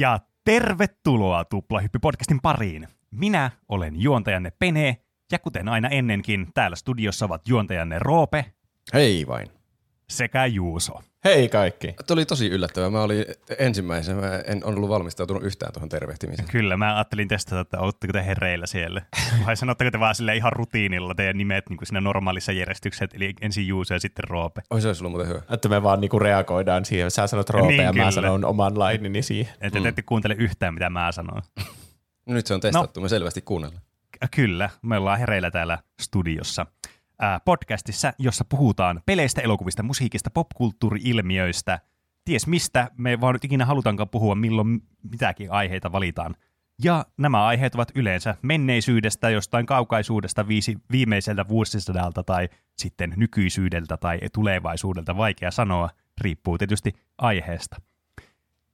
Ja tervetuloa Tuplahyppy-podcastin pariin. Minä olen juontajanne Pene, ja kuten aina ennenkin, täällä studiossa ovat juontajanne Roope Hei vain. Sekä Juuso. Hei kaikki. Tuo oli tosi yllättävää. Mä olin ensimmäisenä, mä en ollut valmistautunut yhtään tuohon tervehtimiseen. Kyllä, mä ajattelin testata, että oletteko te hereillä siellä. Vai sanotteko te vaan sille ihan rutiinilla teidän nimet niin kuin siinä normaalissa järjestyksessä, eli ensin Juuso ja sitten Roope. Oi se olisi ollut muuten hyvä. Että me vaan niinku reagoidaan siihen. Sä sanot Roope Niin, ja kyllä. mä sanon oman lainini siihen. Että te ette kuuntele yhtään, mitä mä sanon. No nyt se on testattu, me selvästi kuunnellaan. Kyllä, me ollaan hereillä täällä studiossa ää, podcastissa, jossa puhutaan peleistä, elokuvista, musiikista, popkulttuuri-ilmiöistä, ties mistä me vaan nyt ikinä halutaankaan puhua, milloin mitäkin aiheita valitaan. Ja nämä aiheet ovat yleensä menneisyydestä, jostain kaukaisuudesta, viisi, viimeiseltä vuosisadalta tai sitten nykyisyydeltä tai tulevaisuudelta, vaikea sanoa, riippuu tietysti aiheesta.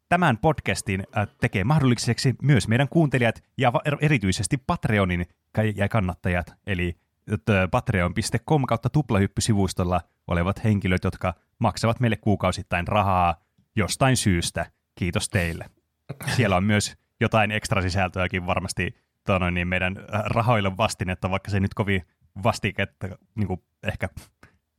Tämän podcastin äh, tekee mahdolliseksi myös meidän kuuntelijat ja er- erityisesti Patreonin ja kannattajat, eli patreon.com kautta tuplahyppy-sivustolla olevat henkilöt, jotka maksavat meille kuukausittain rahaa jostain syystä. Kiitos teille. Siellä on myös jotain ekstra sisältöäkin varmasti tono, niin meidän rahoille vastinetta, vaikka se nyt kovin vastiketta niin kuin ehkä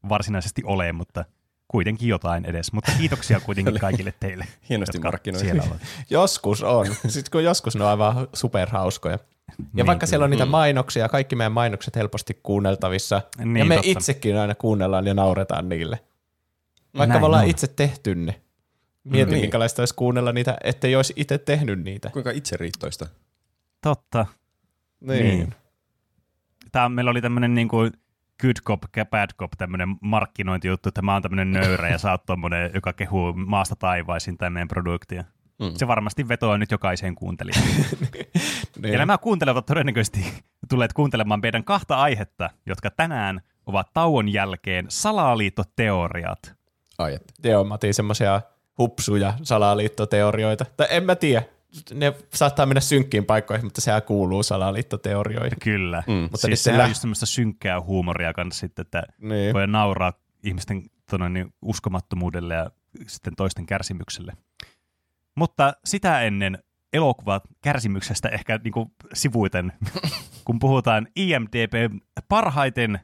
varsinaisesti ole, mutta kuitenkin jotain edes. Mutta kiitoksia kuitenkin kaikille teille. Hienosti markkinoitu. Joskus on. Sitten kun joskus ne on aivan superhauskoja. Ja Niin, vaikka siellä on niitä mainoksia, kaikki meidän mainokset helposti kuunneltavissa. Niin, ja me totta. itsekin aina kuunnellaan ja nauretaan niille. Vaikka Näin me ollaan on. itse tehty ne. Mietin, Niin. minkälaista olisi kuunnella niitä, ettei olisi itse tehnyt niitä. Kuinka itseriittoista. Totta. Niin. Tää, meillä oli tämmöinen niin kuin good cop, bad cop, tämmöinen markkinointijuttu, että mä oon tämmöinen nöyrä ja sä oot tommonen, joka kehuu maasta taivaisin tämän meidän produktia. Mm. Se varmasti vetoaa nyt jokaiseen kuuntelijaan. Niin. Ja nämä kuuntelevat todennäköisesti tulleet kuuntelemaan meidän kahta aihetta, jotka tänään ovat tauon jälkeen salaliittoteoriat. Ai että. Otin semmoisia hupsuja salaliittoteorioita. Tai en mä tiedä. Ne saattaa mennä synkkiin paikkoihin, mutta sehän kuuluu salaliittoteorioihin. Kyllä. Mm. Mutta siis sehän on just semmoista synkkää huumoria kanssa sitten, että Niin. voi nauraa ihmisten tonne, niin uskomattomuudelle ja sitten toisten kärsimykselle. Mutta sitä ennen elokuvat kärsimyksestä ehkä niin kuin sivuiten, kun puhutaan IMDB parhaiten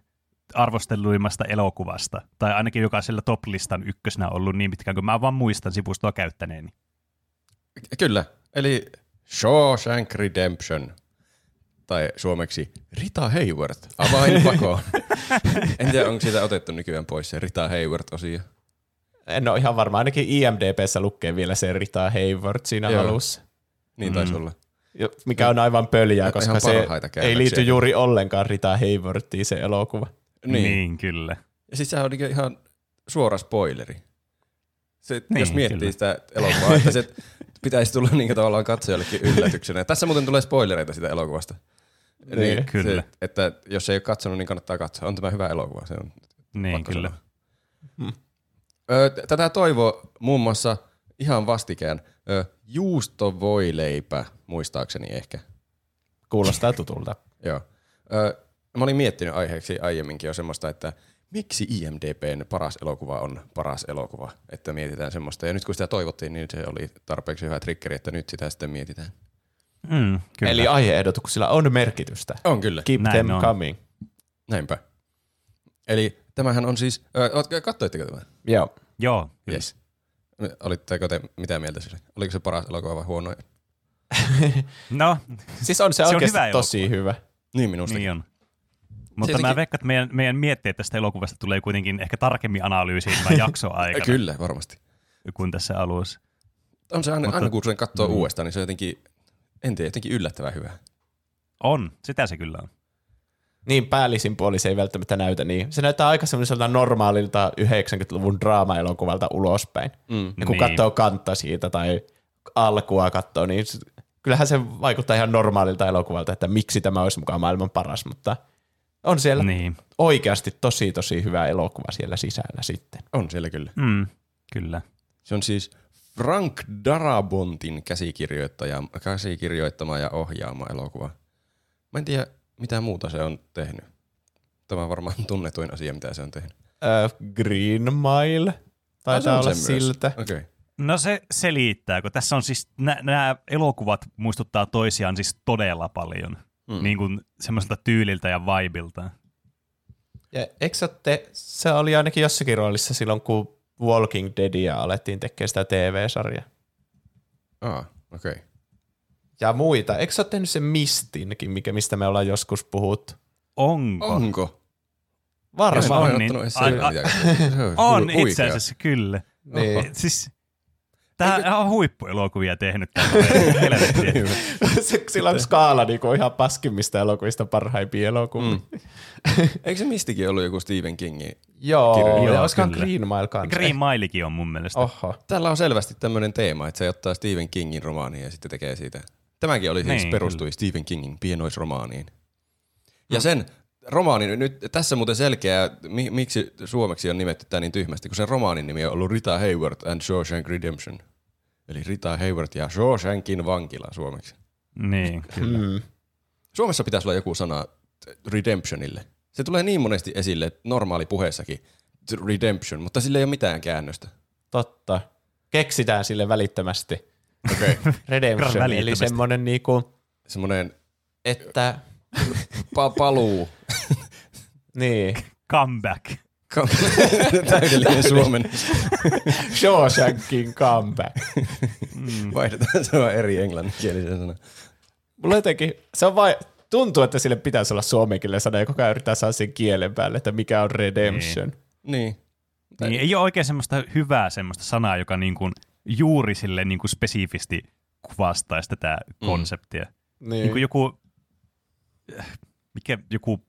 arvostelluimmasta elokuvasta, tai ainakin joka siellä top-listan ykkösenä ollut niin pitkään kuin mä vaan muistan sivustoa käyttäneeni. Kyllä, eli Shawshank Redemption. Tai suomeksi Rita Hayworth, avain pakoon. en tiedä, onko siitä otettu nykyään pois se Rita Hayworth-osio. En ole ihan varma. Ainakin IMDBssä lukee vielä se Rita Hayward siinä Joo. alussa. Niin taisi Mm. olla. Jo- Mikä on aivan pöljää, Ihan koska se ei liity juuri ollenkaan Rita Haywordiin se elokuva. Niin. niin kyllä. Ja siis sehän on niinku ihan suora spoileri. Se, niin, Niin, jos miettii kyllä. sitä elokuvaa, että se pitäisi tulla niin tavallaan katsojallekin yllätyksenä. Ja Tässä muuten tulee spoilereita sitä elokuvasta. Niin, kyllä. Se, että jos ei ole katsonut, niin kannattaa katsoa. On tämä hyvä elokuva. Se on Niin kyllä. sanoa. T- tätä toivo muun muassa ihan vastikään ö, juustovoileipä, muistaakseni ehkä. Kuulostaa tutulta. Joo. Ö, mä olin miettinyt aiheeksi aiemminkin jo semmoista, että miksi IMDBn paras elokuva on paras elokuva, että mietitään semmoista. Ja nyt kun sitä toivottiin, niin se oli tarpeeksi hyvä triggeri, että nyt sitä sitten mietitään. Mm, kyllä. Eli aiheehdotuksilla on merkitystä. On kyllä. Keep Näin them on. coming. Näinpä. Eli tämähän on siis, katsoitteko tämän? Joo. Joo, kyllä. Yes. Olitteko te mitä mieltä sille? Oliko se paras elokuva vai huono? No, Siis on se, Se on oikeasti hyvä tosi hyvä. Niin minusta. Niin on. Mutta jotenkin- mä veikkaan, että meidän, meidän mietteet tästä elokuvasta tulee kuitenkin ehkä tarkemmin analyysiin tämän jakson aikana Kyllä, varmasti. kuin tässä alussa. On se aina, Mutta- aina kun sen katsoo Mm. uudestaan, niin se on jotenkin, en tiedä, jotenkin yllättävän hyvä. On, sitä se kyllä on. Niin päällisin puoli se ei välttämättä näytä niin. Se näyttää aika semmoiselta normaalilta 90-luvun draama-elokuvalta ulospäin. Mm. Ja kun Niin. katsoo kantta siitä tai alkua katsoo, niin kyllähän se vaikuttaa ihan normaalilta elokuvalta, että miksi tämä olisi mukaan maailman paras, mutta on siellä niin. Niin, oikeasti tosi tosi hyvä elokuva siellä sisällä sitten. On siellä kyllä. mm, kyllä. Se on siis Frank Darabontin käsikirjoittaja, käsikirjoittama ja ohjaama elokuva. Mä en tiedä, mitä muuta se on tehnyt. Tämä on varmaan tunnetuin asia, mitä se on tehnyt. Äh, Green Mile Ah, se taitaa on olla se myös. siltä. Okei. Okay. No se selittää, kun tässä on siis, nämä elokuvat muistuttaa toisiaan siis todella paljon. Mm. Niin kuin semmoiselta tyyliltä ja vibeilta. Ja eikö te, se oli ainakin jossakin roolissa silloin, kun Walking Deadia alettiin tekemään sitä TV-sarjaa. Ah, okei. Okay. Ja muita. Eikö sä ole tehnyt sen Mistinkin, mikä, mistä me ollaan joskus puhuttu? Onko? Onko? Varmaan. On, niin, on itse asiassa kyllä. Niin. Siis, Tämä on huippuelokuvia tehnyt Sillä on skaala niin kuin ihan paskimmista elokuvista parhaimpia elokuvia. Mm. Eikö se mistikin ollut joku Stephen Kingin Joo, kirjoja? Joo olisikohan Green Mile kanssa? Green Milekin on mun mielestä. Oho. Tällä on selvästi tämmöinen teema, että se ottaa Stephen Kingin romaania ja sitten tekee siitä. Tämäkin oli siis niin, perustui kyllä. Stephen Kingin pienoisromaaniin. Ja mm. sen romaanin, nyt tässä muuten selkeää, miksi suomeksi on nimetty tämä niin tyhmästi, kun sen romaanin nimi on ollut Rita Hayward and Shawshank Redemption. Eli Rita Hayward ja Shawshankin vankila suomeksi. Niin, kyllä. Mm. Suomessa pitäisi olla joku sana redemptionille. Se tulee niin monesti esille normaali puheessakin, redemption, mutta sille ei ole mitään käännöstä. Totta. Keksitään sille välittömästi. Okay. redemption, eli semmoinen niinku... Semmoinen... Että... Pa- paluu. niin. Comeback. Täydellinen suomen. Shawshankin comeback. Mm. Vaihdetaan se on eri englanninkielisen sana. Mulla jotenkin, se on vai, tuntuu, että sille pitäisi olla suomenkielinen sana, ja koko ajan yrittää saada sen kielen päälle, että mikä on redemption. Niin. niin. niin ei ole oikein semmoista hyvää semmoista sanaa, joka niin kuin juuri sille niin kuin spesifisti kuvastaisi tätä mm. konseptia. Niin. niin kuin joku, mikä joku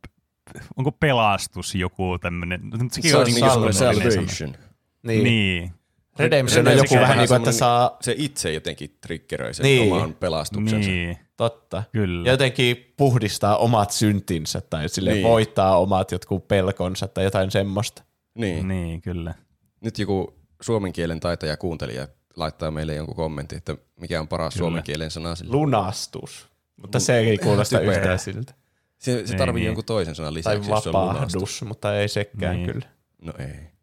onko pelastus joku tämmöinen? Se on niin salvation. Niin. niin. Redemption on joku vähän niin kuin, että saa... Se itse jotenkin triggeröi sen niin. oman pelastuksensa. Niin. Totta. Kyllä. Ja jotenkin puhdistaa omat syntinsä tai sille niin. voittaa omat jotkut pelkonsa tai jotain semmoista. Niin. Niin, kyllä. Nyt joku suomen kielen taitaja kuuntelija laittaa meille jonkun kommentin, että mikä on paras kyllä. suomen kielen sana sille. Lunastus. Mutta se ei kuulosta yhtään siltä. Se, se tarvii niin. jonkun toisen sanan lisäksi, Tai vapahdus, mutta ei sekään niin. kyllä. No ei.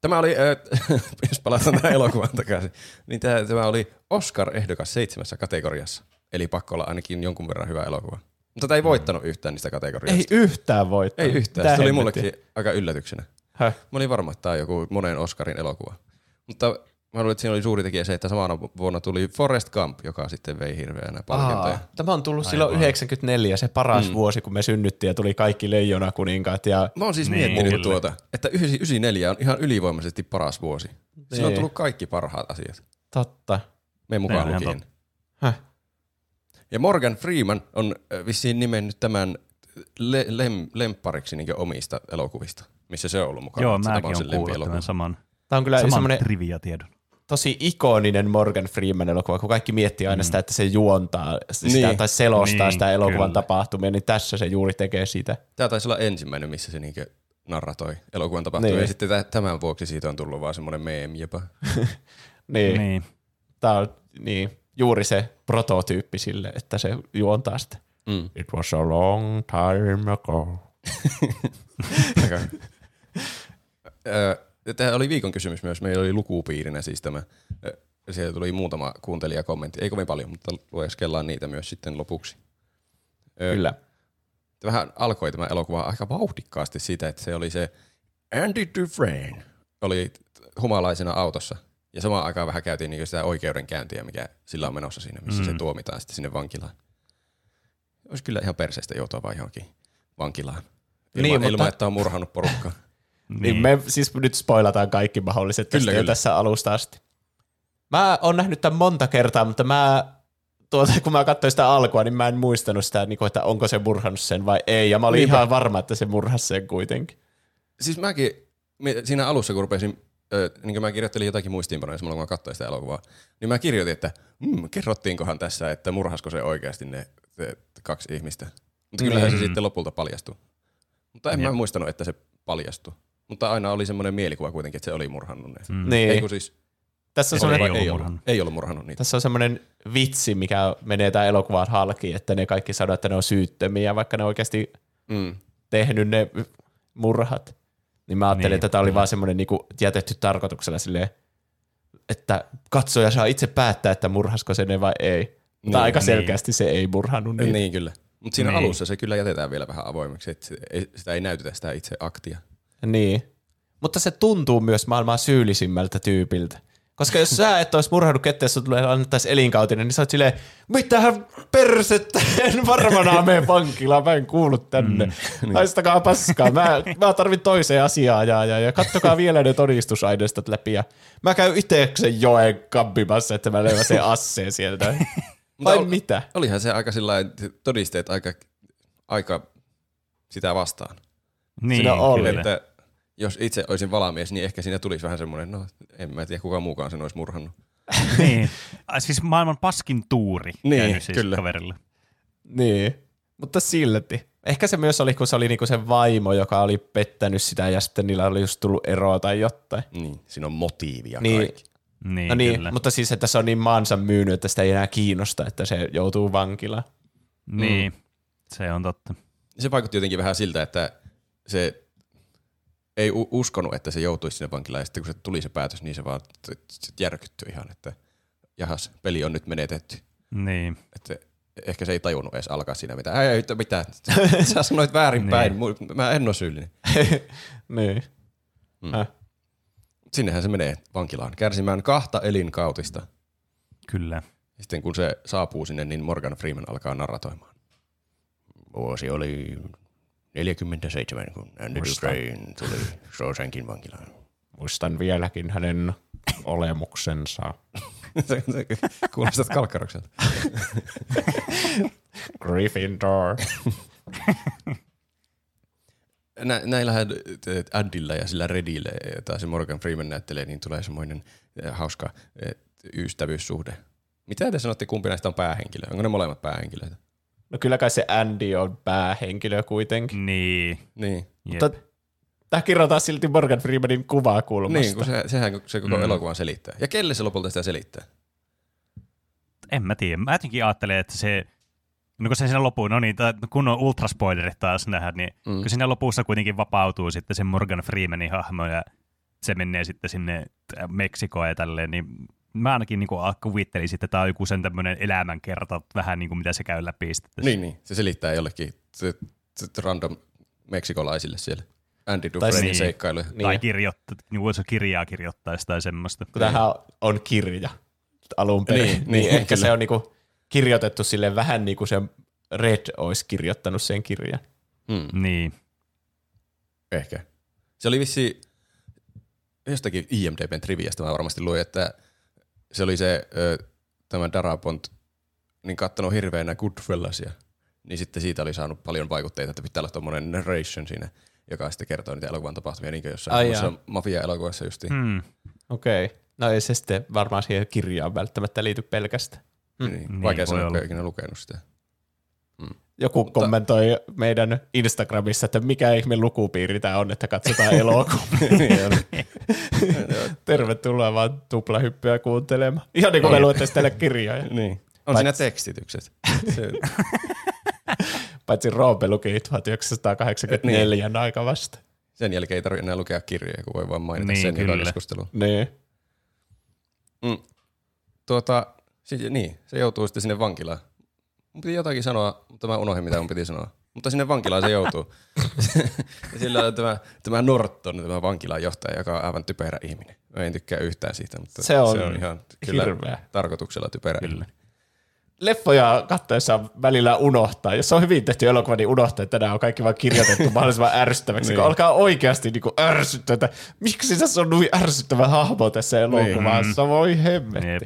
Tämä oli, äh, jos palataan tähän elokuvan takaisin, niin tämä, tämä oli Oscar-ehdokas seitsemässä kategoriassa. Eli pakko olla ainakin jonkun verran hyvä elokuva. Mutta tämä ei voittanut mm. yhtään niistä kategorioista. Ei yhtään voittanut. Ei yhtään. Tämä se tuli mullekin aika yllätyksenä. Häh? Mä olin varma, että tämä on joku monen Oscarin elokuva. Mutta Mä luulen, että siinä oli suuri tekijä se, että samana vuonna tuli Forest Gump, joka sitten vei hirveänä palkintoja. Tämä on tullut Aivan. silloin 94, se paras mm. vuosi, kun me synnyttiin ja tuli kaikki leijona kuninkaat. Ja... Mä oon siis niin, miettinyt kyllä. tuota, että 94 on ihan ylivoimaisesti paras vuosi. Niin. Sillä on tullut kaikki parhaat asiat. Totta. Me mukaan lukien. Ja Morgan Freeman on vissiin nimennyt tämän le- lem- lemppariksi niin omista elokuvista, missä se on ollut mukana. Joo, mäkin olen kuullut tämän saman, Tämä on kyllä saman trivia-tiedon tosi ikoninen Morgan Freeman elokuva, kun kaikki miettii aina mm. sitä, että se juontaa sitä niin. tai selostaa niin, sitä elokuvan kyllä. tapahtumia, niin tässä se juuri tekee sitä. Tämä taisi olla ensimmäinen, missä se niinkö narratoi elokuvan tapahtumia, niin. ja sitten tämän vuoksi siitä on tullut vaan semmoinen meemi jopa. niin. niin. Tämä on niin, juuri se prototyyppi sille, että se juontaa sitä. Mm. It was a long time ago. Tämä oli viikon kysymys myös. Meillä oli lukupiirinä siis tämä. Siellä tuli muutama kuuntelija kommentti. Ei kovin paljon, mutta lueskellaan niitä myös sitten lopuksi. Kyllä. Vähän alkoi tämä elokuva aika vauhdikkaasti siitä, että se oli se Andy Dufresne oli humalaisena autossa. Ja samaan aikaan vähän käytiin niin sitä oikeudenkäyntiä, mikä sillä on menossa siinä, missä mm. se tuomitaan sitten sinne vankilaan. Olisi kyllä ihan perseestä joutua vaan johonkin vankilaan. Ilman, niin, ilman mutta... että on murhannut porukkaa. Niin. niin me siis nyt spoilataan kaikki mahdolliset kyllä, kyllä. tässä alusta asti. Mä oon nähnyt tämän monta kertaa, mutta mä tuota, kun mä katsoin sitä alkua, niin mä en muistanut sitä, niin että onko se murhannut sen vai ei. Ja mä olin Niinpä. ihan varma, että se murhasi sen kuitenkin. Siis mäkin siinä alussa, kun rupesin, niin kun mä kirjoittelin jotakin muistiinpanoja samalla, kun mä katsoin sitä elokuvaa, niin mä kirjoitin, että mm, kerrottiinkohan tässä, että murhasko se oikeasti ne, ne kaksi ihmistä. Mutta kyllähän mm. se sitten lopulta paljastui. Mutta en ja. mä muistanut, että se paljastui. Mutta aina oli semmoinen mielikuva kuitenkin, että se oli murhannut ne. Mm. Niin. Ei, siis, tässä on ei, ei, ollut, murhannut. ei ollut murhannut niitä. Tässä on semmoinen vitsi, mikä menee tämän elokuvan halki, että ne kaikki sanoo, että ne on syyttömiä, vaikka ne oikeasti mm. tehnyt ne murhat. Niin mä ajattelin, niin, että tämä oli vaan semmoinen niinku jätetty tarkoituksella silleen, että katsoja saa itse päättää, että murhasko se ne vai ei. Mutta Niin, aika niin. selkeästi se ei murhannut Niin, niitä. niin kyllä. Mutta siinä Niin. alussa se kyllä jätetään vielä vähän avoimeksi, että sitä ei näytetä sitä itse aktia. Niin. Mutta se tuntuu myös maailman syyllisimmältä tyypiltä. Koska jos sä et olisi murhannut ketään, jos tulee annettaisiin elinkautinen, niin sä oot silleen, mitähän persettä, en varmana mene vankilaan, mä en kuulu tänne. Mm, Haistakaa paskaa, mä, mä tarvin toiseen asiaan ja, ja, ja kattokaa vielä ne todistusaineistot läpi. Ja mä käyn itseksen joen kampimassa, että mä löydän sen asseen sieltä. Vai ol- mitä? Olihan se aika sillä todisteet aika, aika sitä vastaan. Niin, Siinä oli. kyllä. Että jos itse olisin valamies, niin ehkä siinä tulisi vähän semmoinen, no en mä tiedä kuka muukaan sen olisi murhannut. niin. Siis maailman paskin tuuri Niin, siis kyllä. kaverille. Niin, mutta silti. Ehkä se myös oli, kun se oli niinku se vaimo, joka oli pettänyt sitä ja sitten niillä oli just tullut eroa tai jotain. Niin, siinä on motiivia Niin. kaikki. Niin, No niin, kyllä. mutta siis, että se on niin maansa myynyt, että sitä ei enää kiinnosta, että se joutuu vankilaan. Niin, se on totta. Se vaikutti jotenkin vähän siltä, että se ei uskonut, että se joutuisi sinne vankilaan, ja sitten kun se tuli se päätös, niin se vaan sit järkyttyi ihan, että jahas, peli on nyt menetetty. Niin. Että ehkä se ei tajunnut edes alkaa siinä mitään. Ei, ei, mitä? Sä sanoit väärinpäin, Mu- mä en ole syyllinen. niin. Mm. Häh? Sinnehän se menee vankilaan kärsimään kahta elinkautista. Kyllä. Sitten kun se saapuu sinne, niin Morgan Freeman alkaa narratoimaan. Vuosi oli 47, kun Andy Muistan. Dufresne tuli Shawshankin vankilaan. Muistan vieläkin hänen olemuksensa. Se- se- Kuulostat kalkkarokselta. Gryffindor. Nä, näillähän Andyllä ja sillä Redillä, jota se Morgan Freeman näyttelee, niin tulee semmoinen eh, hauska eh, ystävyyssuhde. Mitä te sanotte, kumpi näistä on päähenkilö? Onko ne molemmat päähenkilöitä? No kyllä kai se Andy on päähenkilö kuitenkin. Niin. Niin. Jep. Mutta tämä kirjoitetaan silti Morgan Freemanin kuvakulmasta. Niin, kun se, sehän se koko Mm. elokuvan selittää. Ja kelle se lopulta sitä selittää? En mä tiedä. Mä jotenkin ajattelen, että se, no kun se siinä lopuun, no niin, kun on ultraspoilerit taas nähdä, niin Mm. kun siinä lopussa kuitenkin vapautuu sitten se Morgan Freemanin hahmo ja se menee sitten sinne Meksikoon ja tälleen, niin mä ainakin niin kuvittelin sitten, että tämä on joku sen tämmöinen elämänkerta, vähän niin kuin mitä se käy läpi sitten. Niin, niin. Se selittää jollekin se, se, random meksikolaisille siellä. Andy Tai Dufresnein niin. seikkailuja. Niin. Tai kirjoittaa, niin kuin se kirjaa kirjoittaisi tai semmoista. kun tämähän on kirja alun perin, Niin, niin, niin, niin ehkä kyllä. se on niinku kirjoitettu sille vähän niin kuin se Red olisi kirjoittanut sen kirjan. Mm, Niin. ehkä. Se oli vissi jostakin IMDBn triviasta mä varmasti luin, että se oli se ö, tämä Darabont niin kattonut hirveänä Goodfellasia, niin sitten siitä oli saanut paljon vaikutteita, että pitää olla tuommoinen narration siinä, joka sitten kertoo niitä elokuvan tapahtumia, niin kuin jossain mafia-elokuvassa justiin. Hmm. Okei. Okay. No ei se sitten varmaan siihen kirjaan välttämättä liity pelkästään. Mm. Niin, Niin, vaikea voi sanoa, kun ei ikinä lukenut sitä. Joku kommentoi meidän Instagramissa, että mikä ihme lukupiiri tämä on, että katsotaan elokuvia. Niin. Tervetuloa vaan tuplahyppyä kuuntelemaan. Ihan niin kuin me luettaisiin teille kirjoja. niin. On Paitsi- siinä tekstitykset. Se, Paitsi Roope luki 1984 niin. aika vasta. sen jälkeen ei tarvitse enää lukea kirjoja, kun voi vaan mainita Niin, sen joka kyllä. keskusteluun. Niin. Mm. Tuota, siis, niin, se joutuu sitten sinne vankilaan. Mun piti jotakin sanoa, mutta mä unohdin mitä mun piti sanoa. Mutta sinne vankilaan se joutuu. ja sillä on tämä, tämä Norton, tämä vankilan johtaja, joka on aivan typerä ihminen. Mä en tykkää yhtään siitä, mutta Se on se on ihan kyllä hirveä. tarkoituksella typerä Kyllä. ihminen. Leffoja katsoessa välillä unohtaa. Jos se on hyvin tehty elokuva, niin unohtaa, että nämä on kaikki vaan kirjoitettu mahdollisimman ärsyttäväksi. Niin. Kun alkaa oikeasti niin ärsyttää, että miksi tässä on noin ärsyttävä hahmo tässä elokuvassa. Voi hemmetti. Jep.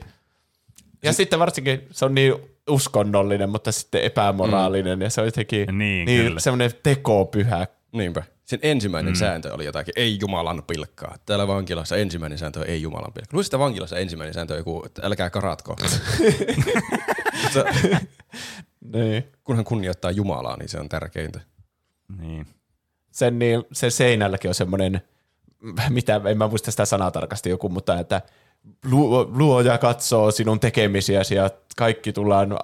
Ja sitten varsinkin se on niin uskonnollinen, mutta sitten epämoraalinen. Ja se on jotenkin Niin, niin semmoinen tekopyhä. Niinpä. Sen ensimmäinen mm. sääntö oli jotakin, ei Jumalan pilkkaa. Täällä vankilassa ensimmäinen sääntö ei Jumalan pilkkaa. Että vankilassa ensimmäinen sääntö on joku, että älkää karatko. Mutta Niin. kunhan kunnioittaa Jumalaa, niin se on tärkeintä. Niin. sen, niin, sen seinälläkin on semmoinen, mitä, en mä muista sitä sanaa tarkasti joku, mutta että luoja katsoo sinun tekemisiäsi ja kaikki, tullaan,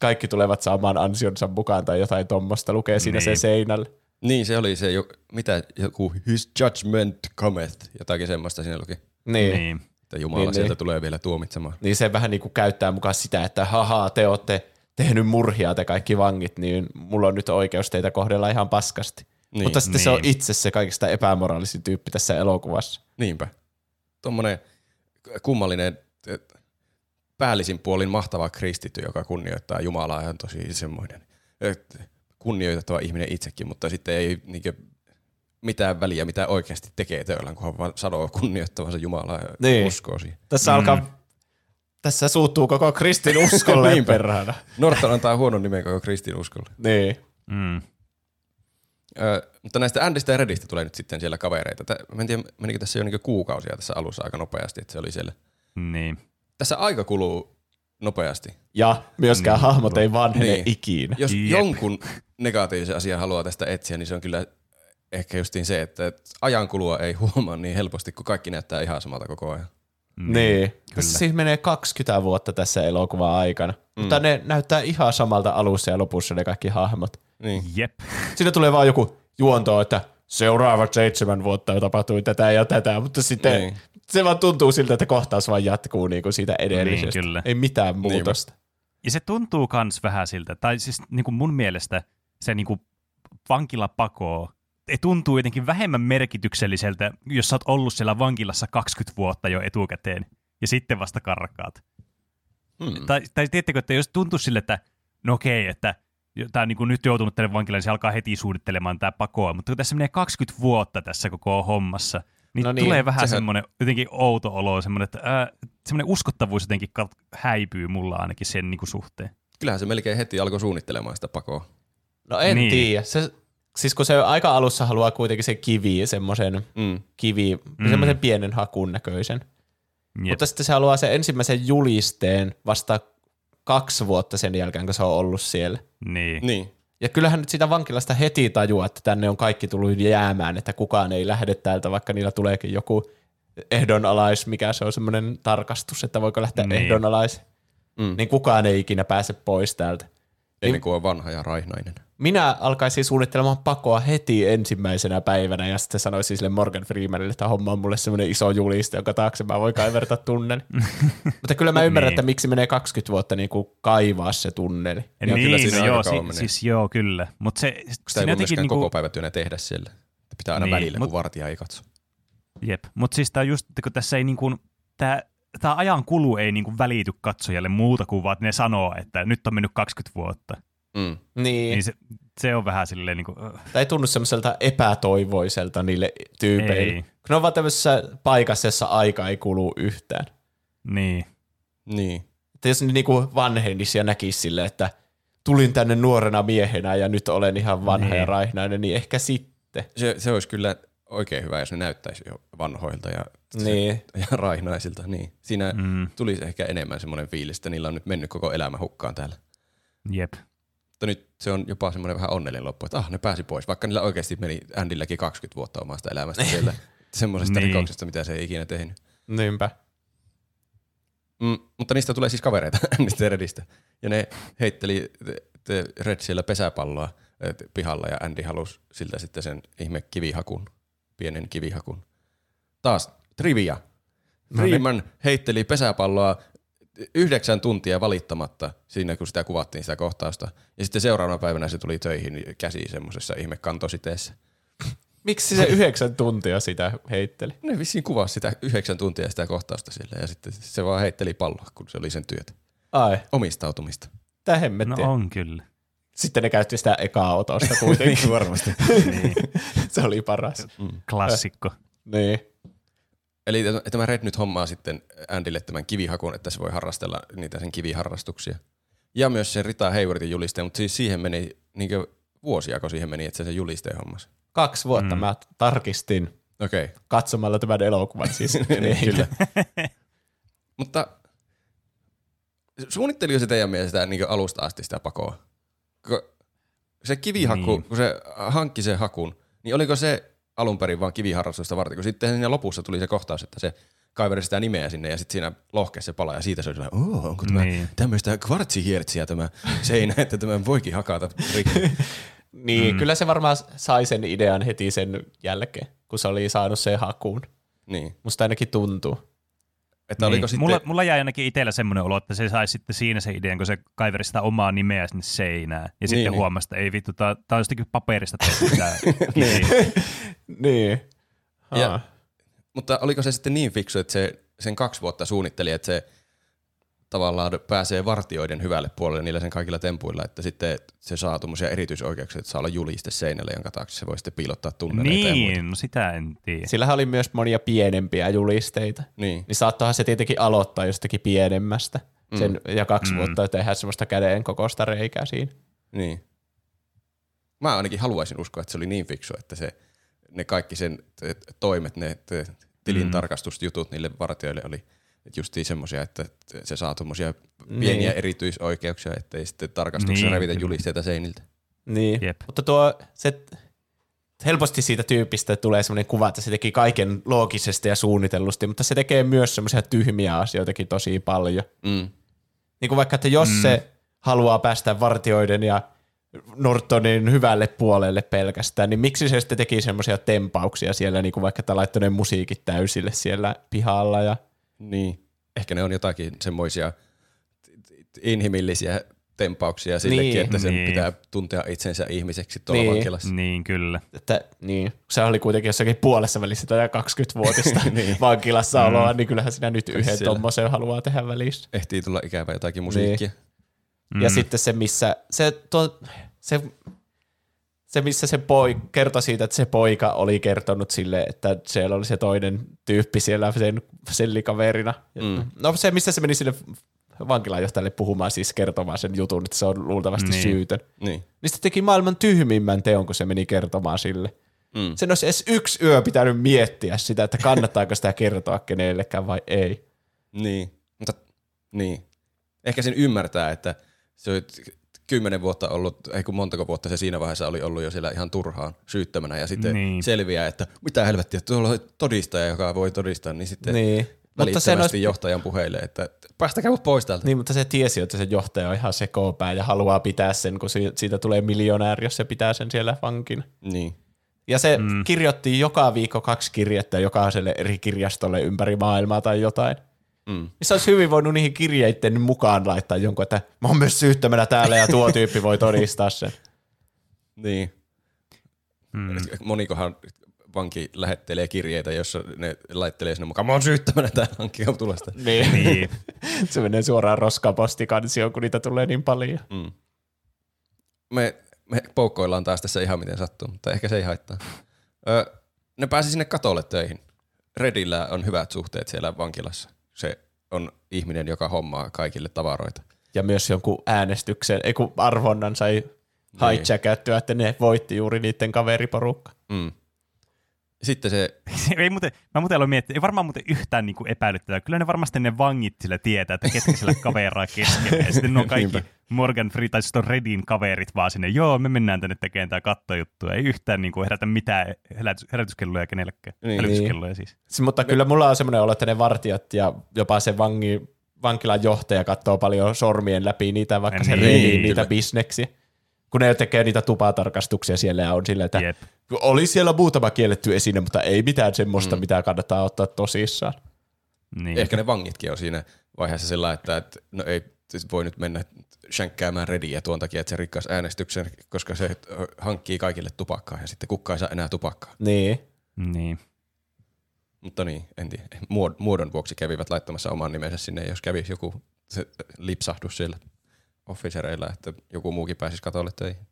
kaikki tulevat saamaan ansionsa mukaan tai jotain tuommoista lukee siinä Niin. sen seinällä. Niin, se oli se, jo, mitä joku his judgment cometh, jotakin semmoista siinä luki. Niin. niin. Niin. että Jumala Niin, sieltä niin. tulee vielä tuomitsemaan. Niin se vähän niin kuin käyttää mukaan sitä, että haha, te olette tehnyt murhia te kaikki vangit, niin mulla on nyt oikeus teitä kohdella ihan paskasti. Niin. Mutta sitten se on Niin. itse se kaikista epämoraalisin tyyppi tässä elokuvassa. Niinpä. Tuommoinen kummallinen päällisin puolin mahtava kristitty, joka kunnioittaa Jumalaa ja on tosi semmoinen et, kunnioitettava ihminen itsekin, mutta sitten ei niinkö mitään väliä, mitä oikeasti tekee teoillaan, kunhan vaan sanoo kunnioittavansa Jumalaa ja Niin. uskoo siihen. Tässä mm. alkaa, tässä suuttuu koko kristin uskolle Niinpä. perhana. Norton antaa huonon nimen koko kristinuskolle. Niin. Mm. Ö, mutta näistä Andista ja Redistä tulee nyt sitten siellä kavereita. Tä, mä en tiedä, menikö tässä jo niinku kuukausia tässä alussa aika nopeasti, että se oli siellä. Niin. Tässä aika kuluu nopeasti. Ja myöskään Mm. hahmot ei vanhene Niin. niin. ikinä. Jos Jep. jonkun negatiivisen asian haluaa tästä etsiä, niin se on kyllä ehkä justiin se, että ajan kulua ei huomaa niin helposti, kun kaikki näyttää ihan samalta koko ajan. Niin. Tässä siis menee 20 vuotta tässä elokuvan aikana. Mm. Mutta ne näyttää ihan samalta alussa ja lopussa ne kaikki hahmot. Niin. Jep. Siinä tulee vaan joku juonto, että seuraavat seitsemän vuotta tapahtui tätä ja tätä, mutta sitten Niin. niin. se vaan tuntuu siltä, että kohtaus vaan jatkuu niin kuin siitä edellisestä. Niin, kyllä. Ei mitään muutosta. Ja se tuntuu kans vähän siltä, tai siis niin kuin mun mielestä se niin kuin vankilapako ei tuntuu jotenkin vähemmän merkitykselliseltä, jos sä oot ollut siellä vankilassa 20 vuotta jo etukäteen, ja sitten vasta karkaat. Hmm. Tai, tai tiedättekö, että jos tuntuu sille, että no okei, että tämä niin nyt joutunut tänne vankilaan, niin se alkaa heti suunnittelemaan tämä pakoa, mutta kun tässä menee 20 vuotta tässä koko hommassa, niin, No niin, tulee vähän sehän- semmoinen jotenkin outo olo, semmoinen, että ää, semmoinen uskottavuus jotenkin häipyy mulla ainakin sen niin kuin suhteen. Kyllähän se melkein heti alkoi suunnittelemaan sitä pakoa. No en Niin. tiedä. Se, siis kun se aika alussa haluaa kuitenkin se kivi, semmoisen Mm. kivi, Mm. mm. semmoisen pienen hakun näköisen. Jep. Mutta sitten se haluaa sen ensimmäisen julisteen vasta kaksi vuotta sen jälkeen, kun se on ollut siellä. Niin. Niin. Ja kyllähän nyt sitä vankilasta heti tajuaa, että tänne on kaikki tullut jäämään, että kukaan ei lähde täältä, vaikka niillä tuleekin joku ehdonalais, mikä se on semmoinen tarkastus, että voiko lähteä Niin. niin. ehdonalais. Mm. Niin kukaan ei ikinä pääse pois täältä. Ennen kuin on vanha ja raihnainen. Minä alkaisin suunnittelemaan pakoa heti ensimmäisenä päivänä ja sitten sanoisin sille Morgan Freemanille, että homma on mulle semmoinen iso juliste, jonka taakse mä voin kaivertaa tunneli. Mutta kyllä mä ymmärrän, Niin. että miksi menee 20 vuotta niin kuin kaivaa se tunneli. Joo, niin, kyllä siinä no joo, si- menee. siis joo, kyllä. Mutta se, Sitä ei voi myöskään niinku, koko päivätyönä tehdä siellä. Että Pitää aina Niin, välillä, mut- kun vartija ei katso. jep. Mutta siis tää just, kun tässä ei niinku, tää, tää ajan kulu ei niinku välity katsojalle muuta kuin vaan, että ne sanoo, että nyt on mennyt 20 vuotta. Mm. Niin, Niin se, se on vähän silleen niinku, uh, Tämä ei tunnu semmoiselta epätoivoiselta niille tyypeille. Ei. Kun ne on vaan tämmöisessä paikassa, jossa aika ei kulu yhtään. niin. Niin. Että jos ne niinku vanhenisi ja näkisi sille, että tulin tänne nuorena miehenä ja nyt olen ihan vanha Niin. ja raihnainen, niin ehkä sitten. Se, se olisi kyllä oikein hyvä, jos ne näyttäisi jo vanhoilta ja, Niin. ja raihnaisilta. Niin. Siinä. Mm, tulisi ehkä enemmän semmoinen fiilis, että niillä on nyt mennyt koko elämä hukkaan täällä. jep. Mutta nyt se on jopa semmoinen vähän onnellinen loppu, että ah, ne pääsi pois, vaikka niillä oikeasti meni Andylläkin 20 vuotta omasta elämästä siellä. Semmoisesta Niin. rikoksesta, mitä se ei ikinä tehnyt. Niinpä. Mm, mutta niistä tulee siis kavereita niistä Redistä. Ja ne heitteli te, te Red siellä pesäpalloa pihalla ja Andy halusi siltä sitten sen ihme kivihakun, pienen kivihakun. Taas trivia. No niin. Freeman heitteli pesäpalloa yhdeksän tuntia valittamatta siinä, kun sitä kuvattiin sitä kohtausta. Ja sitten seuraavana päivänä se tuli töihin käsi semmoisessa ihme kantositeessä. Miksi se yhdeksän tuntia sitä heitteli? Ne vissiin kuvasi sitä yhdeksän tuntia sitä kohtausta sillä ja sitten se vaan heitteli palloa, kun se oli sen työtä. Ai, Omistautumista. tää No on kyllä. Sitten ne käytti sitä ekaa otosta kuitenkin. varmasti. Niin. se oli paras. Klassikko. Niin. Eli tämä- Red nyt hommaa sitten Andylle tämän kivihakun, että se voi harrastella niitä sen kiviharrastuksia. Ja myös se Rita Haywardin julisteen, mutta siis siihen meni niin vuosia, kun siihen meni, että se sen julisteen hommas. Kaksi vuotta mm. mä tarkistin Okei, okay. katsomalla tämän elokuvan. Siis. niin, kyllä. mutta suunnitteliko se teidän mielestä niin alusta asti sitä pakoa? Ko- Se kivihaku, Niin. kun se hankki sen hakun, niin oliko se alun perin vaan kiviharrastusta varten, kun sitten siinä lopussa tuli se kohtaus, että se kaiveri sitä nimeä sinne ja sitten siinä lohkesi se pala ja siitä se oli sellainen, oh, onko tämä Niin. tämmöistä kvartsihiertsiä tämä seinä, että tämän voikin hakata rikki. Niin, mm. kyllä se varmaan sai sen idean heti sen jälkeen, kun se oli saanut sen hakuun. niin. Musta ainakin tuntuu. Että oliko sitten, mulla, mulla jäi ainakin itsellä semmoinen olo, että se sai sitten siinä se idean, kun se kaiveri sitä omaa nimeä sinne seinään. Ja sitten niin. huomasi, että ei vittu, tää on jostakin paperista tehty Niin. niin. Ja- mutta oliko se sitten niin fiksu, että se sen kaksi vuotta suunnitteli, että se tavallaan pääsee vartioiden hyvälle puolelle niillä sen kaikilla tempuilla, että sitten se saa tuommoisia erityisoikeuksia, että saa olla juliste seinälle, jonka taakse se voi sitten piilottaa tunneleita. Niin, no sitä en tiedä. Sillähän oli myös monia pienempiä julisteita. Niin. Niin saattohan se tietenkin aloittaa jostakin pienemmästä. Sen, ja kaksi Mm. vuotta tehdä semmoista käden kokoista reikää siinä. Niin. Mä ainakin haluaisin uskoa, että se oli niin fiksu, että se, ne kaikki sen toimet, ne t- tilintarkastusjutut niille vartijoille oli justiin semmoisia, että se saa tuommoisia pieniä Niin. erityisoikeuksia, ettei sitten tarkastuksessa Niin, revitä julisteita seiniltä. Niin, Jep. mutta tuo, se, helposti siitä tyypistä tulee semmoinen kuva, että se teki kaiken loogisesti ja suunnitellusti, mutta se tekee myös semmoisia tyhmiä asioitakin tosi paljon. Mm. Niin kuin vaikka, että jos mm. se haluaa päästä vartioiden ja Nortonin hyvälle puolelle pelkästään, niin miksi se sitten teki semmoisia tempauksia siellä, niin kuin vaikka että laittoi ne musiikit täysille siellä pihalla ja Niin. Ehkä ne on jotakin semmoisia inhimillisiä tempauksia sillekin, Niin. että sen Niin. pitää tuntea itsensä ihmiseksi tuolla Niin. vankilassa. Niin, kyllä. että niin, se oli kuitenkin jossakin puolessa välissä tätä 20-vuotista niin. vankilassa oloa, niin kyllähän sinä nyt yhden tommosen haluaa tehdä välissä. Ehtii tulla ikävä jotakin musiikkia. Mm. Ja sitten se, missä se, tuo, se, se, missä se poi, kertoi siitä, että se poika oli kertonut sille, että siellä oli se toinen tyyppi siellä sen sellikaverina. Mm. No se, missä se meni sille vankilanjohtajalle puhumaan, siis kertomaan sen jutun, että se on luultavasti Niin. niin. syytön. Niin. Niin se teki maailman tyhmimmän teon, kun se meni kertomaan sille. Mm. Sen olisi edes yksi yö pitänyt miettiä sitä, että kannattaako sitä kertoa kenellekään vai ei. Niin. Mutta niin. Ehkä sen ymmärtää, että se on kymmenen vuotta ollut, ei kun montako vuotta se siinä vaiheessa oli ollut jo siellä ihan turhaan syyttömänä ja sitten Niin. selviää, että mitä helvettiä, tuolla on todistaja, joka voi todistaa, niin sitten Niin. Mutta välittömästi sen olisi, johtajan puheille, että päästäkää mut pois täältä. niin, mutta se tiesi, että se johtaja on ihan sekopää ja haluaa pitää sen, kun si- siitä tulee miljonääri, jos se pitää sen siellä vankin. Niin. Ja se mm. kirjoitti joka viikko kaksi kirjettä jokaiselle eri kirjastolle ympäri maailmaa tai jotain. Mm. Niin se olisi hyvin voinut niihin kirjeiden mukaan laittaa jonkun, että mä oon myös syyttömänä täällä ja tuo tyyppi voi todistaa sen. Niin. Mm. Monikohan vanki lähettelee kirjeitä, jossa ne laittelee sinne mukaan, mä oon syyttämänä täällä hankkia tulosta. Niin. Niin. se menee suoraan roskapostikansioon, kun niitä tulee niin paljon. Mm. Me, me poukkoillaan taas tässä ihan miten sattuu, mutta ehkä se ei haittaa. Ö, ne pääsi sinne katolle töihin. Redillä on hyvät suhteet siellä vankilassa. Se on ihminen, joka hommaa kaikille tavaroita. Ja myös jonkun äänestyksen, ei kun arvonnan sai hijackattua, että ne voitti juuri niiden kaveriporukka. Mm. Sitten se, ei muuten, mä muuten aloin miettiä, ei varmaan muuten yhtään niin epäilyttävää. Kyllä ne varmasti ne vangit sillä tietää, että ketkä sillä kaveraa keskenään. Ja sitten ne on kaikki Niinpä. Morgan Free tai sitten on Redin kaverit vaan sinne. Joo, me mennään tänne tekemään tämä kattojuttua. Ei yhtään niin kuin herätä mitään herätys, herätyskelloja kenellekään. Niin. Hälytyskelloja siis. S- Mutta kyllä mulla on semmoinen olo, että ne vartijat ja jopa se vangi, vankilan johtaja katsoo paljon sormien läpi niitä, vaikka se Niin, reidii kyllä. niitä bisneksiä. Kun ne tekee niitä tupatarkastuksia siellä ja on silleen, että Jep. oli siellä muutama kielletty esine, mutta ei mitään semmoista, mm. mitä kannattaa ottaa tosissaan. Niin. ehkä ne vangitkin on siinä vaiheessa sillä, että, että no ei siis voi nyt mennä shänkkäämään Rediä tuon takia, että se rikkaisi äänestyksen, koska se hankkii kaikille tupakkaa ja sitten kukka ei saa enää tupakkaa. Niin. Niin. Mutta niin, en tiedä. Muod- Muodon vuoksi kävivät laittamassa oman nimensä sinne, jos kävisi joku se lipsahdus siellä officereilla, että joku muukin pääsisi katolle töihin.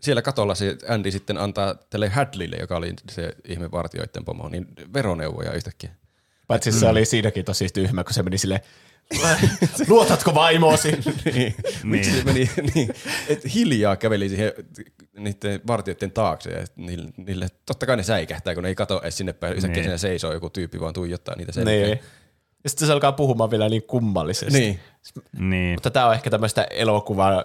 Siellä katolla se Andy sitten antaa tälle Hadleylle, joka oli se ihme vartioiden pomo, niin veroneuvoja yhtäkkiä. Paitsi se oli siinäkin tosi tyhmä, kun se meni silleen, luotatko vaimoosi? niin. Miksi se meni niin, että hiljaa käveli siihen niiden vartijoiden taakse ja niille, niille, totta kai ne säikähtää, kun ne ei kato edes sinne päin. Yhtäkkiä Niin. siinä seisoo joku tyyppi, vaan tuijottaa niitä selkeä. niin. Ja sitten se alkaa puhumaan vielä niin kummallisesti. Niin. Niin. Mutta tämä on ehkä tämmöistä elokuvaa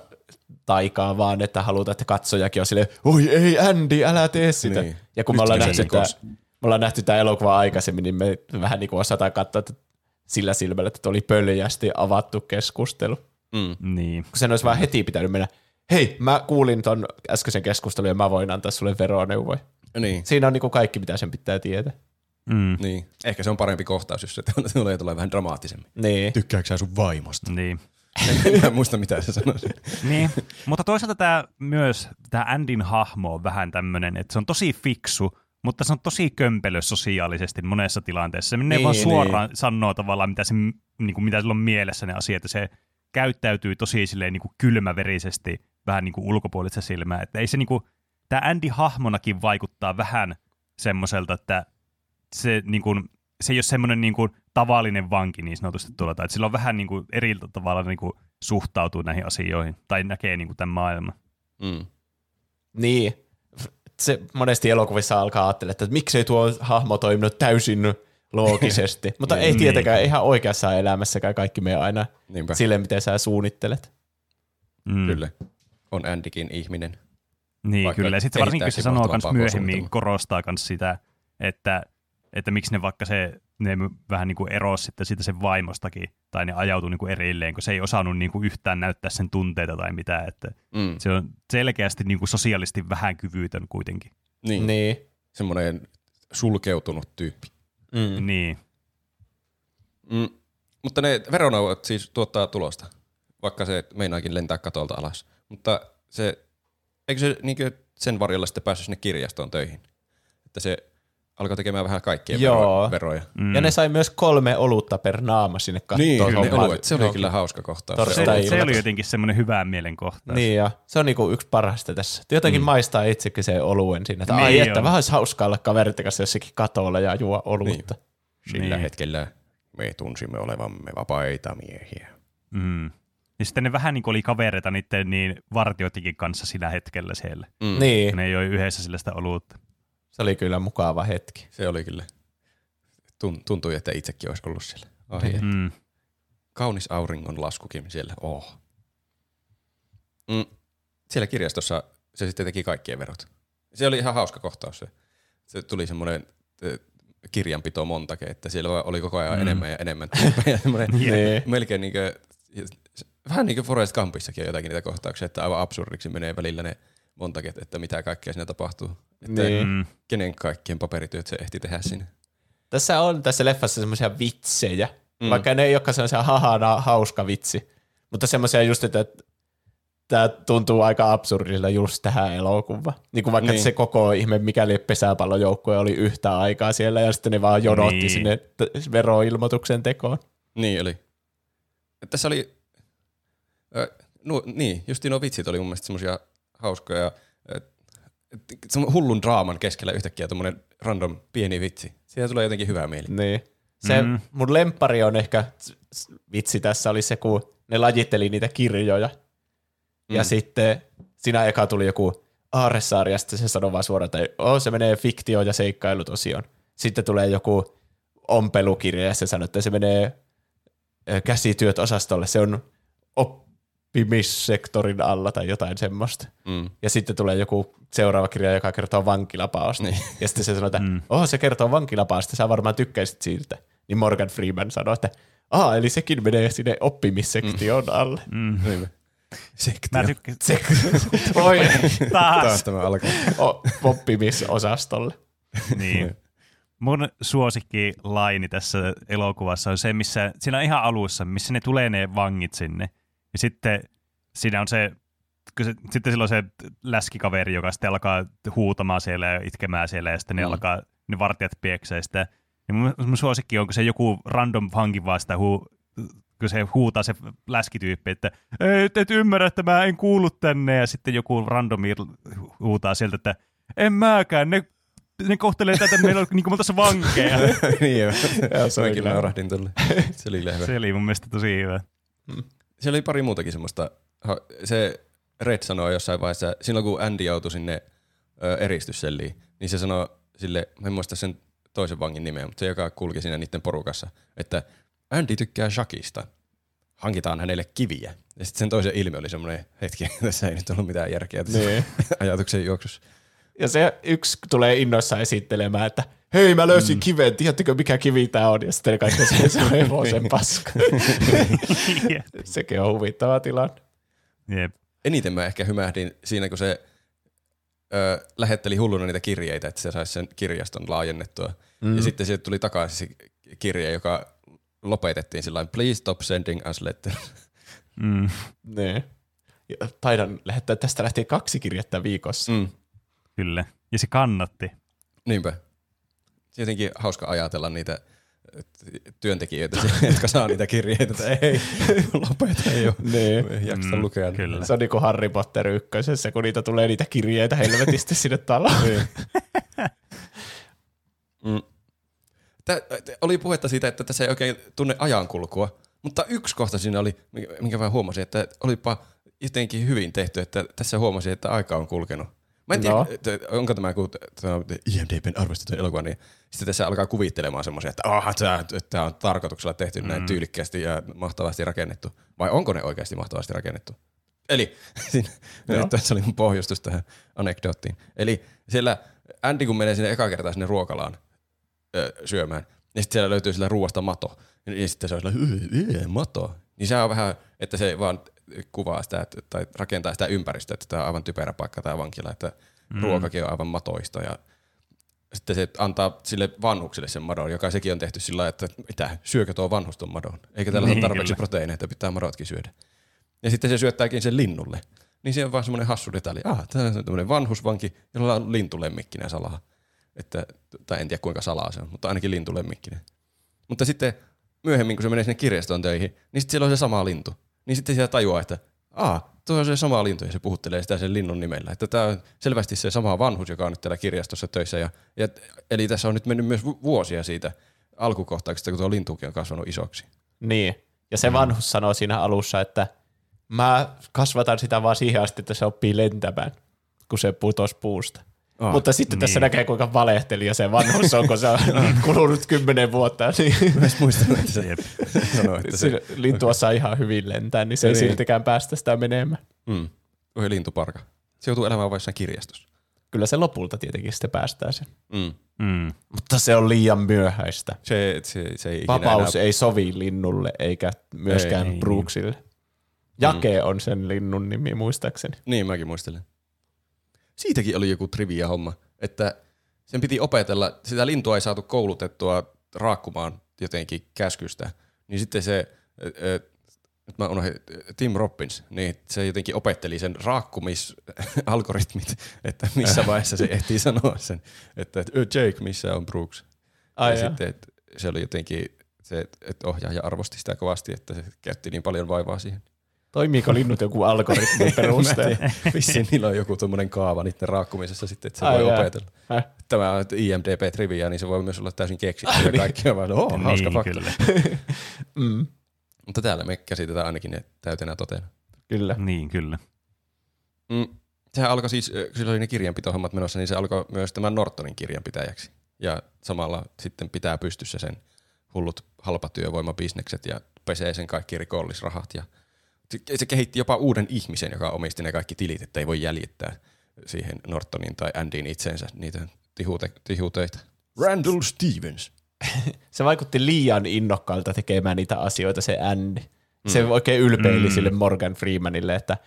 taikaa vaan, että halutaan, että katsojakin on silleen, oi ei Andy, älä tee sitä. Niin. Ja kun me ollaan, nähty se tämä, me ollaan nähty tämä elokuva aikaisemmin, niin me vähän niin kuin osataan katsoa että sillä silmällä, että oli pöljästi avattu keskustelu. Mm. Niin. Kun sen olisi vaan heti pitänyt mennä, hei, mä kuulin ton äskeisen keskustelun ja mä voin antaa sulle veroneuvoja. niin. Siinä on niin kuin kaikki, mitä sen pitää tietää. Mm. Niin. Ehkä se on parempi kohtaus, jos se tulee tulee vähän dramaattisemmin. Niin. Tykkääksä sä sun vaimosta? Niin. En muista mitä se sanoi. niin. Mutta toisaalta tämä myös, tämä Andin hahmo on vähän tämmöinen, että se on tosi fiksu, mutta se on tosi kömpelö sosiaalisesti monessa tilanteessa. Se menee Niin, vaan niin. suoraan sanoo tavallaan, mitä, se, niin kuin, mitä sillä on mielessä ne asiat, ja se käyttäytyy tosi silleen niin kuin kylmäverisesti vähän niin kuin ulkopuolista silmää. Että ei se niin kuin, tämä Andy hahmonakin vaikuttaa vähän semmoiselta, että se, niin kuin, se ei ole semmoinen niin kuin, tavallinen vanki niin sanotusti tuolla, tai että sillä on vähän niin kuin, eri tavalla niin kuin, suhtautuu näihin asioihin, tai näkee niin kuin, tämän maailman. Mm. Niin. Se monesti elokuvissa alkaa ajattelemaan, että miksei tuo hahmo toiminut täysin loogisesti. Mutta ei Niin. tietenkään ihan oikeassa elämässäkään kaikki me aina Niinpä. sille, miten sä suunnittelet. Mm. Kyllä. On Andykin ihminen. Niin, Vaikka kyllä. Ja sitten varsinkin, kun se sanoo pakon myöhemmin, korostaa kans sitä, että, että miksi ne vaikka se, ne vähän niin kuin erosi sitten siitä sen vaimostakin, tai ne ajautui niin kuin erilleen, kun se ei osannut niin kuin yhtään näyttää sen tunteita tai mitään, että Mm. se on selkeästi niin kuin sosiaalisesti vähän kyvytön kuitenkin. Niin. niin. Niin. Semmoinen sulkeutunut tyyppi. Mm. Niin, Mm. Mutta ne veronauvat siis tuottaa tulosta, vaikka se meinaakin lentää katolta alas. Mutta se, eikö se niinkö sen varjolla sitten päässyt sinne kirjastoon töihin? Että se alkoi tekemään vähän kaikkien Joo. vero, veroja. mm. Ja ne sai myös kolme olutta per naama sinne kattoon. Niin, kyllä, ne. Se oli kyllä hauska kohtaus. Torstai- se, se oli jotenkin semmoinen hyvää mielen kohtaus. Niin ja se on niinku yksi parhaista tässä. Jotenkin mm. maistaa itsekin se oluen siinä, että Niin ai että on. vähän olisi hauskaa olla kaverit kanssa jossakin katolla ja juo olutta. Sillä Niin. hetkellä me tunsimme olevamme vapaita miehiä. Mm. Ja sitten ne vähän niin kuin oli kavereita niiden niin vartioitikin kanssa sillä hetkellä siellä. Mm. Niin, Ne ei ole yhdessä sillä sitä olutta. Se oli kyllä mukava hetki. Se oli kyllä. Tun- Tuntui, että itsekin olisi ollut siellä. Ai, että. Mm. Kaunis auringon laskukin siellä. Oh. Mm. Siellä kirjastossa se sitten teki kaikkien verot. Se oli ihan hauska kohtaus. Se, se tuli semmoinen kirjanpito montake, että siellä oli koko ajan Mm. mm. enemmän ja enemmän. Niin. melkein niin kuin, vähän niin kuin Forest Gumpissakin on jotakin niitä kohtauksia, että aivan absurdiksi menee välillä ne montaket, että mitä kaikkea siinä tapahtuu. Että Niin. Mm. kenen kaikkien paperityöt se ehti tehdä siinä. Tässä on tässä leffassa semmoisia vitsejä, mm. Vaikka ne ei olekaan semmoisia hahana hauska vitsi, mutta semmoisia just, että tämä tuntuu aika absurdilta just tähän elokuvaan. Niin kuin vaikka niin. Se koko ihme, mikäli pesäpallojoukkue oli yhtä aikaa siellä ja sitten ne vaan jonotti Niin. sinne t- veroilmoituksen tekoon. Niin oli. Tässä oli, ö, no, niin, justi nuo vitsit oli mun mielestä semmosia hauskoja. semmo- hullun draaman keskellä yhtäkkiä tommonen random pieni vitsi. Siitä tulee jotenkin hyvä mieli. Niin. Se Mm. mun lempari on ehkä, vitsi tässä oli se, kun ne lajitteli niitä kirjoja. Mm. Ja sitten siinä eka tuli joku aarresarja, ja sitten se sanoi vaan suoraan, että oh, se menee fiktio- ja seikkailut osioon. Sitten tulee joku ompelukirja, ja se sanoo, että se menee käsityöt osastolle. Se on oppimissektorin alla tai jotain semmoista. Mm. Ja sitten tulee joku seuraava kirja, joka kertoo vankilapaosta. Niin. Ja sitten se sanoo, että Mm. mm. oh, se kertoo vankilapaosta, sä varmaan tykkäisit siitä. Niin Morgan Freeman sanoi, että Aa, eli sekin menee sinne oppimissektion mm. alle. Mm. Niin. Sektio. Mä tykkäsin. Se, voi, Taas. Taas tämä alkaa. o, oppimisosastolle. niin. Mun suosikki laini tässä elokuvassa on se, missä siinä on ihan alussa, missä ne tulee ne vangit sinne. Ja sitten siinä on se, se sitten silloin se läskikaveri, joka sitten alkaa huutamaan siellä ja itkemään siellä, ja sitten ne Mm. alkaa, ne vartijat pieksee sitä. Ja mun, mun suosikki on, kun se joku random vanki vaan sitä huu, kun se huutaa se läskityyppi, että ei, et, et ymmärrä, että mä en kuulu tänne, ja sitten joku randomi huutaa sieltä, että en mäkään, ne, ne kohtelee tätä, meillä on niin kuin oltaisiin vankeja. niin joo. Se oli Mäkin kyllä. naurahdin tulle. Se oli hyvä. Se oli mun mielestä tosi hyvä. Siellä oli pari muutakin semmoista. Se Red sanoi jossain vaiheessa, silloin kun Andy joutui sinne ö, eristysselliin, niin se sanoi sille, mä en muista sen toisen vangin nimeä, mutta se joka kulki siinä niiden porukassa, että Andy tykkää Shakista. Hankitaan hänelle kiviä. Ja sitten sen toisen ilme oli semmoinen hetki, tässä ei nyt ollut mitään järkeä tässä Niin. ajatuksen juoksussa. Ja se yksi tulee innoissaan esittelemään, että hei mä löysin mm. kiven, tiedättekö mikä kivi tää on? Ja sitten kaikki se, se on hevosen paska. Sekin on huvittava tilanne. Jep. Eniten mä ehkä hymähdin siinä, kun se ö, lähetteli hulluna niitä kirjeitä, että se saisi sen kirjaston laajennettua. Mm. Ja sitten sieltä tuli takaisin se kirje, joka lopetettiin sillä lailla, please stop sending us letter. Mm. Ja Taidan lähettää tästä lähtien kaksi kirjettä viikossa. Mm. Kyllä. Ja se kannatti. Niinpä. Jotenkin hauska ajatella niitä työntekijöitä, jotka saa niitä kirjeitä, että ei, lopeta jo. Niin. Ei jaksa Mm, lukea. kyllä. Se on niin kuin Harry Potter ykkösessä, kun niitä tulee niitä kirjeitä helvetisti sinne taloon. Mm. Tää, t- oli puhetta siitä, että tässä ei oikein tunne ajankulkua, mutta yksi kohta siinä oli, minkä- minkä mä huomasin, että olipa jotenkin hyvin tehty, että tässä huomasin, että aika on kulkenut. Mä en tiedä, No. onko tämä kun IMDBn arvostettu elokuva, niin sitten tässä alkaa kuvittelemaan semmoisia, että oh, tämä, on tarkoituksella tehty näin tyylikkäästi ja mahtavasti rakennettu. Vai onko ne oikeasti mahtavasti rakennettu? Eli siinä, Joo. tässä oli mun pohjustus tähän anekdoottiin. Eli siellä Andy kun menee sinne eka kertaa sinne ruokalaan ö, syömään, ja sitten siellä löytyy sillä ruoasta mato, ja sitten se on sillä "Yy, mato. Niin se on vähän, että se vaan kuvaa sitä, että, tai rakentaa sitä ympäristöä, että tämä on aivan typerä paikka tämä vankila, että mm. ruokakin on aivan matoista ja sitten se antaa sille vanhukselle sen madon, joka sekin on tehty sillä että mitä, syökö tuo vanhus tuon madon? Eikä tällä Niin, ole tarpeeksi kyllä. proteiineita, pitää madotkin syödä. Ja sitten se syöttääkin sen linnulle. Niin se on vaan semmoinen hassu detalji. Ah, tämä on tämmöinen vanhusvanki, jolla on lintulemmikkinä salaa. Että, tai en tiedä kuinka salaa se on, mutta ainakin lintulemmikkinä. Mutta sitten myöhemmin, kun se menee sinne kirjastoon töihin, niin sitten siellä on se sama lintu. Niin sitten siellä tajuaa, että aa, tuo on se sama lintu ja se puhuttelee sitä sen linnun nimellä. Että tämä on selvästi se sama vanhus, joka on nyt täällä kirjastossa töissä. Ja, ja, eli tässä on nyt mennyt myös vu- vuosia siitä alkukohtauksesta, kun tuo lintukin on kasvanut isoksi. Niin. Ja se vanhus sanoo siinä alussa, että mä kasvatan sitä vaan siihen asti, että se oppii lentämään, kun se putos puusta. Aa, Mutta sitten tässä niin. näkee, kuinka valehtelija se vanhus on, kun se on kulunut kymmenen vuotta. Niin Myös muistanut, että se Jep. sanoo, että se... se lintu osaa ihan hyvin lentää, niin se ei Niin. siltikään päästä sitä menemään. Mm, oi lintuparka. Se joutuu elämään vain jossain kirjastossa. Kyllä se lopulta tietenkin sitten päästää sen. Mm. Mm. Mutta se on liian myöhäistä. Se, se, se ei Vapaus enää... ei sovi linnulle eikä myöskään Ei, ei, Brooksille. Jake on sen linnun nimi muistaakseni. Niin, mäkin muistelen. Siitäkin oli joku trivia homma, että sen piti opetella, sitä lintua ei saatu koulutettua raakkumaan jotenkin käskystä, niin sitten se, nyt mä unohdin, Tim Robbins, niin se jotenkin opetteli sen raakkumisalgoritmit, että missä vaiheessa se ehtii sanoa sen, että "Ö, Jake, missä on Brooks. Ai ja jaa. sitten, että se oli jotenkin, se, että ohjaaja arvosti sitä kovasti, että se käytti niin paljon vaivaa siihen. Toimiiko linnut joku algoritmin perusteella? Vissiin niillä on joku tuommoinen kaava niiden raakkumisessa sitten, että se Ai voi jaa. opetella. Häh? Tämä on IMDB-trivia, niin se voi myös olla täysin keksitty ja kaikki on vaan, oh, hauska niin, fakta. kyllä. Mm, Mutta täällä me käsitetään ainakin ne täytenä totena. kyllä. Niin, kyllä. Mm. Sehän alkoi siis, kun sillä oli ne kirjanpitohommat menossa, niin se alkoi myös tämän Nortonin kirjanpitäjäksi. Ja samalla sitten pitää pystyssä sen hullut halpatyövoimabisnekset ja pesee sen kaikki rikollisrahat. Ja se- se kehitti jopa uuden ihmisen, joka omisti ne kaikki tilit, että ei voi jäljittää siihen Nortonin tai Andyin itsensä niitä tihute, tihutöitä. Randall Stevens. Se vaikutti liian innokkaalta tekemään niitä asioita, se Andy. Se oikein ylpeili Mm. sille Morgan Freemanille, että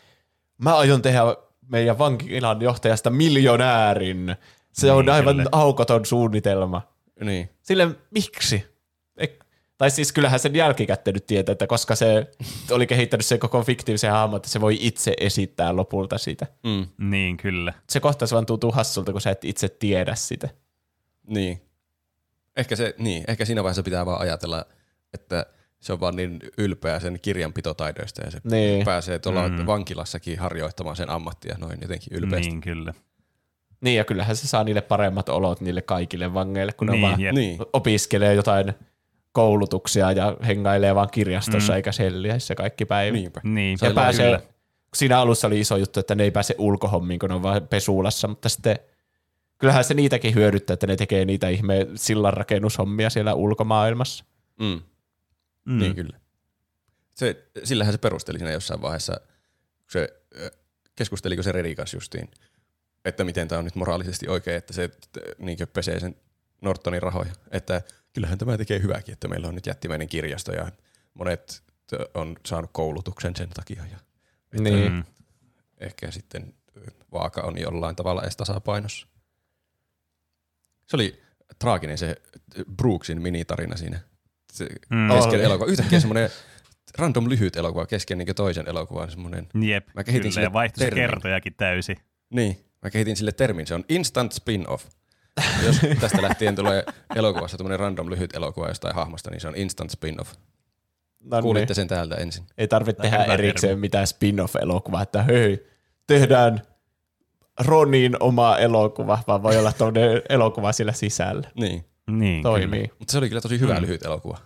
mä aion tehdä meidän vankilan johtajasta miljonäärin. Se on Niin, aivan kyllä. aukoton suunnitelma. Niin. Sille miksi? Tai siis kyllähän sen jälkikäteen nyt tietää, että koska se oli kehittänyt sen koko fiktiivisen hahmon, että se voi itse esittää lopulta sitä. Mm. Niin, kyllä. Se kohtaus vaan tuntuu hassulta, kun sä et itse tiedä sitä. Niin. Ehkä, se, niin. Ehkä siinä vaiheessa pitää vaan ajatella, että se on vaan niin ylpeä sen kirjanpitotaidoista ja se Niin. pääsee tuolla Mm. vankilassakin harjoittamaan sen ammattia noin jotenkin ylpeästi. Niin, kyllä. Niin, ja kyllähän se saa niille paremmat olot niille kaikille vangeille, kun ne Niin, vaan jep. Niin. opiskelee jotain koulutuksia ja hengailee vaan kirjastossa Mm. eikä selliäissä kaikki päivä. Niinpä. Niin, Ja Se pääsee, kyllä. siinä alussa oli iso juttu, että ne ei pääse ulkohommiin, kun ne on vaan pesulassa, mutta sitten kyllähän se niitäkin hyödyttää, että ne tekee niitä ihme sillanrakennushommia siellä ulkomaailmassa. Mm. Mm. Niin kyllä. Se, sillähän se perusteli siinä jossain vaiheessa, kun se keskusteliko se Redin kanssa justiin, että miten tämä on nyt moraalisesti oikein, että se niin pesee sen Nortonin rahoja. Että kyllähän tämä tekee hyvääkin, että meillä on nyt jättimäinen kirjasto ja monet on saanut koulutuksen sen takia. Ja, Niin. Mm. Ehkä sitten vaaka on jollain tavalla edes tasapainossa. Se oli traaginen se Brooksin minitarina siinä. Se Mm. kesken elokuva. Yhtäkkiä semmoinen random lyhyt elokuva kesken niin toisen elokuvan. Semmoinen, Jep, Mä kehitin kyllä, sille ja vaihtui se kertojakin täysin. niin, mä kehitin sille termin. Se on instant spin-off. Jos tästä lähtien tulee elokuvassa tämmöinen random lyhyt elokuva jostain hahmosta, niin se on instant spin-off. No Kuulitte niin. sen täältä ensin. Ei tarvitse Tämä tehdä erikseen termi. mitään spin-off-elokuvaa, että hei, tehdään Ronin oma elokuva, vaan voi olla tuollainen elokuva sillä sisällä. Niin. Niin, Toimii. Mutta se oli kyllä tosi hyvä Mm. lyhyt elokuva.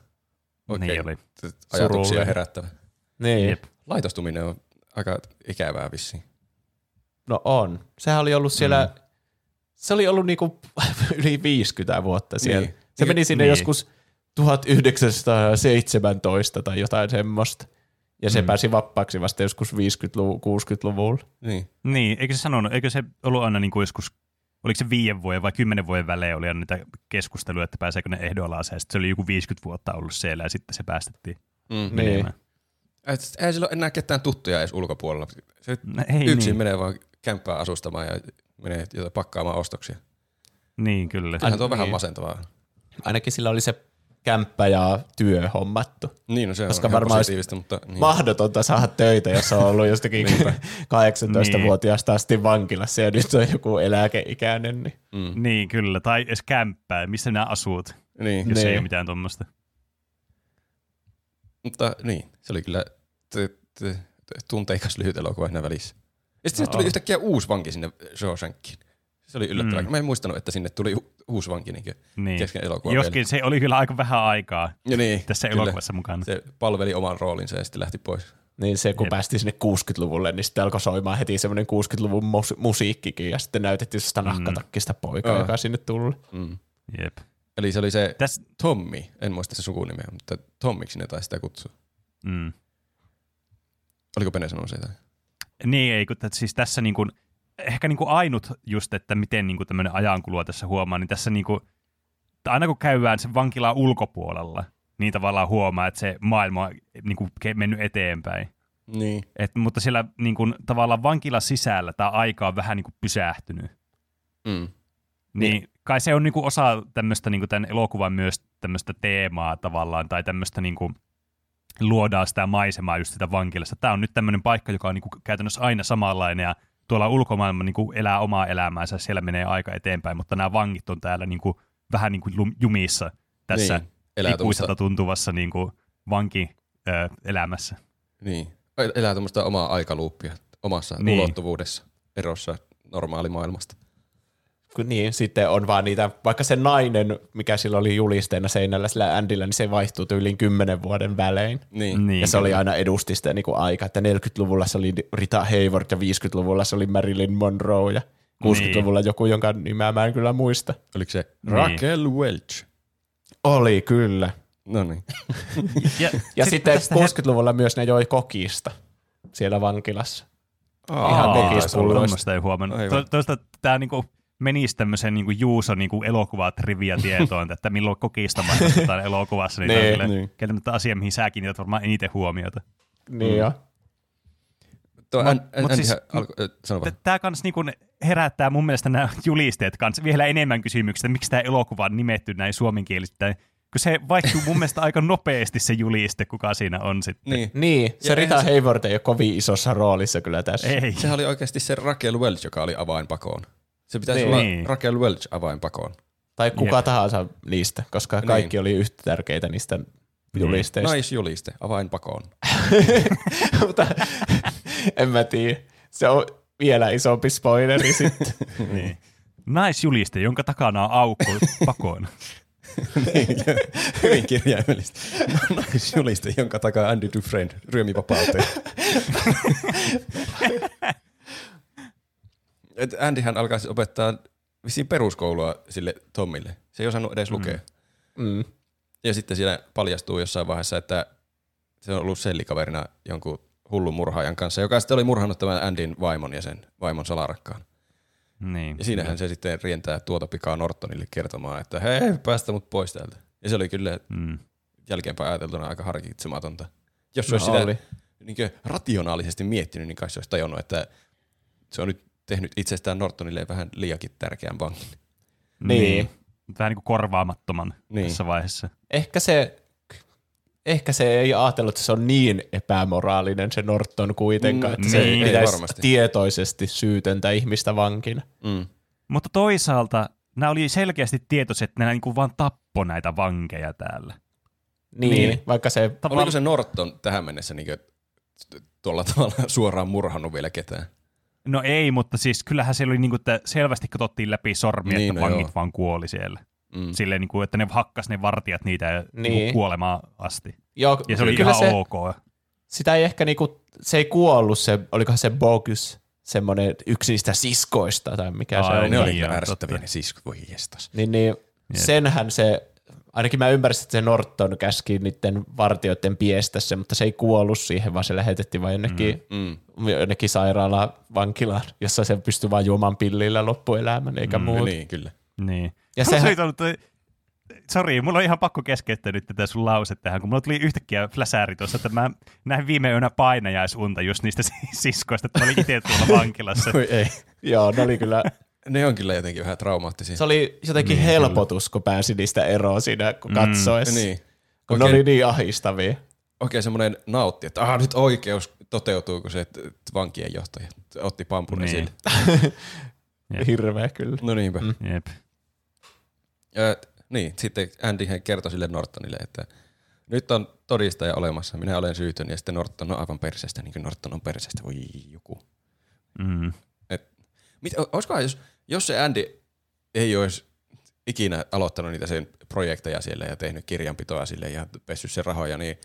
Oikein Niin oli. ajatuksia Surullinen. herättävä. Niin. Jep. Laitostuminen on aika ikävää vissiin. No on. Sehän oli ollut siellä, mm. Se oli ollut niinku yli 50 vuotta siellä. Niin. Niin. Se meni sinne Niin. niin. joskus 1917 tai jotain semmoista. Ja se Mm. pääsi vapaaksi vasta joskus 50-luvulla, 60-luvulla. Niin. Niin, eikö se sanonut, eikö se ollut aina niin kuin joskus, oliko se viiden vuoden vai kymmenen vuoden välein oli aina niitä keskusteluja, että pääseekö ne ehdolla ja sitten se oli joku 50 vuotta ollut siellä ja sitten se päästettiin Mm. Niin. menemään. Et, ei sillä ole enää ketään tuttuja edes ulkopuolella. Se No, ei yksin niin. menee vaan kämppää asustamaan ja menee jotain pakkaamaan ostoksia. Niin, kyllä. Tuo on vähän niin. masentavaa. Ainakin sillä oli se kämppä ja työ hommattu. Niin, no se Koska on varmaan positiivista, mutta niin. Mahdotonta saada töitä, jos on ollut jostakin 18-vuotiaasta asti vankilassa ja nyt on joku eläkeikäinen. Niin. mm. Niin, kyllä. Tai edes kämppää, missä nämä asut, niin. jos Niin. ei ole mitään tuommoista. Mutta niin, se oli kyllä t- t- t- tunteikas lyhyt elokuva siinä välissä. Ja sitten sinne tuli yhtäkkiä uusi vanki sinne Shawshankiin. Se oli yllättävää. Mm. Mm. Mä en muistanut, että sinne tuli uusi vanki niin Niin. kesken elokuvan. Joskin se oli kyllä aika vähän aikaa Ja niin, tässä kyllä. elokuvassa mukana. Se palveli oman roolinsa ja sitten lähti pois. Niin se, kun Jep. päästiin sinne 60-luvulle, niin sitten alkoi soimaan heti semmoinen 60-luvun mus- musiikkikin, ja sitten näytettiin sitä nahkatakkista poikaa, Ah. joka sinne tuli. Mm. Jep. Eli se oli se Täs, Tommy, en muista se sukunimeä, mutta Tommiksi ne taisi sitä kutsua. mm. Oliko Pene sanonut sitä? Niin, ei, kun, siis tässä niin kuin, ehkä niin kuin ainut just, että miten niin kuin tämmöinen ajankulua tässä huomaa, niin tässä niin kuin, aina kun käydään sen vankilan ulkopuolella, niin tavallaan huomaa, että se maailma on niin kuin, mennyt eteenpäin. Niin. Et, mutta siellä niin kuin, tavallaan vankilan sisällä tämä aika on vähän niin kuin pysähtynyt. Mm. Niin, kai se on niin kuin osa tämmöistä niin kuin tämän elokuvan myös tämmöistä teemaa tavallaan, tai tämmöistä niin kuin, luodaan sitä maisemaa just sitä vankilasta. Tämä on nyt tämmöinen paikka, joka on niin kuin käytännössä aina samanlainen, ja tuolla ulkomaailma niin kuin elää omaa elämäänsä, siellä menee aika eteenpäin, mutta nämä vangit on täällä niin kuin, vähän niin kuin jumissa tässä Niin. Ikuiselta tuntuvassa niin kuin vanki-elämässä. niin. Elää tuommoista omaa aikaluuppia omassa niin. ulottuvuudessa erossa normaalimaailmasta. Kun niin, sitten on vaan niitä, vaikka se nainen, mikä sillä oli julisteena seinällä sillä Andillä, niin se vaihtuu tyyliin kymmenen vuoden välein. Niin. Niin, ja se oli aina edusti sitä niin kuin aika, että 40-luvulla se oli Rita Hayworth ja 50-luvulla se oli Marilyn Monroe ja 60-luvulla joku, jonka nimeä mä en kyllä muista. Oliko se Niin. Raquel Welch? Oli kyllä. No niin. Ja, Ja sit sitten tästä 60-luvulla myös ne joi kokista siellä vankilassa. Aa, Ihan Aa, kokistulloista. tuommoista ei huomannut. Toista tämä niinku menisi tämmöiseen niinku Juuso niinku elokuva trivia tietoon, että milloin kokista mainostetaan elokuvassa, niin, Niin, tämä on kyllä niin. kieltämättä asia, mihin sä kiinnität varmaan eniten huomiota. Niin jo. Tuo Mut- An- mut Andyhän siis-. Tämä kans niinku herättää mun mielestä nämä julisteet kans vielä enemmän kysymyksiä, miksi tämä elokuva on nimetty näin suomenkielisesti. Kun se vaihtuu mun mielestä aika nopeasti se juliste, kuka siinä on sitten. Niin. Niin, se Ja Rita se- Hayworth ei ole kovin isossa roolissa kyllä tässä. Ei. Sehän oli oikeasti se Raquel Welch, joka oli avainpakoon. Se pitäisi Niin. olla Niin. Raquel Welch avainpakoon. Tai kuka Jep. tahansa niistä, koska Niin. kaikki oli yhtä tärkeitä niistä julisteista. Naisjuliste, avainpakoon. Mutta en mä tiedä. Se on vielä isompi spoileri sitten. Niin. Naisjuliste, jonka takana on aukko pakoon. Hyvin kirjaimellista. Naisjuliste, jonka takaa Andy Dufresne ryömi vapauteen. Et Andyhän alkaisi opettaa vissiin peruskoulua sille Tommille. Se ei osannut edes lukea. Mm. Ja sitten siellä paljastuu jossain vaiheessa, että se on ollut sellikaverina jonkun hullun murhaajan kanssa, joka sitten oli murhannut tämän Andin vaimon ja sen vaimon salarakkaan. Niin. Ja siinähän se sitten rientää tuota pikaa Nortonille kertomaan, että hei, päästä mut pois täältä. Ja se oli kyllä Mm. jälkeenpäin ajateltuna aika harkitsematonta. Jos se No olisi sitä oli. niin rationaalisesti miettinyt, niin kai se olisi tajunnut, että se on nyt tehnyt itsestään Nortonille vähän liiakin tärkeän vangin. Niin. Vähän niin kuin korvaamattoman Niin. niin. tässä vaiheessa. Ehkä se, ehkä se ei ajatellut, että se on niin epämoraalinen se Norton kuitenkaan, että se Niin, ei pitäisi varmasti. tietoisesti syytöntä ihmistä vankina. Mm. Mutta toisaalta nämä oli selkeästi tietoiset, että nämä niin kuin vaan tappo näitä vankeja täällä. Niin, Niin. niin. vaikka se, Oliko se Norton tähän mennessä niin tuolla tavalla suoraan murhannut vielä ketään? No ei, mutta siis kyllähän siellä oli niin kuin, että selvästi katsottiin läpi sormia, Niin, että no vangit joo. vaan kuoli siellä. Mm. Silleen, niin kuin, että ne hakkas ne vartijat niitä ja niin. Niin. kuolemaan asti. joo, Ja se oli kyllä ihan se, ok. sitä ei ehkä niinku, se ei kuollut se, olikohan se Bogus, semmoinen yksi niistä siskoista tai mikä se Ai, on. Ne Niin, oli joo, ärsyttäviä ne siskot, voi jestas. Niin, niin senhän se, ainakin mä ymmärsin, että se Norton käski niiden vartijoiden piestä se, mutta se ei kuollut siihen, vaan se lähetettiin vain jonnekin, Mm. mm. jonnekin sairaalaan vankilaan, jossa se pystyi vain juomaan pillillä loppuelämän eikä mm, muuta. niin, kyllä. Niin. Ja sehän- ollut, Sori, mulla on ihan pakko keskeyttää nyt tätä sun lause tähän, kun mulla tuli yhtäkkiä fläsääri tuossa, että mä näin viime yönä painajaisunta just niistä siskoista, että mä olin itse tuolla vankilassa. Voi ei. Joo, ne oli kyllä, Ne on kyllä jotenkin vähän traumaattisia. se oli jotenkin niin, helpotus, kun pääsi niistä eroon siinä, kun Mm, katsoessa. Niin. Kun ne oli niin ahistavia. oikein semmoinen nautti, että ah, nyt oikeus toteutuu, kun se että vankien johtaja otti pampun Niin. esille. Hirveä kyllä. No niinpä. Mm. Jep. Ja, niin, sitten Andy hän kertoi sille Nortonille, että nyt on todistaja olemassa, minä olen syytön, ja sitten Norton on aivan perseestä, niin kuin Norton on perseestä, voi joku. Mm. Mit, olisikohan, jos, jos se Andy ei olisi ikinä aloittanut niitä sen projekteja siellä ja tehnyt kirjanpitoa sille ja pessyt sen rahoja, niin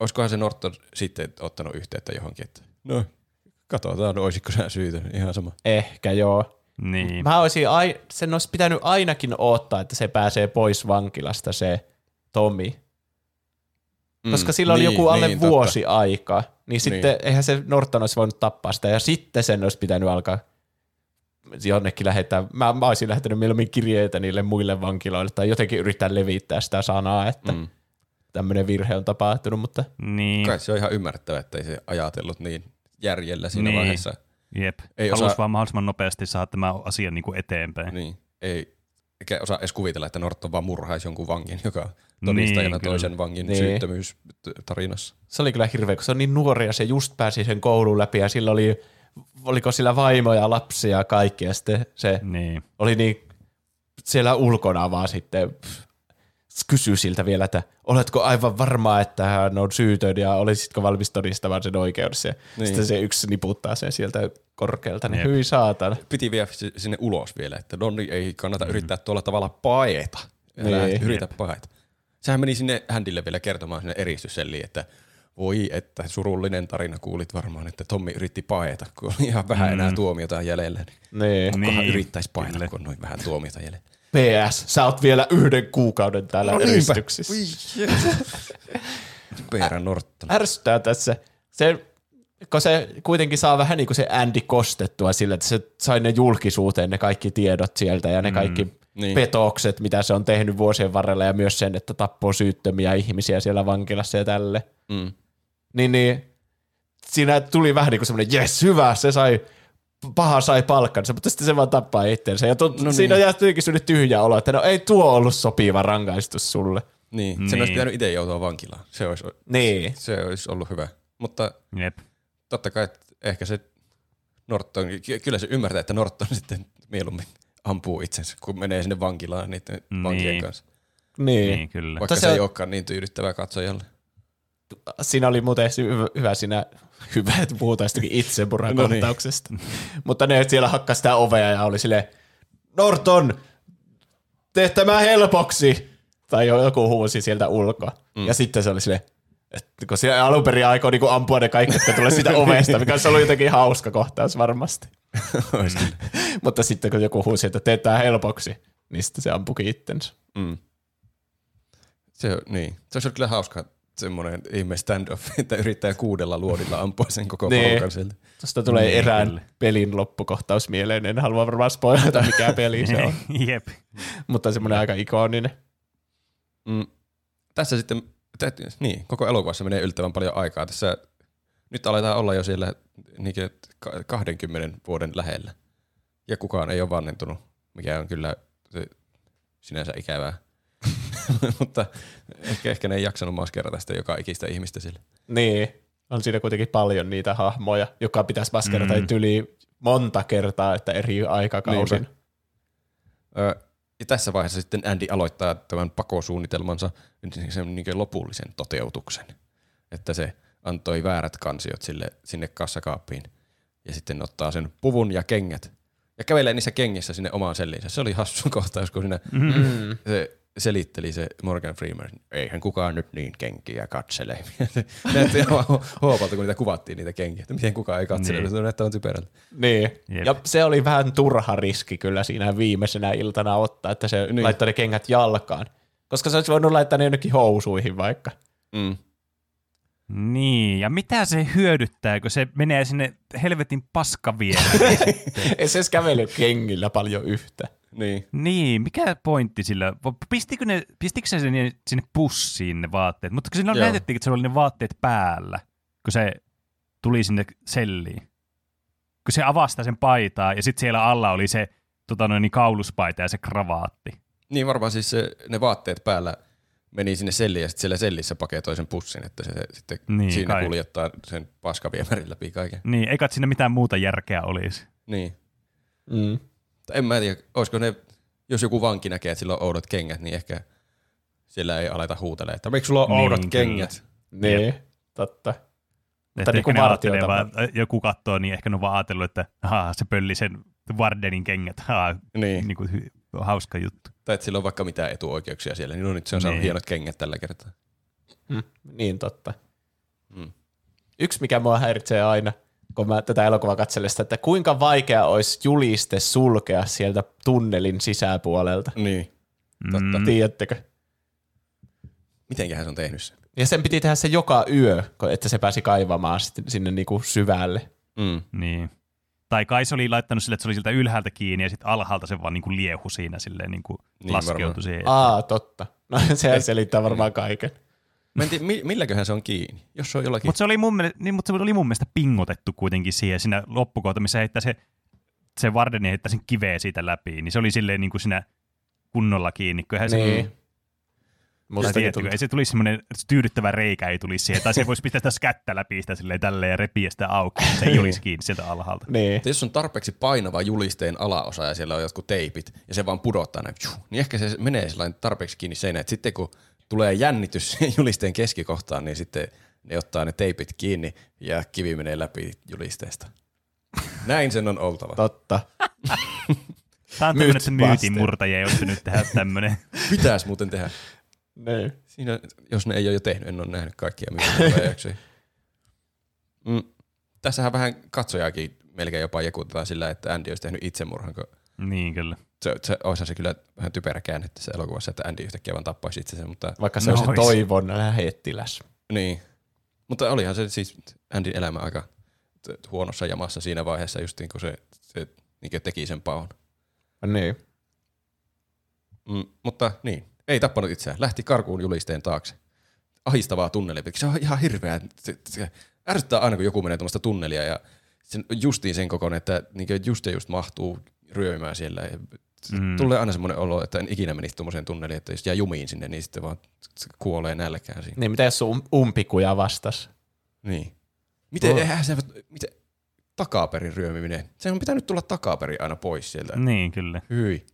olisikohan se Norton sitten ottanut yhteyttä johonkin, että no, katsotaan, olisiko sä syytön, ihan sama. Ehkä joo. Niin. Mä olisin, ai, sen olisi pitänyt ainakin odottaa, että se pääsee pois vankilasta se Tomi. Koska sillä oli niin, joku alle niin, vuosi aika, niin sitten Niin. eihän se Norton olisi voinut tappaa sitä, ja sitten sen olisi pitänyt alkaa jonnekin lähettää, mä, mä olisin lähettänyt mieluummin kirjeitä niille muille vankiloille, tai jotenkin yrittää levittää sitä sanaa, että mm. Mm. tämmöinen virhe on tapahtunut, mutta Niin. Kai se on ihan ymmärrettävä, että ei se ajatellut niin järjellä siinä Niin. vaiheessa. Jep. Ei Haluaisi osaa- vaan mahdollisimman nopeasti saada tämä asia niin kuin eteenpäin. Niin. Ei, eikä osaa edes kuvitella, että Norton vaan murhaisi jonkun vangin, joka todistajana Niin, toisen vangin Niin. syyttömyys tarinassa. se oli kyllä hirveä, kun se on niin nuori ja se just pääsi sen koulun läpi ja sillä oli, oliko sillä vaimoja ja lapsia ja kaikki ja sitten se Niin. oli niin siellä ulkona vaan sitten pff, kysyi siltä vielä, että oletko aivan varma, että hän on syytön ja olisitko valmis todistamaan sen oikeudessa. Ja Niin. Sitten se yksi niputtaa sen sieltä korkealta, niin Jep. hyi saatana. Piti vielä si- sinne ulos vielä, että Donni ei kannata yrittää tuolla tavalla paeta. Älä Niin. yritä paeta. Sehän meni sinne Händille vielä kertomaan sinne eristysselliin, että voi, että surullinen tarina kuulit varmaan, että Tommi yritti paeta, kun oli ihan vähän enää tuomiota jäljellä. Niin Niin. Kohan Niin, yrittäisi paeta, kyllä. kun on noin vähän tuomiota jäljellä. PS, sä oot vielä yhden kuukauden täällä no eristyksissä. Peera Norton. ärsyttää tässä. Se, kun se kuitenkin saa vähän niin kuin se Andy kostettua sillä, että se sai ne julkisuuteen ne kaikki tiedot sieltä ja ne mm, kaikki niin. petokset, mitä se on tehnyt vuosien varrella ja myös sen, että tappoo syyttömiä ihmisiä siellä vankilassa ja tälle. Mm. Niin, niin siinä tuli vähän niin kuin semmoinen, jes, hyvä, se sai, paha sai palkkansa, mutta sitten se vaan tappaa itseensä. Ja tu- No no siinä niin. jää semmoinen tyhjä olo, että no ei tuo ollut sopiva rangaistus sulle. Niin, sen Niin. olisi pitänyt itse joutua vankilaan. Se olisi, Niin. se olisi ollut hyvä. Mutta Jep. totta kai että ehkä se Norton, ky- kyllä se ymmärtää, että Norton sitten mieluummin ampuu itsensä, kun menee sinne vankilaan niiden Niin. vankien kanssa. Niin. Niin, kyllä. Vaikka Mutta se ei olekaan niin tyydyttävää katsojalle. Siinä oli muuten hyvä, hyvä siinä, hyvä, että puhutaan sitäkin itsemurhakohtauksesta. Mutta ne siellä hakkas sitä ovea ja oli sille Norton, tee tämä helpoksi! Tai jo- joku huusi sieltä ulkoa. Mm. Ja sitten se oli sille että kun siellä alun perin aikoo niin ampua ne kaikki, jotka tulee siitä ovesta, mikä olisi ollut jotenkin hauska kohtaus varmasti. Mutta sitten kun joku huusi, että tee tämä helpoksi, niin sitten se ampukin itsensä. Mm. Se, niin. se olisi kyllä hauska semmoinen ihme stand-off, että yrittää kuudella luodilla ampua sen koko Niin. porukan sieltä. Tuosta tulee Niin, erään kyllä. pelin loppukohtaus mieleen. En halua varmaan spoilata, mikä peli se on. Jep. Mutta semmoinen aika ikoninen. Mm. Tässä sitten, täytyy, niin, koko elokuvassa menee yllättävän paljon aikaa. Tässä Nyt aletaan olla jo siellä niinkö ka- 20 vuoden lähellä. Ja kukaan ei ole vanhentunut, mikä on kyllä sinänsä ikävää. Mutta ehkä, ehkä ne ei jaksanut maskerata sitä joka ikistä ihmistä sille. Niin, on siinä kuitenkin paljon niitä hahmoja, joka pitäisi maskerata Mm. mm. yli monta kertaa, että eri aikakausin. Niinpä. Ö, ja tässä vaiheessa sitten Andy aloittaa tämän pakosuunnitelmansa sen niin lopullisen toteutuksen. Että se antoi väärät kansiot sille, sinne kassakaappiin ja sitten ottaa sen puvun ja kengät ja kävelee niissä kengissä sinne omaan selliinsä. Se oli hassu kohtaus, kun siinä Mm. se selitteli se Morgan Freeman, eihän kukaan nyt niin kenkiä katsele. Se näytti ihan hoopalta, kun niitä kuvattiin niitä kenkiä, että miten kukaan ei katsele, Niin. se näyttää on typerältä. Niin, Jep. ja se oli vähän turha riski kyllä siinä viimeisenä iltana ottaa, että se Niin. niin. laittoi ne kengät jalkaan. Koska se olisi voinut laittaa ne jonnekin housuihin vaikka. Mm. Niin, ja mitä se hyödyttää, kun se menee sinne helvetin paskaviereen? Ei se edes kävely kengillä paljon yhtä. Niin. niin, mikä pointti sillä? Pistikö, ne, pistikö se sinne, sinne pussiin ne vaatteet? Mutta kun siinä Joo. näytettiin, että se oli ne vaatteet päällä, kun se tuli sinne selliin. Kun se avastaa sen paitaa ja sitten siellä alla oli se tota noin, niin kauluspaita ja se kravaatti. Niin varmaan siis se, ne vaatteet päällä meni sinne selliin ja sitten siellä sellissä paketoi sen pussin, että se, se sitten Niin, siinä kai. kai. kuljettaa sen paskaviemärin läpi kaiken. Niin, eikä siinä mitään muuta järkeä olisi. Niin. Mm. Tai en mä tiedä, olisiko ne, jos joku vanki näkee, että sillä on oudot kengät, niin ehkä siellä ei aleta huutelemaan, että miksi sulla on Niin, oudot kyllä. kengät? Niin, totta. Että niinku ehkä ne vaan, joku katsoo, niin ehkä ne on vaan ajatellut, että ahaa, se pölli sen Vardenin kengät. Ahaa, Niin. niin kuin, hauska juttu. Tai että sillä on vaikka mitään etuoikeuksia siellä, niin no nyt se on saanut Niin. hienot kengät tällä kertaa. Mm. Niin totta. Mm. Yksi, mikä mua häiritsee aina, kun mä tätä elokuvaa katselen sitä, että kuinka vaikea olisi juliste sulkea sieltä tunnelin sisäpuolelta. Niin. Totta. Mm. Tiedättekö? Mitenköhän se on tehnyt sen? Ja sen piti tehdä se joka yö, että se pääsi kaivamaan sinne niinku syvälle. Mm. Niin. Tai kai se oli laittanut sille, että se oli siltä ylhäältä kiinni ja sitten alhaalta se vaan niin kuin liehu siinä silleen niin kuin Niin laskeutui varmaan. siihen. Aa, totta. No sehän selittää varmaan kaiken. Mä en tiedä, mi- milläköhän se on kiinni. Jos se on jollakin... Mutta se, oli mun mielestä, niin, mutta se oli mun mielestä pingotettu kuitenkin siihen siinä loppukohta, missä heittää se, se Vardeni heittää sen kiveä siitä läpi, niin se oli silleen niin kuin siinä kunnolla kiinni. se, Niin. Tai Mustakin tiedätkö, ei se tulisi semmoinen tyydyttävä reikä ei tulisi siihen, tai se voisi pistää sitä kättä läpi sitä silleen tälleen ja repiä sitä auki, se ei olisi kiinni sieltä alhaalta. Niin. Jos on tarpeeksi painava julisteen alaosa ja siellä on jotkut teipit ja se vaan pudottaa näin, niin ehkä se menee tarpeeksi kiinni seinään, että sitten kun tulee jännitys julisteen keskikohtaan, niin sitten ne ottaa ne teipit kiinni ja kivi menee läpi julisteesta. Näin sen on oltava. Totta. Tämä on tämmöinen, että myytinmurtajia ei ole nyt tehdä tämmöinen. Pitäisi muuten tehdä. Niin. Siinä, jos ne ei ole jo tehnyt, en ole nähnyt kaikkia myytinmurtajajaksoja. mm. Tässähän vähän katsojaakin melkein jopa jekutetaan sillä, että Andy olisi tehnyt itsemurhan, kun niin kyllä. Se, se olisihan se kyllä vähän typerä käänne tässä elokuvassa, että Andy yhtäkkiä vaan tappaisi itsensä, mutta Vaikka se No on se ois. toivon lähettiläs. niin. Mutta olihan se siis Andyn elämä aika huonossa jamassa siinä vaiheessa, just niin kun se, se niin teki sen paon. Niin. Mm, mutta niin, ei tappanut itseään. Lähti karkuun julisteen taakse. Ahistavaa tunnelia. Se on ihan hirveä. Se, se ärsyttää aina, kun joku menee tuommoista tunnelia ja sen, justiin sen kokoinen, että niin just ja just mahtuu ryömään siellä. Ja Mm. mm. Tulee aina semmoinen olo, että en ikinä menisi tuommoiseen tunneliin, että jos jää jumiin sinne, niin sitten vaan se kuolee nälkään siinä. Niin, mitä jos sun umpikuja vastas? Niin. Miten, Oh. eihän se, miten, takaperin ryömiminen. Se on pitänyt tulla takaperin aina pois sieltä. Mm. Niin kyllä. Hyi.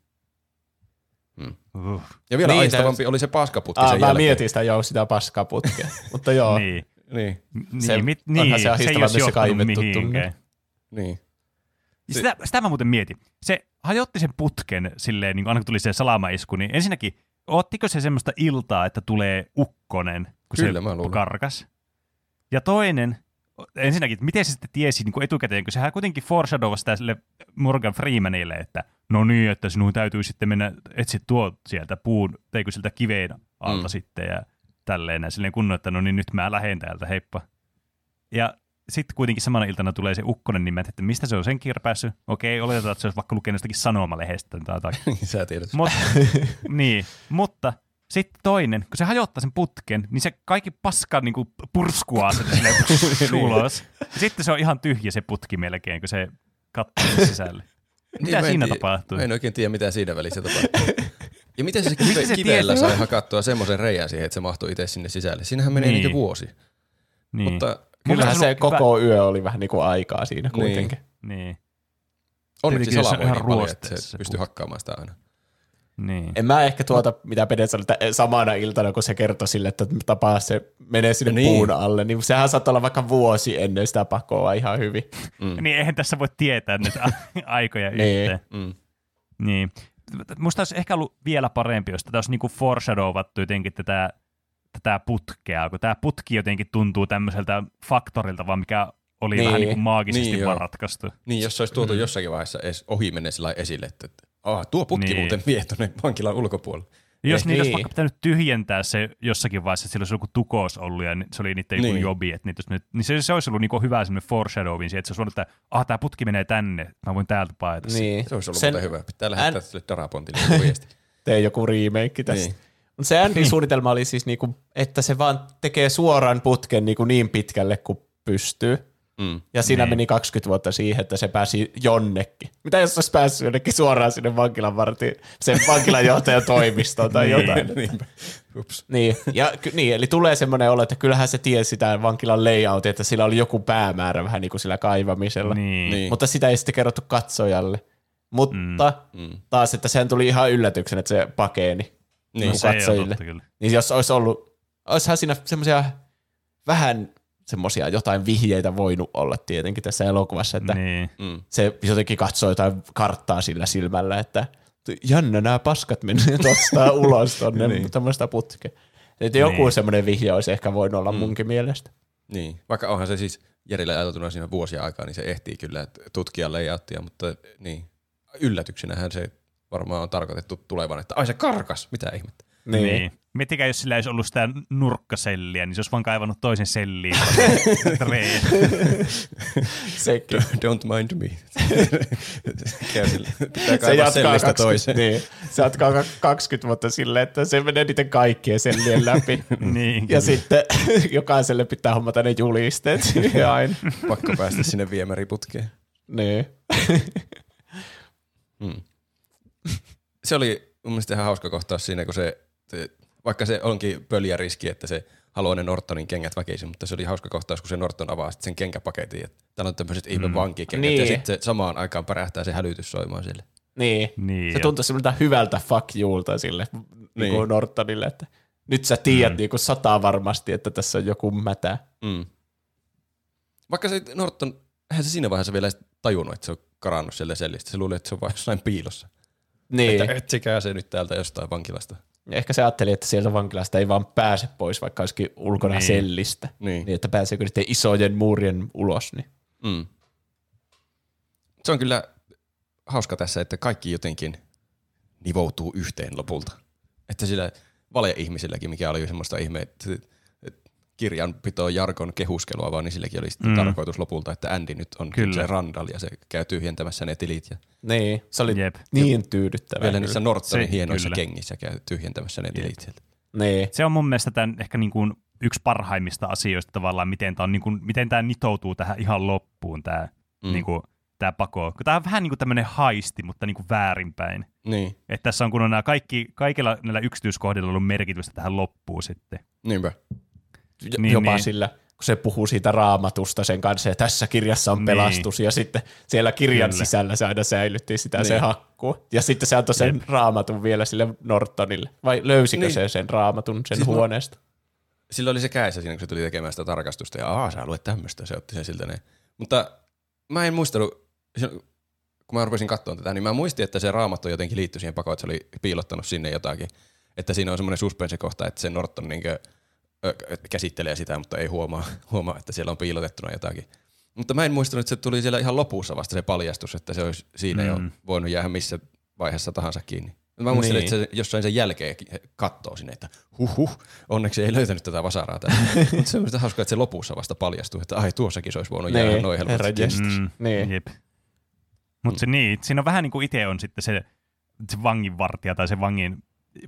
Uh. Ja vielä Niin, niin, aistavampi oli se paskaputki Aa, sen mä jälkeen. mietin sitä joo, sitä paskaputkea. Mutta joo. Niin. Niin, Niin, Se- mit, onhan niin, se se, ahistava ei se johtanut kaivettu mihinkään. tunne. niin. Sitä, sitä mä muuten mietin. Se hajotti sen putken silleen, niin kun aina kun tuli se salamaisku, niin ensinnäkin, oottiko se semmoista iltaa, että tulee ukkonen, kun Kyllä, mä se luulen. karkas? Ja toinen, ensinnäkin, että miten se sitten tiesi niin kuin etukäteen, kun sehän kuitenkin foreshadowasi sille Morgan Freemanille, että no niin, että sinun täytyy sitten mennä etsiä tuo sieltä puun, teikö siltä kiveen alta Mm. sitten ja tälleen ja silleen kunnon, että no niin nyt mä lähden täältä, heippa. Ja sitten kuitenkin samana iltana tulee se ukkonen nimet, että mistä se on sen kirpässyt. Okei, oletetaan, että se olisi vaikka lukenut jostakin sanomalehdestä tai jotakin. Sä tiedät. Mut, niin, mutta Sitten toinen, kun se hajottaa sen putken, niin se kaikki paska niin kuin purskuaa sen silleen ulos. Ja sitten se on ihan tyhjä se putki melkein, kun se katsoo sisälle. Mitä Niin, en siinä tiedä- tapahtuu? En oikein tiedä, mitä siinä välissä tapahtuu. Ja miten se, kive, se kivellä sai hakattua semmoisen reijän siihen, että se mahtui itse sinne sisälle? Siinähän menee Niin. niin. vuosi. Niin. Mutta Kyllähän se on hyvä- koko yö oli vähän niin kuin aikaa siinä kuitenkin. Niin, onneksi Tietenkin se on salavoi ihan niin paljon, että se se pystyy hakkaamaan sitä aina. niin. En mä ehkä tuota, mitä Pede sanoi, että samana iltana, kun se kertoi sille, että tapaa se menee sinne Niin. puun alle, niin sehän saattaa olla vaikka vuosi ennen sitä pakoa ihan hyvin. Mm. Niin eihän tässä voi tietää a- aikoja Niin. yhteen. Mm. Niin. Musta olisi ehkä ollut vielä parempi, jos tätä olisi niinku foreshadowattu jotenkin tätä, tätä putkea, kun tämä putki jotenkin tuntuu tämmöiseltä faktorilta, vaan mikä oli Niin. vähän niin kuin maagisesti Niin, vaan ratkaistu. Niin, jos se olisi tuotu mm. jossakin vaiheessa edes ohi mennä sillä esille, että että, ah, tuo putki Niin. muuten vie tuonne vankilan ulkopuolelle. Jos Eh, niitä olisi niin. vaikka pitänyt tyhjentää se jossakin vaiheessa, että sillä olisi joku tukos ollut ja se oli niiden joku Niin. jobi, että niitä olisi nyt, niin se, se olisi ollut niinku hyvä semmoinen foreshadowing, siihen, että se olisi ollut, että ah, tämä putki menee tänne, mä voin täältä paeta. Niin. Se olisi ollut Sen muuten hyvä. Pitää lähettää Än- sille Darapontille joku viesti. tee joku remake tästä. Niin. Niin. Mutta se Andin suunnitelma oli siis, niinku, että se vaan tekee suoraan putken niinku niin pitkälle kuin pystyy. Mm. Ja siinä Niin. meni 20 vuotta siihen, että se pääsi jonnekin. Mitä jos olisi päässyt jonnekin suoraan sinne vankilan vartiin, sen vankilanjohtajan toimistoon tai Niin. jotain. Niinpä. Ups. Niin, ja, ky- niin, eli tulee semmoinen olo, että kyllähän se tiesi sitä vankilan layoutia, että sillä oli joku päämäärä vähän niin kuin sillä kaivamisella. Niin. Niin. Mutta sitä ei sitten kerrottu katsojalle. Mutta Mm. taas, että sehän tuli ihan yllätyksen, että se pakeeni Niin. se ei ole katsojille. totta kyllä. Niin jos olisi ollut, olisihan siinä semmoisia vähän semmoisia jotain vihjeitä voinut olla tietenkin tässä elokuvassa, että Niin. Mm. se jotenkin katsoo jotain karttaa sillä silmällä, että jännä nämä paskat menee tuosta ulos tonne Niin. tämmöistä putkea. Että joku Niin. semmoinen vihje olisi ehkä voinut olla mm. munkin mielestä. Niin. Vaikka onhan se siis Jerille ajateltuna siinä vuosia aikaa, niin se ehtii kyllä että tutkia layouttia, mutta niin. Yllätyksenähän se varmaan on tarkoitettu tulevan, että ai se karkas, mitä ihmettä. Niin. niin. Miettikää, jos sillä ei olisi ollut sitä nurkkaselliä, niin se olisi vaan kaivannut toisen selliin. Sekin. Don't mind me. Pitää Se jatkaa, sellistä 20, toiseen. niin, se jatkaa ka- 20 vuotta silleen, että se menee niiden kaikkien sellien läpi. niin, Ja sitten jokaiselle pitää hommata ne julisteet aina. Pakko päästä sinne viemäriputkeen. Niin. Mm. Se oli mun mielestä ihan hauska kohtaus siinä, kun se, se vaikka se onkin pöljä riski, että se haluaa ne Nortonin kengät väkisin, mutta se oli hauska kohtaus, kun se Norton avaa sen kenkäpaketin, että täällä on tämmöiset ihme vankikengät, Niin. ja sitten samaan aikaan pärähtää se hälytys soimaan siellä. Niin. Niin, se joo. tuntui semmoilta hyvältä fuck you'lta sille niin. Niin. Nortonille, että nyt sä tiedät mm. niin kuin sataa varmasti, että tässä on joku mätä. Mm. Vaikka se Norton, eihän se siinä vaiheessa vielä tajunnut, että se on karannut sieltä sellistä. Se luuli, että se on vain jossain piilossa. Niin. Että etsikää se nyt täältä jostain vankilasta. Ehkä se ajatteli, että sieltä vankilasta ei vaan pääse pois, vaikka olisikin ulkona Niin. niin. sellistä. Niin. Niin, että pääseekö niiden isojen muurien ulos. Niin. Mm. Se on kyllä hauska tässä, että kaikki jotenkin nivoutuu yhteen lopulta. Että sillä vale-ihmisilläkin, mikä oli semmoista ihme, että että kirjanpito Jarkon kehuskelua, vaan niin silläkin oli sitten Mm. tarkoitus lopulta, että Andy nyt on Kyllä. se Randall ja se käy tyhjentämässä ne tilit. Ja niin, se oli Jep. niin tyydyttävää. vielä kyllä. niissä Nortonin Se- hienoissa kyllä. kengissä käy tyhjentämässä ne tilit sieltä. Niin. Se on mun mielestä tämän ehkä niin kuin yksi parhaimmista asioista tavallaan, miten tämä, on niin kuin, miten tämä nitoutuu tähän ihan loppuun, tämä, mm. Niin kuin, tämä pako. Tämä on vähän niin kuin tämmöinen haisti, mutta niin kuin väärinpäin. Niin, Että tässä on kun on nämä kaikki, kaikilla näillä yksityiskohdilla ollut merkitystä tähän loppuun sitten. niinpä. Niin, Niin, jopa niin. sillä, kun se puhuu siitä raamatusta sen kanssa, ja tässä kirjassa on Niin. pelastus, ja sitten siellä kirjan Kyllä. sisällä se aina säilytti sitä niin. se hakkuu. Ja sitten se antoi sen Jep. raamatun vielä sille Nortonille. Vai löysikö Niin. se sen raamatun sen Siis mä- huoneesta? Sillä oli se käessä siinä, kun se tuli tekemään sitä tarkastusta, ja aah, sä luet tämmöistä, se otti sen siltä ne. Mutta mä en muistanut, kun mä rupesin katsomaan tätä, niin mä muistin, että se raamattu jotenkin liittyi siihen pakoon, että se oli piilottanut sinne jotakin. Että siinä on semmoinen suspense-kohta, että se Norton niinkö, käsittelee sitä, mutta ei huomaa, huomaa, että siellä on piilotettuna jotakin. Mutta mä en muistanut, että se tuli siellä ihan lopussa vasta se paljastus, että se olisi siinä mm. jo Mm. voinut jäädä missä vaiheessa tahansa kiinni. Mä muistin, Niin. että se jossain sen jälkeen katsoo sinne, että huhhuh, onneksi ei löytänyt tätä vasaraa täältä. Mutta se on sitä hauskaa, että se lopussa vasta paljastuu, että ai tuossakin se olisi voinut jäädä Niin, noin helposti. Mm, Niin. Jep. Mutta se niin, siinä on vähän niin kuin itse on sitten se, se vanginvartija tai se vangin,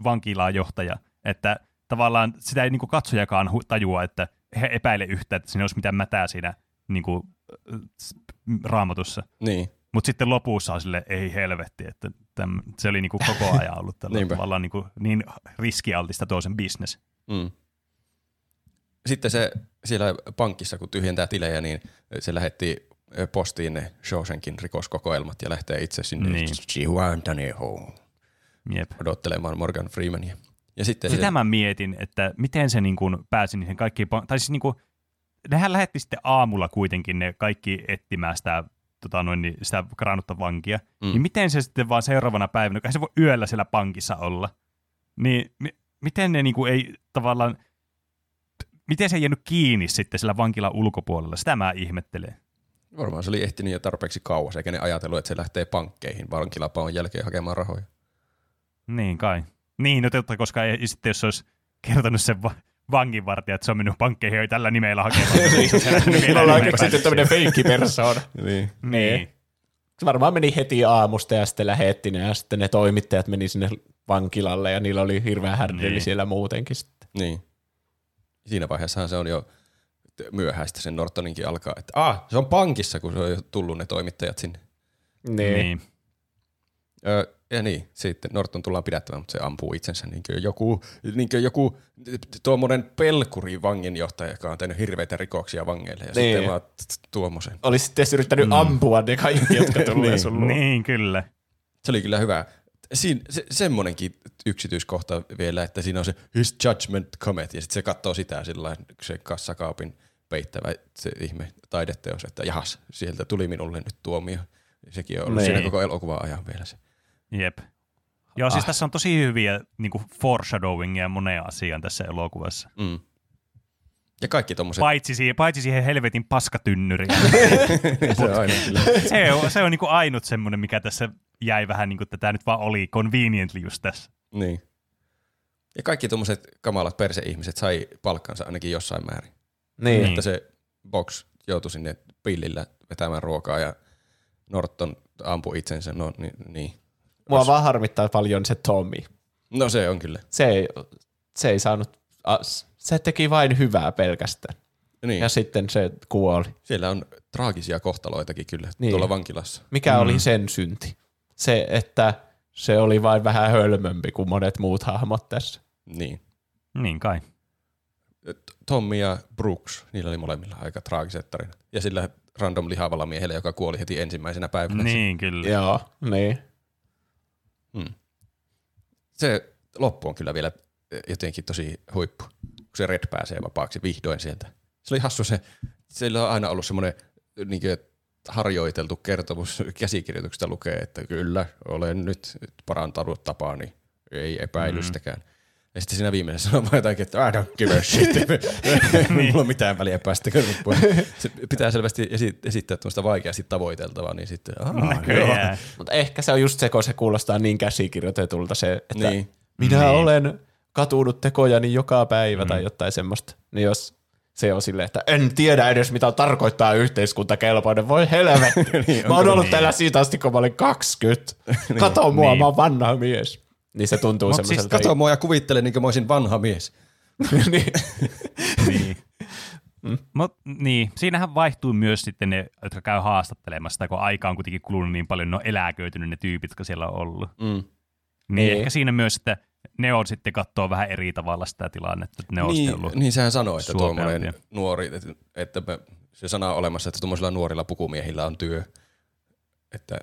vankilaan johtaja, Että tavallaan sitä ei niin kuin katsojakaan tajua, että he epäile yhtä, että siinä olisi mitään mätää siinä niin kuin, äh, raamatussa. Niin. Mutta sitten lopussa on sille, ei helvetti, että täm, se oli niin kuin koko ajan ollut tällä tavallaan niin, kuin, niin riskialtista toisen business. Mm. Sitten se siellä pankissa, kun tyhjentää tilejä, niin se lähetti postiin ne Shawshankin rikoskokoelmat ja lähtee itse sinne Niin. Chihuahua Jep. odottelemaan Morgan Freemania. Ja sitten Sitä se, mä mietin, että miten se niin kuin pääsi niihin kaikkiin, tai siis niin kuin, nehän lähetti sitten aamulla kuitenkin ne kaikki etsimään sitä, tota noin, niin sitä karannutta vankia, mm. niin miten se sitten vaan seuraavana päivänä, kun se voi yöllä siellä pankissa olla, niin mi- miten ne niin kuin ei tavallaan, miten se ei jäänyt kiinni sitten sillä vankilan ulkopuolella, sitä mä ihmettelen. varmaan se oli ehtinyt jo tarpeeksi kauas, eikä ne ajatellut, että se lähtee pankkeihin vankilapaon jälkeen hakemaan rahoja. Niin kai. Niin, no totta, koska ei, sitten jos olisi kertonut sen va- vanginvartija, että se on mennyt pankkeihin jo tällä nimellä hakemaan. Niin, me ollaan keksitty tämmöinen feikkipersona. Niin. Niin. Se varmaan meni heti aamusta ja sitten lähetti ne ja sitten ne toimittajat meni sinne vankilalle ja niillä oli hirveän härdeli Niin. siellä muutenkin sitten. Niin. Siinä vaiheessahan se on jo myöhäistä sen Nortoninkin alkaa, että ah, se on pankissa, kun se on jo tullut ne toimittajat sinne. Niin. niin. Öö, ja niin, sitten Norton tullaan pidättämään, mutta se ampuu itsensä niin kuin joku, niin kuin joku tuommoinen pelkuri vanginjohtaja, joka on tehnyt hirveitä rikoksia vangeille. Ja Niin. sitten vaan tuommoisen. Olisi sitten yrittänyt mm. ampua ne kaikki, jotka tulee Niin. sun luo. Niin, kyllä. Se oli kyllä hyvä. Siinä, se, semmonenkin yksityiskohta vielä, että siinä on se His Judgment Comet, ja sitten se katsoo sitä sillä se kassakaapin peittävä se ihme taideteos, että jahas, sieltä tuli minulle nyt tuomio. Sekin on ollut Niin. siinä koko elokuvan ajan vielä se. Jep. Joo, siis Ah. tässä on tosi hyviä niin kuin foreshadowingia moneen asiaan tässä elokuvassa. Mm. Ja kaikki tommoset, Paitsi siihen, paitsi siihen helvetin paskatynnyriin. se on aina kyllä. se on, se on niin kuin ainut semmoinen, mikä tässä jäi vähän niin kuin, että tämä nyt vaan oli conveniently just tässä. Niin. Ja kaikki tuommoiset kamalat perseihmiset sai palkkansa ainakin jossain määrin. Niin. Niin. Että se Box joutui sinne pillillä vetämään ruokaa ja Norton ampui itsensä. No niin. niin. Mua vaan harmittaa paljon se Tommy. No se on kyllä. Se ei, se ei saanut, se teki vain hyvää pelkästään. Niin. Ja sitten se kuoli. Siellä on traagisia kohtaloitakin kyllä Niin. tuolla vankilassa. Mikä mm. oli sen synti? Se, että se oli vain vähän hölmömpi kuin monet muut hahmot tässä. Niin. Niin kai. Tommy ja Brooks, niillä oli molemmilla aika traagiset tarinat. Ja sillä random lihavalla miehellä, joka kuoli heti ensimmäisenä päivänä. Niin, kyllä. Joo, niin. Hmm. Se loppu on kyllä vielä jotenkin tosi huippu, kun se Red pääsee vapaaksi vihdoin sieltä. Se oli hassu se, sillä on aina ollut semmoinen niin harjoiteltu kertomus käsikirjoituksesta lukee, että kyllä, olen nyt parantanut tapaani, ei epäilystäkään. Mm. Ja sitten siinä viimeisessä on vaan jotakin, että I don't give a shit. Mulla on mitään väliä päästäkö loppuun. Se pitää selvästi esi- esittää tuosta vaikeasti tavoiteltavaa, niin sitten, aah, joo. Mutta ehkä se on just se, kun se kuulostaa niin käsikirjoitetulta se, että niin. Niin. minä Niin. olen katunut tekojani joka päivä mm. tai jotain semmoista. Niin jos se on silleen, että en tiedä edes mitä tarkoittaa yhteiskuntakelpoinen, voi helvetti. Niin, mä oon ollut niin? täällä siitä asti, kun mä olin 20. Kato mua, Niin. mä oon vanha mies. Niin se tuntuu siis semmoiselta. Kato mua ja kuvittele, niin kuin mä olisin vanha mies. niin. niin. Mut, niin, siinähän vaihtuu myös sitten ne, jotka käy haastattelemassa, sitä, kun aika on kuitenkin kulunut niin paljon, ne on eläköitynyt ne tyypit, jotka siellä on ollut. Mm. Niin, Niin. ehkä siinä myös, että ne on sitten katsoo vähän eri tavalla sitä tilannetta, että ne on Niin, ollut. niin sehän sanoi, että tuommoinen nuori, että, että me- se sana on olemassa, että tuommoisilla nuorilla pukumiehillä on työ. Että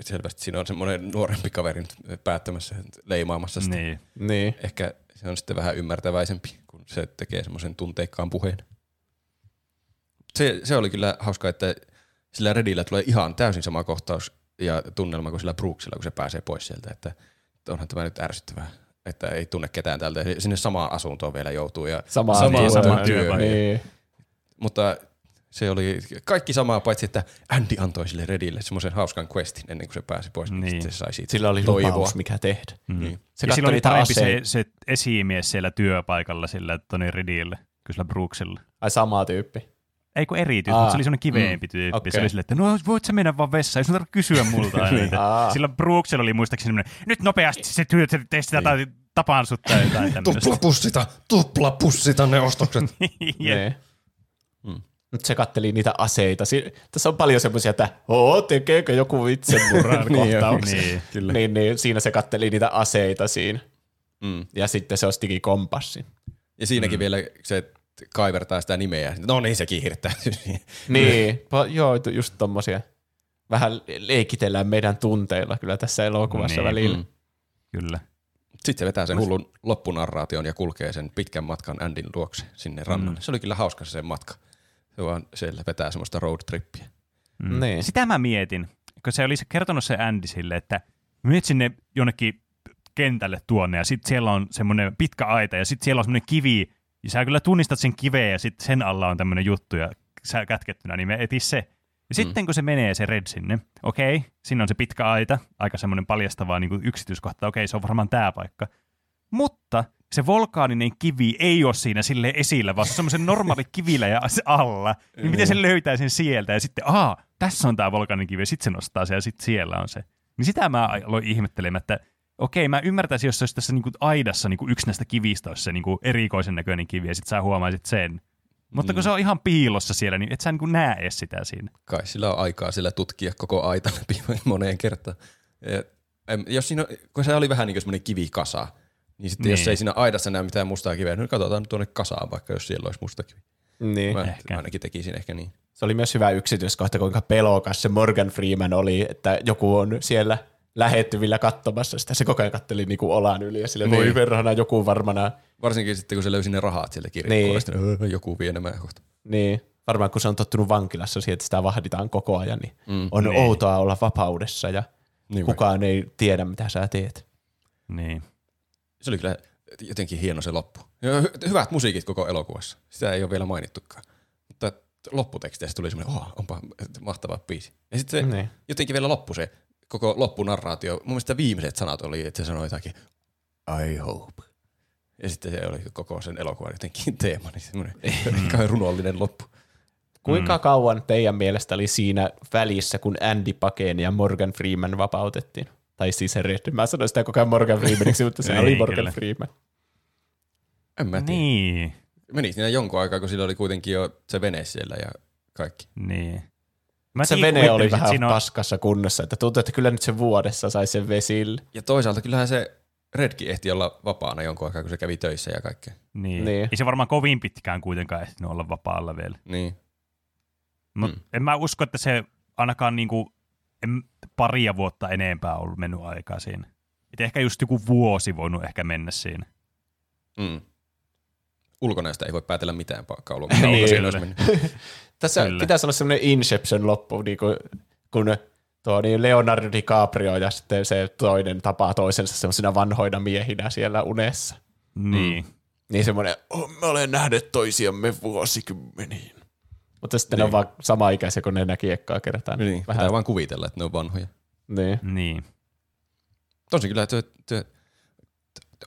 selvästi siinä on semmoinen nuorempi kaveri nyt päättämässä, leimaamassa sitä. Niin. niin. Ehkä se on sitten vähän ymmärtäväisempi, kun se tekee semmoisen tunteikkaan puheen. Se, se oli kyllä hauska, että sillä Redillä tulee ihan täysin sama kohtaus ja tunnelma kuin sillä Brooksilla, kun se pääsee pois sieltä, että onhan tämä nyt ärsyttävää, että ei tunne ketään täältä. Ja Sinne samaan asuntoon vielä joutuu. Ja Sama, sama, niin, sama työ. Niin. Mutta se oli kaikki samaa, paitsi että Andy antoi sille Redille semmoisen hauskan questin ennen kuin se pääsi pois. Niin. Niin. Se sai siitä Sillä oli toivoa. lupaus, mikä tehdä. Mm. Niin. Se ja silloin oli parempi se, se esimies siellä työpaikalla sillä Tony Ridille, kuin sillä Brooksilla. Ai sama tyyppi. Ei kun eri tyyppi, mutta se oli semmoinen kiveempi tyyppi. okei. Se oli silleen, että no voit sä mennä vaan vessaan, jos sun tarvitse kysyä multa aina. Aa. Sillä Brooksilla oli muistaakseni semmoinen, nyt nopeasti se työ, se tee sitä tai tapaan sut tai jotain tämmöistä. Tuplapussita, tuplapussita ne ostokset. Jep. Nyt se katteli niitä aseita. Si- tässä on paljon semmoisia, että oo, tekeekö joku itsemurhan Niin, kohtauksia. niin, kyllä. Niin, niin, siinä se katteli niitä aseita siinä. Mm. Ja sitten se ostikin kompassin. Ja siinäkin mm. vielä se että kaivertaa sitä nimeä. No niin, se kiihdyttää. Niin, pa- joo, just tommosia. Vähän leikitellään meidän tunteilla kyllä tässä elokuvassa Niin, välillä. mm. Kyllä. Sitten se vetää sen hullun loppunarraation ja kulkee sen pitkän matkan Andin luokse sinne rannalle. Mm. Se oli kyllä hauska se matka. Se vaan siellä vetää semmoista road trippiä. Mm. Niin. Sitä mä mietin, kun se oli kertonut se Andy sille, että menet sinne jonnekin kentälle tuonne ja sitten siellä on semmoinen pitkä aita ja sitten siellä on semmoinen kivi ja sä kyllä tunnistat sen kiveen ja sitten sen alla on tämmöinen juttu ja sä kätkettynä, niin me eti se. Ja sitten kun se menee se Red sinne, okei, siinä on se pitkä aita, aika semmoinen paljastava niin yksityiskohta, okei, se on varmaan tämä paikka. Mutta se volkaaninen kivi ei ole siinä sille esillä, vaan se on semmoisen normaali kivillä ja se alla. Niin miten se löytää sen sieltä ja sitten, aa, tässä on tämä volkaaninen kivi ja sitten se nostaa se ja sitten siellä on se. Niin sitä mä aloin ihmettelemään, että okei, mä ymmärtäisin, jos se olisi tässä niinku aidassa niinku yksi näistä kivistä olisi se niinku erikoisen näköinen kivi ja sitten sä huomaisit sen. Mutta kun se on ihan piilossa siellä, niin et sä niinku näe edes sitä siinä. Kai sillä on aikaa sillä tutkia koko aita läpi moneen kertaan. Ja, jos siinä, kun se oli vähän niin kuin semmoinen kivikasa, niin sitten niin. jos Niin. ei siinä aidassa näe mitään mustaa kiveä, niin katsotaan nyt tuonne kasaan vaikka, jos siellä olisi musta kivi. Niin. Mä Ehkä. ainakin tekisin ehkä niin. Se oli myös hyvä yksityiskohta, kuinka pelokas se Morgan Freeman oli, että joku on siellä lähettyvillä katsomassa sitä. Se koko ajan katteli niinku olan yli ja sille voi Niin. verhana joku varmana. Varsinkin sitten, kun se löysi ne rahat sieltä kirjekuoresta, niin. niin joku vie nämä kohta. Niin, varmaan kun se on tottunut vankilassa siihen, että sitä vahditaan koko ajan, niin Mm. on Niin. outoa olla vapaudessa ja Niin kukaan ei tiedä, mitä sä teet. Niin. Se oli kyllä jotenkin hieno se loppu. Hyvät musiikit koko elokuvassa. Sitä ei ole vielä mainittukaan. Mutta lopputeksteistä tuli semmoinen, oh, onpa mahtava biisi. Ja sitten se Niin. jotenkin vielä loppu se koko loppunarraatio. Mun mielestä viimeiset sanat oli, että se sanoi jotakin I hope. Ja sitten se oli koko sen elokuvan jotenkin teema, niin semmoinen kai runollinen loppu. Kuinka mm. kauan teidän mielestä oli siinä välissä, kun Andy pakeni ja Morgan Freeman vapautettiin? Tai siis se Red. Mä sanoin sitä koko ajan Morgan Freemaniksi, mutta se Ei, oli Morgan kyllä. Freeman. En mä tiedä. Niin. Meni siinä jonkun aikaa, kun sillä oli kuitenkin jo se vene siellä ja kaikki. Niin. Mä Se vene oli vähän siinä on- paskassa kunnossa, että tuntuu, että kyllä nyt se vuodessa sai sen vesille. Ja toisaalta kyllähän se Redkin ehti olla vapaana jonkun aikaa, kun se kävi töissä ja kaikkea. Niin. Niin. niin. Ei se varmaan kovin pitkään kuitenkaan ehtinyt olla vapaalla vielä. Niin. Mut Mm. en mä usko, että se ainakaan niinku, en, paria vuotta enempää ollut mennyt aikaa siinä. Et ehkä just joku vuosi voinut ehkä mennä siinä. Mm. Ulkonäöstä ei voi päätellä mitään kaulua, Niin, mutta siinä kyllä. olisi mennyt. Tässä Kyllä. pitäisi olla semmoinen Inception loppu, niin kuin, kun tuo niin Leonardo DiCaprio ja sitten se toinen tapaa toisensa semmoisina vanhoina miehinä siellä unessa. Niin. Niin semmoinen, oh, me olen nähneet toisiamme vuosikymmeniin. Mutta sitten ne on Niin. vaan sama ikäisiä, kun ne näki ekkaa kertaa. Niin, Vähän. Vähän vaan kuvitella, että ne on vanhoja. Niin. Niin. Tosin kyllä, että että-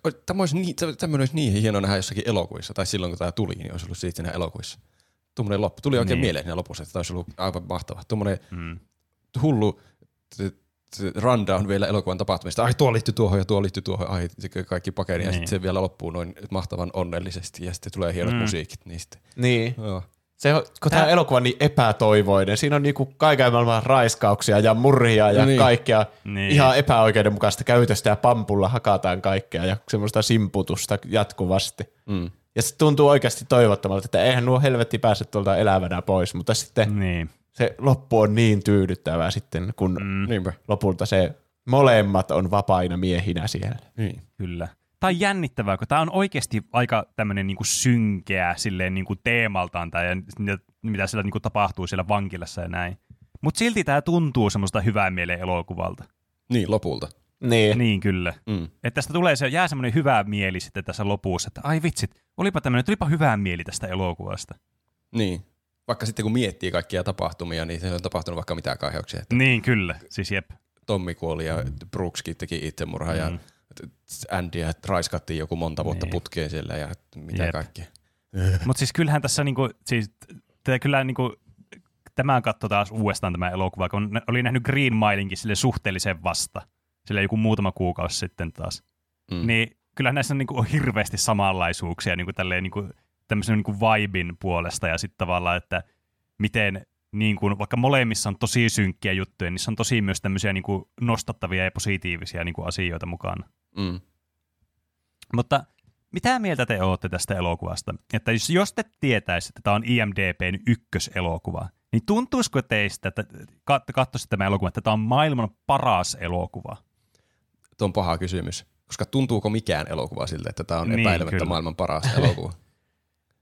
että- tämä olisi niin, tämmöinen olisi niin hieno nähdä jossakin elokuvissa, tai silloin kun tämä tuli, niin olisi ollut siitä siinä elokuvissa. Tuommoinen loppu. Tuli oikein Niin. mieleen siinä lopussa, että tämä olisi ollut aivan mahtava. Tuommoinen Mm. hullu rundown vielä elokuvan tapahtumista. Ai tuo liittyy tuohon ja tuo liittyy tuohon. Ai kaikki pakeni ja Niin. sitten se vielä loppuu noin mahtavan onnellisesti ja sitten tulee hienot Mm. musiikit. Niin sitten, Niin. joo. Se, on- kun tämä elokuva on niin epätoivoinen, siinä on niinku kaiken maailman raiskauksia ja murhia ja Niin. kaikkea Niin. ihan epäoikeudenmukaista käytöstä ja pampulla hakataan kaikkea ja semmoista simputusta jatkuvasti. Mm. Ja se tuntuu oikeasti toivottomalta, että eihän nuo helvetti pääse tuolta elävänä pois, mutta sitten Niin. se loppu on niin tyydyttävää sitten, kun Mm. Lopulta se molemmat on vapaina miehinä siellä. Niin. Kyllä. Tämä on jännittävää, kun tämä on oikeasti aika tämmöinen niinku synkeä silleen niinku teemaltaan tai mitä siellä niinku tapahtuu siellä vankilassa ja näin. Mutta silti tämä tuntuu semmoista hyvää mielen elokuvalta. niin, lopulta. Niin. Niin kyllä. Mm. Että tästä tulee se, jää semmoinen hyvä mieli sitten tässä lopussa, että ai vitsit, olipa tämmöinen, tulipa hyvää mieli tästä elokuvasta. Niin. Vaikka sitten kun miettii kaikkia tapahtumia, niin se on tapahtunut vaikka mitä kaiheuksia. Että Niin kyllä, siis jep. Tommi kuoli ja Brookskin teki itsemurha ja Mm. Andyä raiskattiin joku monta vuotta Niin. putkeen siellä ja mitä Jep. kaikkea. Mutta siis kyllähän tässä niinku, siis, te kyllä niinku, tämän katso taas uudestaan tämä elokuva, kun oli nähnyt Green Milenkin sille suhteellisen vasta, sille joku muutama kuukausi sitten taas. Mm. Niin kyllä näissä on, niin kuin, on hirveästi samanlaisuuksia niin kuin, tälleen, niin kuin, tämmöisen niin kuin vibin puolesta ja sitten tavallaan, että miten niin kuin, vaikka molemmissa on tosi synkkiä juttuja, niin se on tosi myös tämmöisiä niin kuin, nostattavia ja positiivisia niin kuin, asioita mukana. Mm. Mutta mitä mieltä te olette tästä elokuvasta? Että jos, jos te tietäisitte, että tämä on IMDBn ykköselokuva, niin tuntuisiko teistä, että kat- katsoisitte tämä elokuva, että tämä on maailman paras elokuva? Tuo on paha kysymys. Koska tuntuuko mikään elokuva siltä, että tämä on Niin, epäilemättä kyllä. maailman paras elokuva?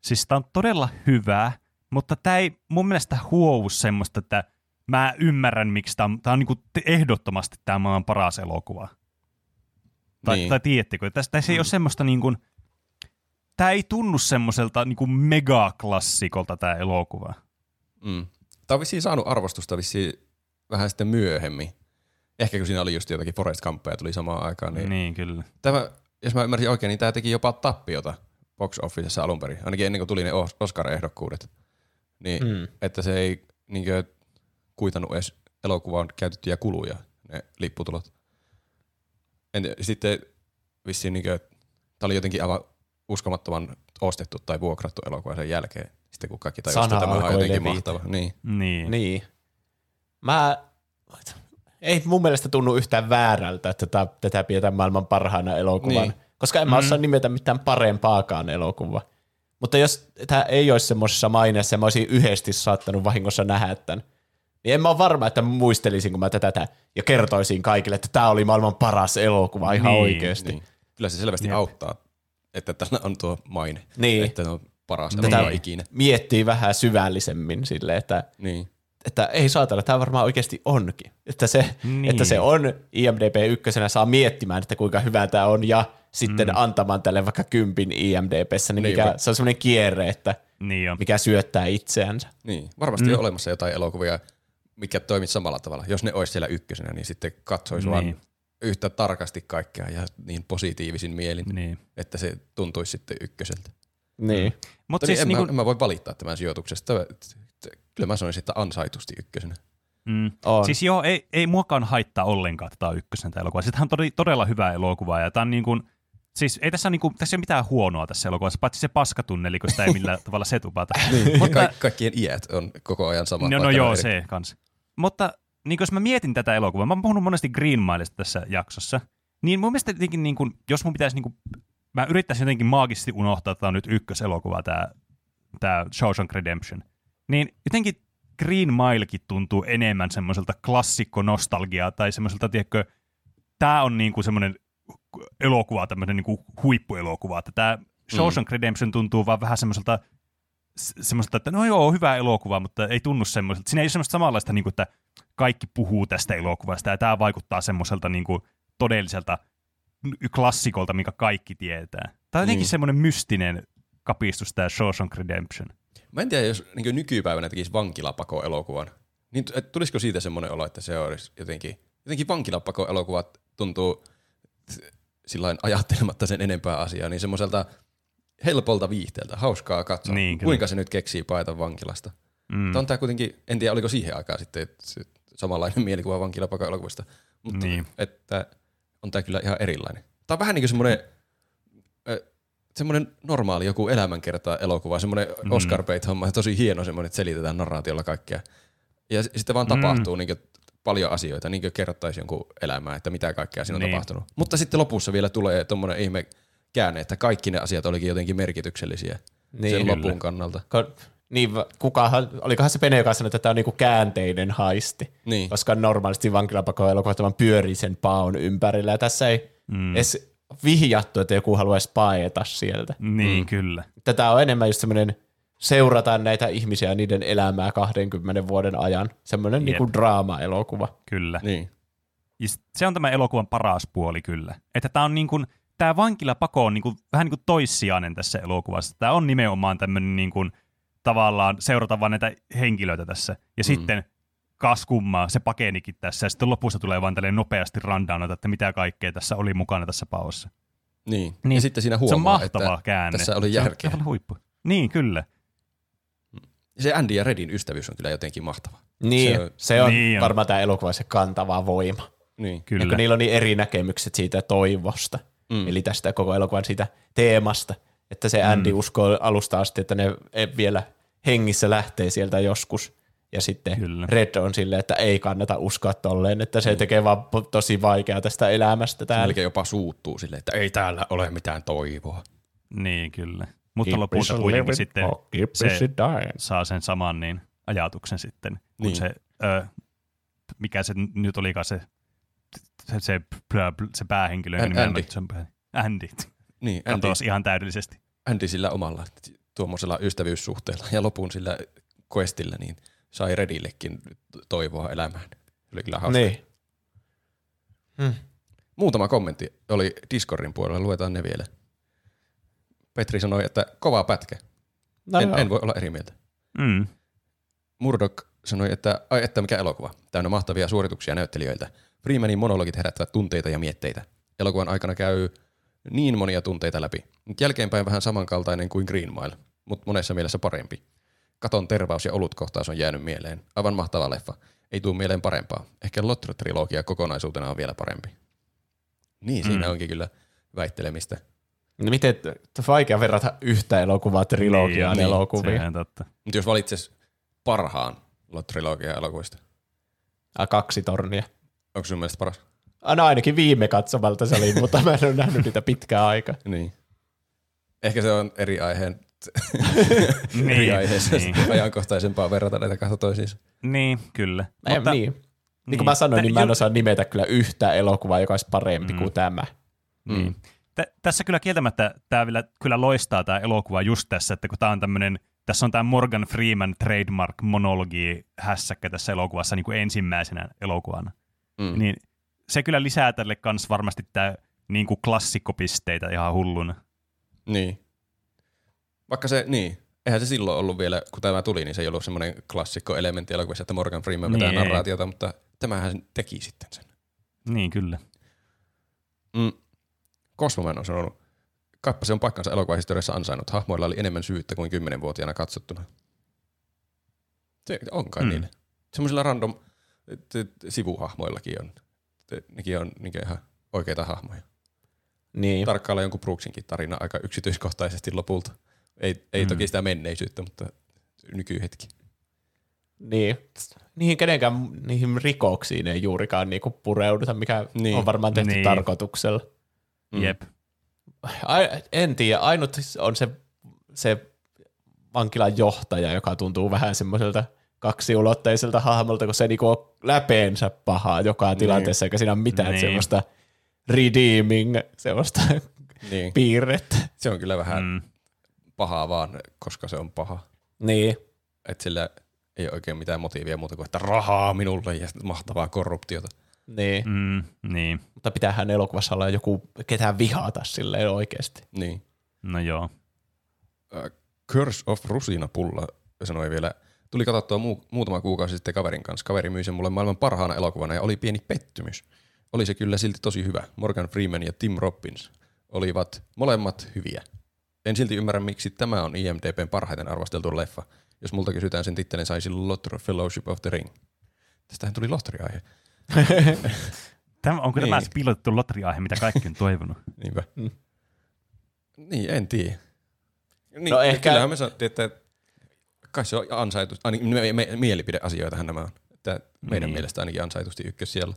Siis tämä on todella hyvä, mutta tämä ei mun mielestä huovu semmoista, että mä ymmärrän, miksi tämä on, tämä on niin ehdottomasti tämä maailman paras elokuva. Tai, Niin. tai tiedättekö, tässä, tässä ei ole semmoista niin kuin, tämä ei tunnu semmoiselta niin kuin megaklassikolta tämä elokuva. Mm. Tämä on vissiin saanut arvostusta vissiin vähän sitten myöhemmin. Ehkä kun siinä oli just jotakin Forest Gumpeja tuli samaan aikaan. Niin, Niin, kyllä. Tämä, jos mä ymmärsin oikein, niin tämä teki jopa tappiota box officessa alun perin. Ainakin ennen kuin tuli ne Os- Oscar-ehdokkuudet. Niin, Mm. että se ei niinkö, kuitannut edes elokuvaan käytettyjä kuluja, ne lipputulot. En, tiedä, sitten vissiin niinkö, tämä oli jotenkin aivan uskomattoman ostettu tai vuokrattu elokuva sen jälkeen. Sitten kun kaikki tajusivat, että tämä on jotenkin levitä. mahtava. Niin. Niin. Niin. Mä, ei mun mielestä tunnu yhtään väärältä, että tätä, tätä pidetään maailman parhaana elokuvan. Niin. Niin. Koska en mä osaa nimetä mitään parempaakaan elokuvaa. Mutta jos tämä ei olisi semmoisessa maineessa mä olisin yhdesti saattanut vahingossa nähdä tämän, niin en mä ole varma, että muistelisin, kun mä tätä ja kertoisin kaikille, että tämä oli maailman paras elokuva ihan Niin, oikeasti. Niin. Kyllä se selvästi Jep. auttaa, että tällä on tuo maine. Niin. Että on paras Tätä elokuva ikinä. miettii vähän syvällisemmin silleen, että Niin. että ei saatana, tämä varmaan oikeasti onkin. Että se, Niin. että se on IMDB ykkösenä saa miettimään, että kuinka hyvä tämä on, ja sitten mm. antamaan tälle vaikka kympin IMDBssä, niin mikä, se on semmoinen kierre, että Niin mikä syöttää itseänsä. Niin, varmasti mm. on olemassa jotain elokuvia, mikä toimit samalla tavalla. Jos ne olisi siellä ykkösenä, niin sitten katsoisi niin. Niin. vaan yhtä tarkasti kaikkea ja niin positiivisin mielin, niin. Niin. että se tuntuisi sitten ykköseltä. Niin. Mutta Mutta siis en, niin mä, kuin, en mä voi valittaa tämän sijoituksesta. Kyllä mä sanoisin, että ansaitusti ykkösenä. mm, On. Siis joo, ei, ei muakaan haittaa ollenkaan tätä ykkösen tämä elokuva. Sitten on todi, todella hyvä elokuva ja tämä on niin kuin, siis ei tässä, niin kuin, tässä ei ole mitään huonoa tässä elokuvassa, paitsi se paskatunneli, kun sitä ei millään tavalla setupata. Niin, Mutta- Ka- kaikkien iät on koko ajan sama. No, no joo, se kanssa. Mutta niin jos mä mietin tätä elokuvaa, mä oon puhunut monesti Green Milesta tässä jaksossa, niin mun mielestä jotenkin, niin kuin, jos mun pitäisi, niin kuin, mä yrittäisin jotenkin maagisesti unohtaa, että tämä on nyt ykköselokuva, tämä, tämä Shawshank Redemption, niin jotenkin Green Milekin tuntuu enemmän semmoiselta klassikko-nostalgiaa tai semmoiselta, tiedätkö, tämä on niin kuin semmoinen elokuva, tämmöinen niin kuin huippuelokuva, että tämä Shawshank Redemption tuntuu vaan vähän semmoiselta semmoista, että no joo, hyvä elokuva, mutta ei tunnu semmoiselta. Siinä ei ole semmoista samanlaista, niin kuin, että kaikki puhuu tästä elokuvasta, ja tämä vaikuttaa semmoiselta niin kuin, todelliselta klassikolta, minkä kaikki tietää. Tämä on jotenkin Niin. semmoinen mystinen kapistus, tämä Shawshank Redemption. Mä en tiedä, jos niin nykypäivänä tekisi vankilapako-elokuvan, niin tulisiko siitä semmoinen olo, että se olisi jotenkin, jotenkin vankilapako-elokuvat tuntuu sillä ajattelematta sen enempää asiaa, niin semmoiselta helpolta viihteeltä, hauskaa katsoa, Niin, kyllä. kuinka se nyt keksii paeta vankilasta. Mm. Mm. On tää kuitenkin, en tiedä oliko siihen aikaan sitten se samanlainen mielikuva vankilapako-elokuvasta, mutta Niin. että on tää kyllä ihan erilainen. Tää on vähän niin kuin semmoinen semmoinen normaali joku elämänkerta elokuva, semmoinen Mm. Oscar Bait-homma, tosi hieno semmoinen, että selitetään narraatiolla kaikkea. Ja sitten vaan Mm. tapahtuu niin paljon asioita, niin kuin kerrottaisi jonkun elämää, että mitä kaikkea siinä on Niin. tapahtunut. Mutta sitten lopussa vielä tulee tommonen ihme käänne, että kaikki ne asiat olikin jotenkin merkityksellisiä Niin, sen kyllä. lopun kannalta. Ko- Niin, kukahan, olikohan se Pene, joka sanoi, että tämä on niinku käänteinen haisti. Niin. Koska normaalisti vankilapakoelokuvat vaan pyörii sen paon ympärillä, ja tässä ei mm. edes vihjattu, että joku haluaisi paeta sieltä. Niin, mm. kyllä. Tätä on enemmän just semmoinen, seurataan näitä ihmisiä ja niiden elämää 20 vuoden ajan. Semmoinen niinku draama-elokuva. Kyllä. Niin. Ja se on tämä elokuvan paras puoli kyllä. Että tämä on niin kuin, tämä vankilapako on niin kuin, vähän niin kuin toissijainen tässä elokuvassa. Tämä on nimenomaan tämmöinen niin kuin, tavallaan seurata vaan näitä henkilöitä tässä. Ja mm. sitten kas kummaa, se pakenikin tässä. Ja sitten lopussa tulee vaan tälleen nopeasti rundownata, että mitä kaikkea tässä oli mukana tässä paossa. Niin. Niin. Ja sitten siinä se on huomaa, mahtava että käänne. tässä oli Se on järkeä. huippu. Niin, kyllä. Se Andy ja Redin ystävyys on kyllä jotenkin mahtava. Niin, Se se on- se on niin on. varmaan tämä elokuva se kantava voima. Niin. Ja Kyllä. kun niillä on niin eri näkemykset siitä toivosta. Mm. eli tästä koko elokuvan siitä teemasta, että se Andy mm. uskoo alusta asti, että ne vielä hengissä lähtee sieltä joskus. Ja sitten Kyllä. Red on silleen, että ei kannata uskoa tolleen, että se mm. tekee vaan tosi vaikeaa tästä elämästä täällä. Melkein jopa suuttuu silleen, että ei täällä ole mitään toivoa. Niin, kyllä. Mutta keep lopulta kuitenkin sitten se saa sen saman niin, ajatuksen sitten, kun niin. se, ö, mikä se nyt olikaan se, se, se, se päähenkilö. Andy. Andy. Andy. Niin, Andy. Katosi ihan täydellisesti. Andy sillä omalla tuommoisella ystävyyssuhteella ja lopun sillä questillä, niin sai Redillekin toivoa elämään. Oli kyllä hauska. Niin. Hmm. Muutama kommentti oli Discordin puolella, luetaan ne vielä. Petri sanoi, että kova pätkä. No en, en voi olla eri mieltä. Mm. Murdoch sanoi, että ai että mikä elokuva. Täynnä mahtavia suorituksia näyttelijöiltä. Freemanin monologit herättävät tunteita ja mietteitä. Elokuvan aikana käy niin monia tunteita läpi. Nyt jälkeenpäin vähän samankaltainen kuin Green Mile, mutta monessa mielessä parempi. Katon tervaus ja olutkohtaus on jäänyt mieleen. Aivan mahtava leffa. Ei tule mieleen parempaa. Ehkä Lotro-trilogia kokonaisuutena on vielä parempi. Niin, siinä mm. onkin kyllä väittelemistä. No miten, vaikea verrata yhtä elokuvaa trilogiaan niin, elokuviin. Niin, totta. Mutta jos valitses parhaan trilogia elokuvista. A, kaksi tornia. Onko sun mielestä paras? No ainakin viime katsomalta se oli, mutta mä en ole nähnyt niitä pitkää aikaa. Niin. Ehkä se on eri aiheen niin, eri aiheessa niin. ajankohtaisempaa verrata näitä kahta toisiinsa. Niin, kyllä. Ei, mutta, niin. niin. Niin kuin mä sanoin, niin mä en osaa nimetä kyllä yhtä elokuvaa, joka olisi parempi mm. kuin tämä. Mm. T- tässä kyllä kieltämättä tämä vielä, kyllä loistaa tämä elokuva just tässä, että kun tämä on tämmöinen, tässä on tämä Morgan Freeman trademark monologi hässäkkä tässä elokuvassa niin kuin ensimmäisenä elokuvana. Mm. Niin se kyllä lisää tälle kans varmasti tämä niin kuin klassikkopisteitä ihan hulluna. Niin. Vaikka se, niin, eihän se silloin ollut vielä, kun tämä tuli, niin se ei ollut semmoinen klassikko-elementti elokuvassa, että Morgan Freeman vetää niin, narraatiota, mutta tämähän teki sitten sen. Niin, kyllä. Mm. Cosmoman on sanonut, kappa se on paikkansa elokuvahistoriassa ansainnut. Hahmoilla oli enemmän syyttä kuin kymmenenvuotiaana katsottuna. Se on kai mm. niille. Semmoisilla random sivuhahmoillakin on. Nekin on niin ihan oikeita hahmoja. Niin. Tarkkailla jonkun Brooksinkin tarina aika yksityiskohtaisesti lopulta. Ei, ei mm. toki sitä menneisyyttä, mutta nykyhetki. Niin. Niihin kenenkään niihin rikoksiin ei juurikaan niinku pureuduta, mikä niin. on varmaan tehty niin. tarkoituksella. Mm. Jep. En tiedä, ainut on se, se vankilan johtaja, joka tuntuu vähän semmoiselta kaksiulotteiselta hahmolta, kun se niinku on läpeensä pahaa joka niin. tilanteessa, eikä siinä ole mitään niin. semmoista redeeming, semmoista niin. piirrettä. Se on kyllä vähän mm pahaa vaan, koska se on paha. Niin. Että sillä ei ole oikein mitään motiivia muuta kuin, että rahaa minulle ja mahtavaa korruptiota. Niin. Mm, niin. Mutta pitäähän elokuvassa olla joku, ketään vihata silleen oikeasti. Niin. No joo. Uh, Curse of Rusina pulla sanoi vielä, tuli katsottua mu- muutama kuukausi sitten kaverin kanssa. Kaveri myi sen mulle maailman parhaana elokuvana ja oli pieni pettymys. Oli se kyllä silti tosi hyvä. Morgan Freeman ja Tim Robbins olivat molemmat hyviä. En silti ymmärrä, miksi tämä on IMDBn parhaiten arvosteltu leffa. Jos multa kysytään sen tittelin, saisi Lotro Fellowship of the Ring. Tästähän tuli lotteriaihe. tämä, onko niin. tämä se piilotettu lotteriaihe, mitä kaikki on toivonut? Niinpä. Mm. Niin, en tiedä. Niin, no ehkä... Kyllähän me sanottiin, että kai se on ansaitus, ainakin me, me, mielipideasioitahan nämä on. Että meidän niin. mielestä ainakin ansaitusti ykkös siellä.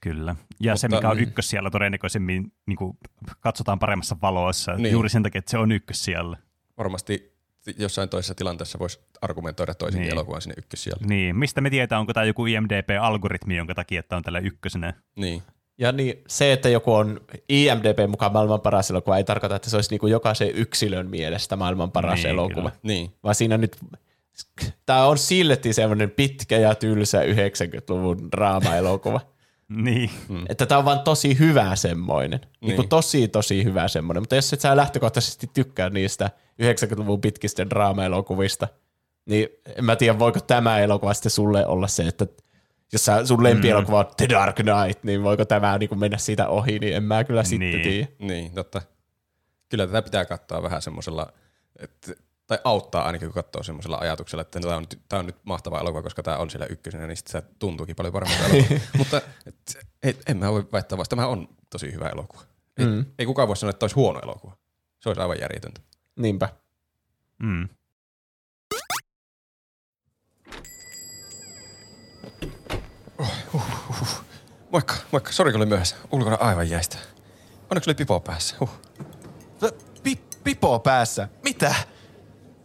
Kyllä. Ja Mutta, se, mikä on ykkös siellä todennäköisemmin niin kuin katsotaan paremmassa valoissa, niin. juuri sen takia, että se on ykkös siellä. Varmasti jossain toisessa tilanteessa voisi argumentoida toisin niin. elokuvan sinne ykkös siellä. Niin, mistä me tietää, onko tämä joku IMDB-algoritmi, jonka takia että on tällä ykkösenä. Niin. Ja niin, se, että joku on IMDB mukaan maailman paras elokuva, ei tarkoita, että se olisi niin jokaisen yksilön mielestä maailman paras niin, elokuva. Niin. Vaan siinä nyt, tämä on silti semmoinen pitkä ja tylsä 90-luvun draama-elokuva. Niin. Mm. Että tämä on vaan tosi hyvä semmoinen. Niin. niin kuin tosi, tosi hyvä semmoinen. Mutta jos et sä lähtökohtaisesti tykkää niistä 90-luvun pitkistä draama-elokuvista, niin en mä tiedä, voiko tämä elokuva sitten sulle olla se, että jos sä, sun lempielokuva on The Dark Knight, niin voiko tämä niin kuin mennä siitä ohi, niin en mä kyllä sitten niin. tiedä. Niin, totta. Kyllä tätä pitää katsoa vähän semmoisella, että tai auttaa ainakin, kun katsoo semmoisella ajatuksella, että tämä on, tämä on nyt mahtava elokuva, koska tämä on siellä ykkösenä, niin sitten se tuntuukin paljon paremmalta. Mutta et, et, en mä voi väittää vasta, tämä on tosi hyvä elokuva. Ei, Mm. ei kukaan voi sanoa, että olisi huono elokuva. Se olisi aivan järjetöntä. Niinpä. Mm. Moikka, moikka. Sori, kun olin myöhässä. Ulkona aivan jäistä. Onneksi oli pipo päässä. Huh. Pi- pipo päässä. Mitä?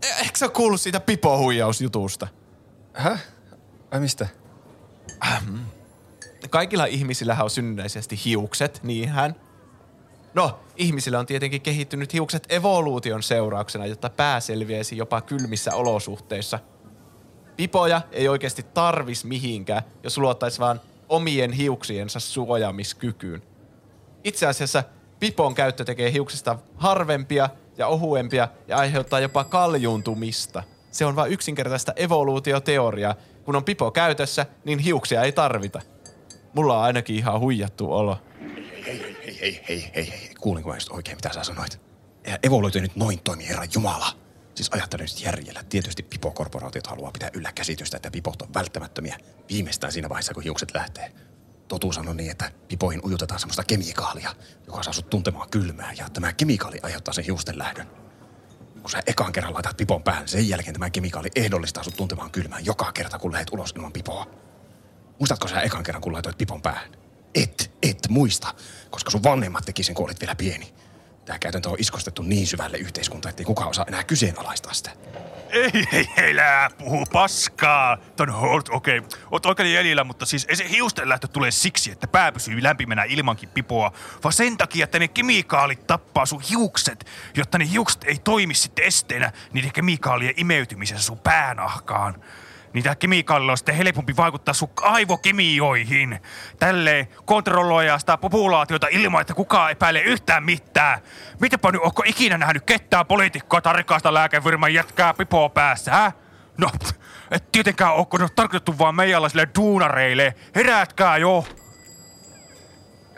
E- Eikö sä kuullut siitä pipohuijausjutusta? Häh? Ai mistä? Kaikilla ihmisillä on synnynnäisesti hiukset, niinhän. No, ihmisillä on tietenkin kehittynyt hiukset evoluution seurauksena, jotta pää selviäisi jopa kylmissä olosuhteissa. Pipoja ei oikeasti tarvis mihinkään, jos luottaisi vaan omien hiuksiensa suojaamiskykyyn. Itse asiassa pipon käyttö tekee hiuksista harvempia ja ohuempia ja aiheuttaa jopa kaljuuntumista. Se on vain yksinkertaista evoluutioteoriaa. Kun on pipo käytössä, niin hiuksia ei tarvita. Mulla on ainakin ihan huijattu olo. Hei, hei, hei, hei, hei, hei. Kuulinko mä just oikein, mitä sä sanoit? Evoluutio nyt noin toimi, herra Jumala. Siis ajattelen nyt järjellä. Tietysti pipokorporaatiot haluaa pitää yllä käsitystä, että pipot on välttämättömiä viimeistään siinä vaiheessa, kun hiukset lähtee. Totuus on niin, että pipoihin ujutetaan semmoista kemikaalia, joka saa sut tuntemaan kylmää, ja tämä kemikaali aiheuttaa sen hiusten lähdön. Kun sä ekan kerran laitat pipon päähän, sen jälkeen tämä kemikaali ehdollistaa sut tuntemaan kylmää joka kerta, kun lähet ulos ilman pipoa. Muistatko sä ekan kerran, kun laitoit pipon päähän? Et, et muista, koska sun vanhemmat teki sen, kun olit vielä pieni. Tämä käytäntö on iskostettu niin syvälle yhteiskuntaan, ettei kukaan osaa enää kyseenalaistaa sitä. Ei, ei, ei, lää, puhu paskaa. Ton oot, okei, okay. oot oikein jäljellä, mutta siis ei se hiusten lähtö tulee siksi, että pää pysyy lämpimänä ilmankin pipoa, vaan sen takia, että ne kemikaalit tappaa sun hiukset, jotta ne hiukset ei toimi sitten esteenä niiden kemikaalien imeytymisessä sun päänahkaan. Niitä kemikaalilla on sitten helpompi vaikuttaa sun aivokemioihin. Tälleen kontrolloidaan sitä populaatiota ilman, että kukaan epäilee yhtään mitään. Mitäpä nyt, onko ikinä nähnyt ketään poliitikkoa tai rikasta jätkää pipoa päässä, hä? No, et tietenkään onko ne tarkoitettu vaan meijalaisille duunareille. Herätkää jo!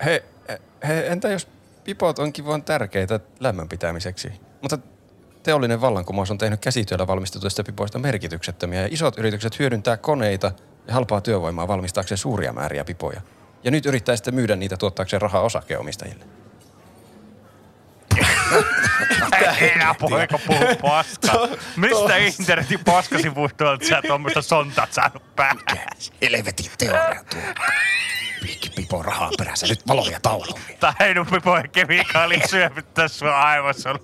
He, he, entä jos pipot onkin vaan tärkeitä lämmön pitämiseksi? Mutta teollinen vallankumous on tehnyt käsityöllä valmistetuista pipoista merkityksettömiä ja isot yritykset hyödyntää koneita ja halpaa työvoimaa valmistaakseen suuria määriä pipoja. Ja nyt yrittää sitten myydä niitä tuottaakseen rahaa osakeomistajille. Enää poika puhu paskaa. Mistä internetin paskasivustoilta sä tuommoista sontat saanut päähän? Helvetin teoria tuo. Piikki pipo rahaa perässä. Nyt valoja tauluun. Taidun pipojen kemikaali syöpyttää sua aivossa.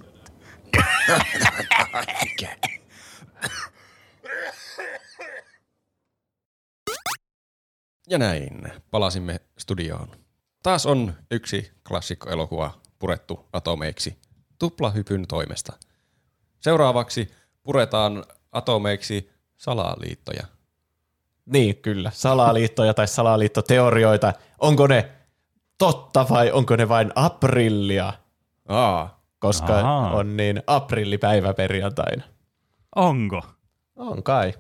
Ja näin, palasimme studioon. Taas on yksi klassikkoelokuva purettu atomeiksi tuplahypyn toimesta. Seuraavaksi puretaan atomeiksi salaliittoja. Niin, kyllä. Salaliittoja tai salaliittoteorioita. Onko ne totta vai onko ne vain aprillia? Aa, Koska Ahaa. on niin aprillipäivä perjantaina. Onko? On kai.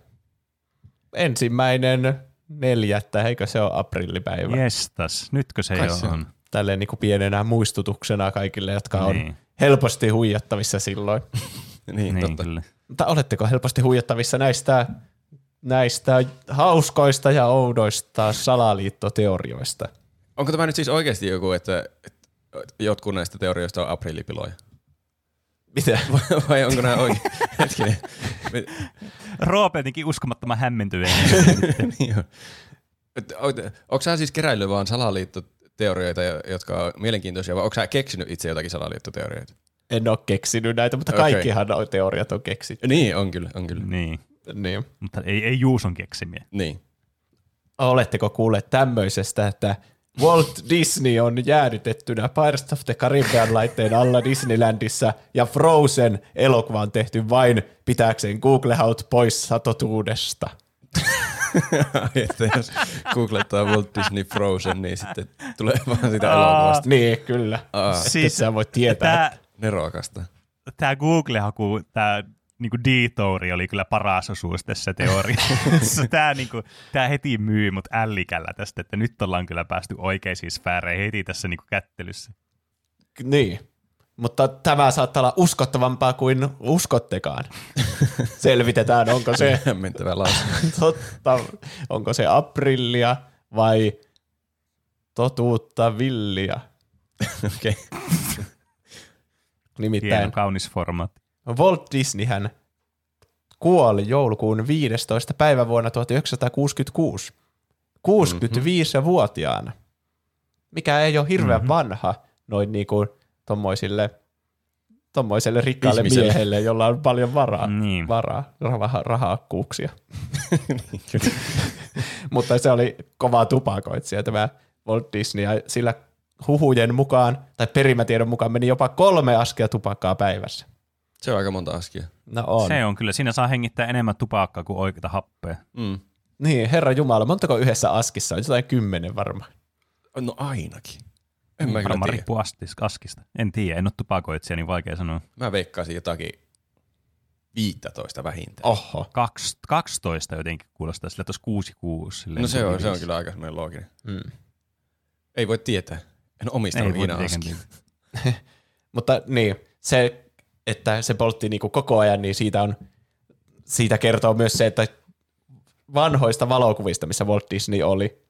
Ensimmäinen neljättä, eikö se ole aprillipäivä? Jestas, nytkö se Kai jo se on. on? Tälleen niin kuin pienenä muistutuksena kaikille, jotka on Niin. helposti huijattavissa silloin. niin, Niin, totta. kyllä. Mutta oletteko helposti huijattavissa näistä, näistä hauskoista ja oudoista salaliittoteorioista? Onko tämä nyt siis oikeasti joku, että että jotkut näistä teorioista on aprillipiloja? Mitä? Vai- Vai onko nämä oikein? Hetkinen. Roope jotenkin uskomattoman hämmentyneen. niin on. Onko sä siis keräillyt vaan salaliittoteorioita, jo- jotka on mielenkiintoisia, vai onko sä keksinyt itse jotakin salaliittoteorioita? En ole keksinyt näitä, mutta Okei. kaikkihan okay. teoriat on keksitty. Niin, on kyllä, on kyllä. niin, Niin. mutta ei, ei Juuson keksimiä. Niin. Oletteko kuulleet tämmöisestä, että Walt Disney on jäädytettynä Pirates of the Caribbean laitteen alla Disneylandissa ja Frozen elokuva on tehty vain pitääkseen Google-haut pois satotuudesta. että jos googlettaa Walt Disney Frozen, niin sitten tulee vaan sitä elokuvasta Niin, kyllä. Aa. Siis, sä voit tietää. Tämä, että- nerokasta. tämä Google-haku, tämä niinku detouri oli kyllä paras osuus tässä teoriassa. tämä, niinku, tämä heti myy mut ällikällä tästä, että nyt ollaan kyllä päästy oikeisiin sfääreihin heti tässä niinku kättelyssä. Niin. Mutta tämä saattaa olla uskottavampaa kuin uskottekaan. Selvitetään, onko se Hämmentävä totta, onko se aprillia vai totuutta villia. Okei. Nimittäin Hieno, kaunis formaatti. Walt Disney hän kuoli joulukuun 15. päivä vuonna 1966. 65-vuotiaana. Mikä ei ole hirveän mm-hmm. vanha noin niin kuin tommoisille, tommoiselle rikkaalle Ihmiselle. miehelle, jolla on paljon varaa. Niin. varaa raha, rahakkuuksia. Mutta se oli kova tupakoitsija tämä Walt Disney, ja sillä huhujen mukaan, tai perimätiedon mukaan meni jopa kolme askia tupakkaa päivässä. Se on aika monta askia. No on. Se on kyllä. Siinä saa hengittää enemmän tupakkaa kuin oikeita happea. Mm. Niin, herra Jumala, montako yhdessä askissa on? Jotain kymmenen varmaan. No ainakin. En mä Varmaan tiedä. riippuu askista. En tiedä, en ole tupakoitsija, niin vaikea sanoa. Mä veikkaisin jotakin 15 vähintään. Oho. Kaks, 12 jotenkin kuulostaa sillä, että olisi 6 6. Silleen no se on, se on kyllä aika semmoinen looginen. Mm. Ei voi tietää. En askia. tietää. Mutta niin, se, että se poltti niinku koko ajan, niin siitä, on, siitä kertoo myös se, että vanhoista valokuvista, missä Walt Disney oli,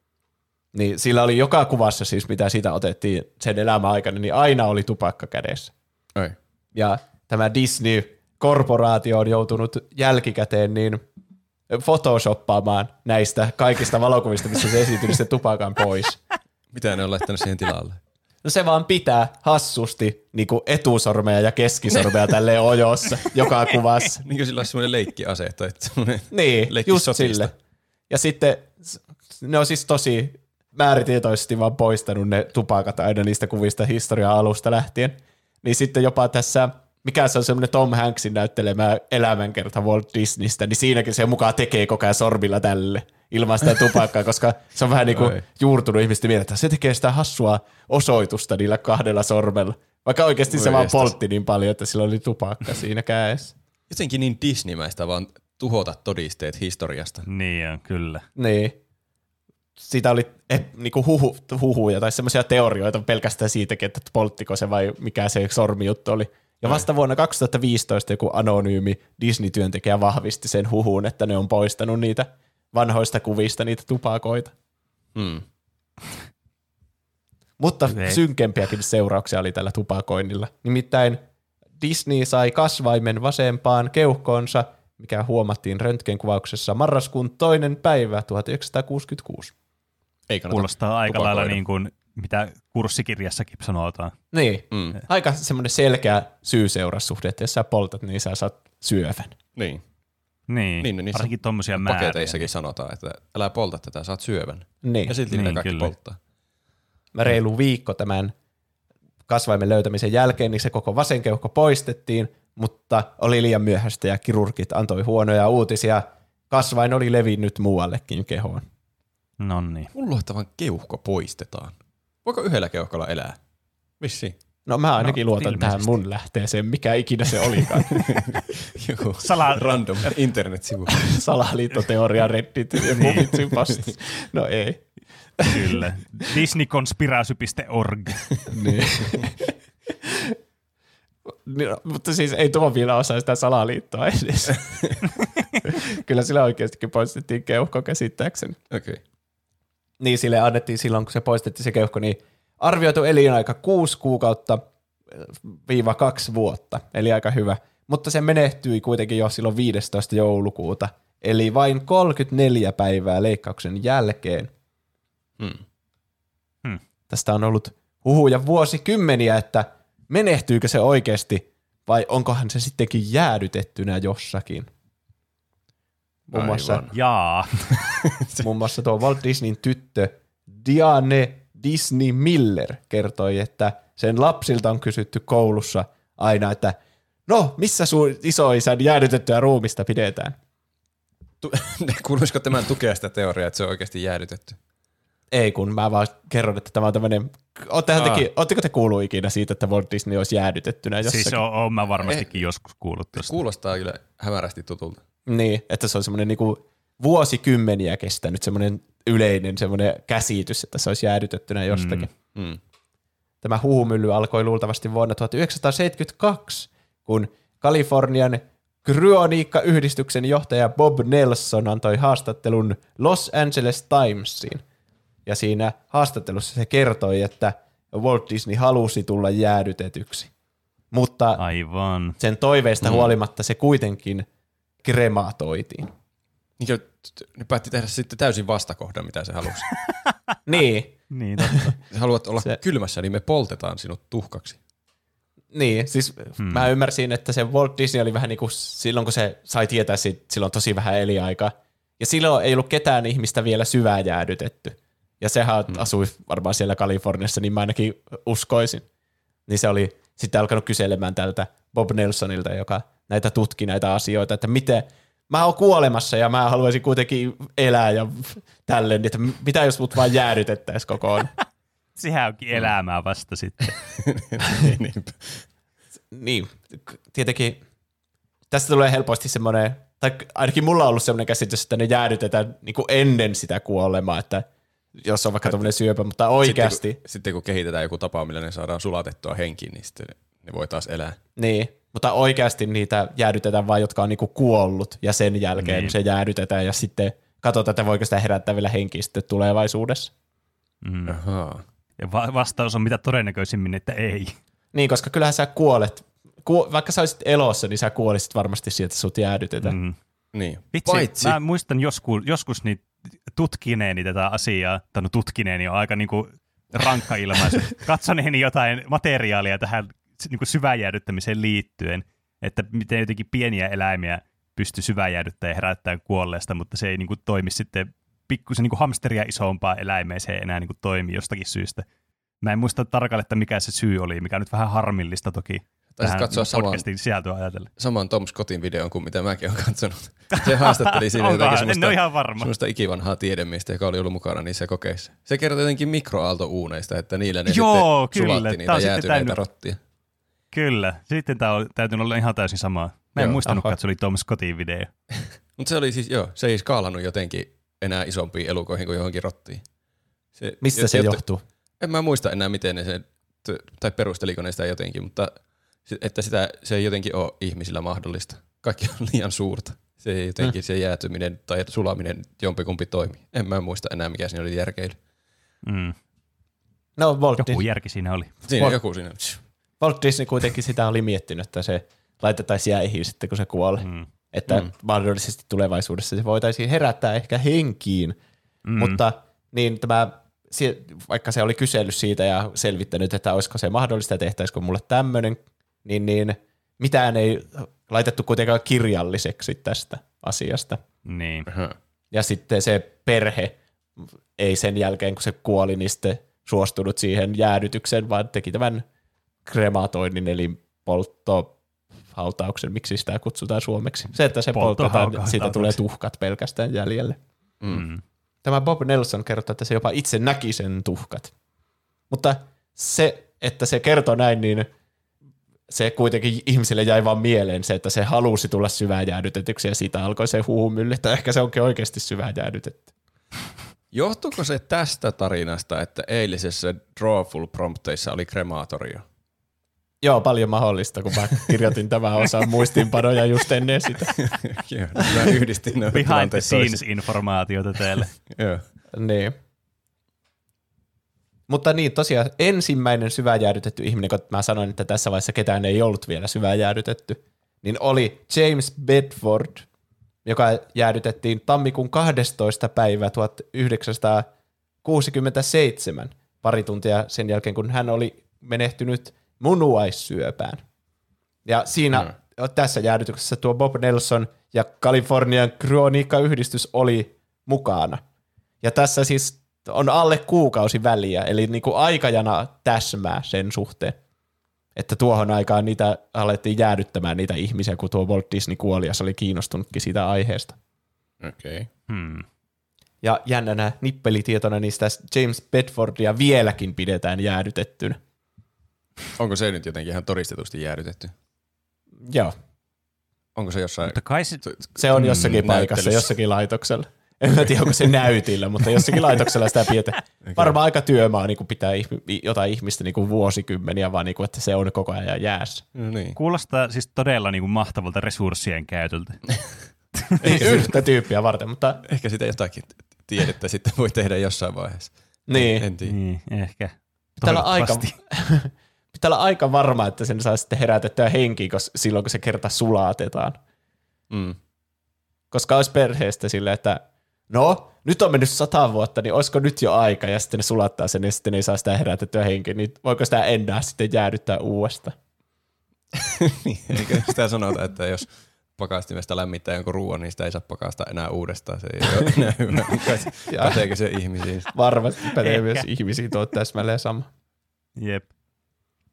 niin sillä oli joka kuvassa siis, mitä siitä otettiin sen elämän aikana, niin aina oli tupakka kädessä. Ei. Ja tämä Disney-korporaatio on joutunut jälkikäteen niin photoshoppaamaan näistä kaikista valokuvista, missä se esiintyi, niin se tupakan pois. Mitä ne on laittanut siihen tilalle? No se vaan pitää hassusti niin kuin etusormeja ja keskisormeja tälleen ojossa joka kuvassa. Niin kuin sillä olisi semmoinen leikkiase, tai Niin, leikki just sotista. sille. Ja sitten ne on siis tosi määritietoisesti vaan poistanut ne tupakat aina niistä kuvista historian alusta lähtien. Niin sitten jopa tässä, mikä se on semmoinen Tom Hanksin näyttelemä elämänkerta Walt Disneystä, niin siinäkin se mukaan tekee koko ajan sormilla tälle ilman sitä tupakkaa, koska se on vähän niin kuin juurtunut ihmisten mieleen, että se tekee sitä hassua osoitusta niillä kahdella sormella. Vaikka oikeasti se Oi vaan poltti niin paljon, että sillä oli tupakka siinä kädessä. Jotenkin niin Disneymäistä vaan tuhota todisteet historiasta. Niin on, kyllä. Niin. Siitä oli eh, niinku huhu, huhuja tai semmoisia teorioita pelkästään siitäkin, että polttiko se vai mikä se sormijuttu oli. Ja vasta vuonna 2015 joku anonyymi Disney-työntekijä vahvisti sen huhun, että ne on poistanut niitä vanhoista kuvista niitä tupakoita. Hmm. Mutta Ei. synkempiäkin seurauksia oli tällä tupakoinnilla. Nimittäin Disney sai kasvaimen vasempaan keuhkoonsa, mikä huomattiin röntgenkuvauksessa marraskuun toinen päivä 1966. Ei Kuulostaa aika tupakoida. lailla niin kuin, mitä kurssikirjassakin sanotaan. Niin, Mm. aika semmoinen selkeä syy-seurassuhde, että jos sä poltat, niin sä saat syövän. Niin. Niin, Niin, niissä varsinkin tuommoisia määriä. Paketeissakin sanotaan, että älä polta tätä, saat syövän. Niin. Ja silti Niin, niin, kaikki kyllä. polttaa. Mä reilu viikko tämän kasvaimen löytämisen jälkeen, niin se koko vasen keuhko poistettiin, mutta oli liian myöhäistä ja kirurgit antoi huonoja uutisia. Kasvain oli levinnyt muuallekin kehoon. No niin. Keuhko poistetaan. Voiko yhdellä keuhkolla elää? Missi? No mä ainakin No, no, luotan tähän ilmeisesti. mun lähteeseen, mikä ikinä se olikaan. Joku Sala- random internetsivu. Salaliittoteoria Reddit ja postissa. No ei. Kyllä. Disneykonspirasy.org. Niin. Niin, no, mutta siis ei tuo vielä osa sitä salaliittoa edes. Kyllä sillä oikeastikin poistettiin keuhko käsittääkseni. Okei. Okay. Niin sille annettiin silloin, kun se poistettiin se keuhko, niin arvioitu elinaika kuusi kuukautta eh, viiva kaksi vuotta, eli aika hyvä. Mutta se menehtyi kuitenkin jo silloin 15. joulukuuta, eli vain 34 päivää leikkauksen jälkeen. Hmm. Tästä on ollut huhuja vuosikymmeniä, että menehtyykö se oikeasti vai onkohan se sittenkin jäädytettynä jossakin. Muun muassa, Aivan. Jaa. muun muassa tuo Walt Disneyn tyttö Diane Disney Miller kertoi, että sen lapsilta on kysytty koulussa aina, että no, missä sun isoisän jäädytettyä ruumista pidetään? Tu- Kuuluisiko tämän tukea sitä teoriaa, että se on oikeasti jäädytetty? Ei, kun mä vaan kerron, että tämä on tämmöinen... Ootteko te kuullut ikinä siitä, että Walt Disney olisi jäädytettynä jossakin? Siis on, on mä varmastikin joskus kuullut tuosta. Kuulostaa kyllä hämärästi tutulta. Niin, että se on semmoinen niinku vuosikymmeniä kestänyt semmoinen yleinen semmoinen käsitys, että se olisi jäädytettynä jostakin. Mm. Mm. Tämä huumylly alkoi luultavasti vuonna 1972, kun Kalifornian kryoniikka-yhdistyksen johtaja Bob Nelson antoi haastattelun Los Angeles Timesiin. Ja siinä haastattelussa se kertoi, että Walt Disney halusi tulla jäädytetyksi. Mutta Aivan. sen toiveista mm. huolimatta se kuitenkin krematoitiin. Niin, ne päätti tehdä sitten täysin vastakohdan, mitä se halusi. Niin, Niin, totta. Haluat olla Se- kylmässä, niin me poltetaan sinut tuhkaksi. niin, siis hmm. mä ymmärsin, että se Walt Disney oli vähän niin kuin silloin, kun se sai tietää, siitä, silloin tosi vähän eliaikaa. Ja silloin ei ollut ketään ihmistä vielä syvää jäädytetty. Ja sehän hmm. asui varmaan siellä Kaliforniassa, niin mä ainakin uskoisin. Niin se oli sitten alkanut kyselemään tältä Bob Nelsonilta, joka näitä tutki näitä asioita, että miten, mä oon kuolemassa ja mä haluaisin kuitenkin elää ja tälleen, että mitä jos mut vaan jäädytettäisiin kokoon. Sehän onkin elämää vasta sitten. niin, tietenkin tästä tulee helposti semmoinen, tai ainakin mulla on ollut semmoinen käsitys, että ne jäädytetään niin kuin ennen sitä kuolemaa, että jos on vaikka tämmöinen syöpä, mutta oikeasti, Sitten kun, sitten kun kehitetään joku tapa, millä ne saadaan sulatettua henkiin, niin sitten ne voi taas elää. niin, mutta oikeasti niitä jäädytetään vain, jotka on niin kuin kuollut, ja sen jälkeen Niin. se jäädytetään, ja sitten katsotaan, että voiko sitä herättää vielä henkiä sitten tulevaisuudessa. Mm. Ahaa. Ja va- vastaus on mitä todennäköisimmin, että ei. Niin, koska kyllähän sä kuolet, ku, vaikka sä olisit elossa, niin sä kuolisit varmasti siitä, että sut jäädytetään. Mm. Mm. Niin. Vitsi, Paitsi, mä muistan joskus, joskus niin tutkineeni tätä asiaa, tai no tutkineeni on aika niinku rankka ilmaisu, katsoneeni jotain materiaalia tähän niinku syväjäädyttämiseen liittyen, että miten jotenkin pieniä eläimiä pystyy syväjäädyttämään ja herättämään kuolleesta, mutta se ei niinku toimi sitten pikkusen niinku hamsteria isompaa eläimeen, se ei enää niinku toimi jostakin syystä. Mä en muista tarkalleen, että mikä se syy oli, mikä on nyt vähän harmillista toki. Taisit katsoa saman- sisältöä ajatellen. saman Tom Scottin videon kuin mitä mäkin olen katsonut. Se haastatteli siinä jotenkin En semmoista, ihan varma. semmoista ikivanhaa tiedemiestä, joka oli ollut mukana niissä kokeissa. Se kertoi jotenkin mikroaaltouuneista, että niillä ne Joo, sitten kyllä. sulatti niitä jäätyneitä täynnä- rottia. Kyllä. Sitten tämä on täytynyt olla ihan täysin samaa. Mä en Joo, muistanutkaan, aha. että se oli Tom Scottin video. Mutta se oli siis, joo, se ei skaalannut jotenkin enää isompiin elukoihin kuin johonkin rottiin. Se, Mistä se jotta- johtuu? En mä muista enää, miten ne sen, tai perusteliko ne sitä jotenkin, mutta että sitä, se ei jotenkin ole ihmisillä mahdollista. Kaikki on liian suurta. Se ei jotenkin se jäätyminen tai sulaminen jompikumpi toimi. En mä muista enää, mikä siinä oli järkeily. Mm. No Joku järki siinä oli. Siinä joku siinä. Walt Disney kuitenkin sitä oli miettinyt, että se laitettaisiin jäihin sitten, kun se kuolee. Mm. Että Mm. mahdollisesti tulevaisuudessa se voitaisiin herättää ehkä henkiin. Mm. Mutta niin tämä, vaikka se oli kysellyt siitä ja selvittänyt, että olisiko se mahdollista ja tehtäisikö mulle tämmöinen, niin, niin mitään ei laitettu kuitenkaan kirjalliseksi tästä asiasta. Niin. Ja sitten se perhe ei sen jälkeen, kun se kuoli, niin sitten suostunut siihen jäädytykseen, vaan teki tämän krematoinnin, eli polttohautauksen, miksi sitä kutsutaan suomeksi. Se, että se poltetaan, Polttohautauksen. siitä tulee tuhkat pelkästään jäljelle. Mm. Tämä Bob Nelson kertoo, että se jopa itse näki sen tuhkat. Mutta se, että se kertoo näin, niin se kuitenkin ihmisille jäi vaan mieleen se, että se halusi tulla syvään jäädytetyksi ja siitä alkoi se huumylli, että ehkä se onkin oikeasti syvään jäädytetty. Johtuuko se tästä tarinasta, että eilisessä Drawful Prompteissa oli kremaatorio? Joo, paljon mahdollista, kun mä kirjoitin tämän osan muistiinpanoja just ennen sitä. Joo, mä yhdistin ne Behind the scenes informaatiota täällä. Joo. Niin. Mutta niin, tosiaan ensimmäinen syväjäädytetty ihminen, kun mä sanoin, että tässä vaiheessa ketään ei ollut vielä syväjäädytetty, niin oli James Bedford, joka jäädytettiin tammikuun 12. päivä 1967, pari tuntia sen jälkeen, kun hän oli menehtynyt munuaissyöpään. Ja siinä Mm. tässä jäädytyksessä tuo Bob Nelson ja Kalifornian Kroniikka-yhdistys oli mukana. Ja tässä siis on alle kuukausi väliä, eli niin kuin aikajana täsmää sen suhteen. Että tuohon aikaan niitä alettiin jäädyttämään niitä ihmisiä, kun tuo Walt Disney kuoli ja se oli kiinnostunutkin siitä aiheesta. Okei. Okay. Hmm. Ja jännänä nippelitietona niistä James Bedfordia vieläkin pidetään jäädytettynä. Onko se nyt jotenkin ihan todistetusti jäädytetty? Joo, Onko se jossain... Mutta kai se, se on jossakin Mm, paikassa, näyttelyssä. jossakin laitoksella. En mä tiedä, onko se näytillä, mutta jossakin laitoksella sitä pidetään. Varmaan aika työmaa niin kuin pitää ihmi- jotain ihmistä niin kuin vuosikymmeniä, vaan niin kuin, että se on koko ajan jäässä. No niin. kuulostaa siis todella niin kuin mahtavalta resurssien käytöltä. Ei yhtä tyyppiä varten, mutta Ehkä sitä jotakin tiedettä sitten voi tehdä jossain vaiheessa. niin. En tiedä. Niin, ehkä. olla, aika. pitää olla aika varma, että sen saa sitten herätettyä henkiin, kos, silloin kun se kerta sulatetaan. Mm. Koska olisi perheestä silleen, että no, nyt on mennyt sata vuotta, niin olisiko nyt jo aika, ja sitten ne sulattaa sen, ja sitten ne ei saa sitä herätettyä henkiin, niin voiko sitä enää sitten jäädyttää uudestaan? Niin, Eikö sitä sanota, että jos pakastimesta lämmittää jonkun ruoan, niin sitä ei saa pakastaa enää uudestaan. Se ei ole enää hyvä. Päteekö se ihmisiin? Varmasti pätee Ehkä. myös ihmisiin tuo täsmälleen sama. Jep.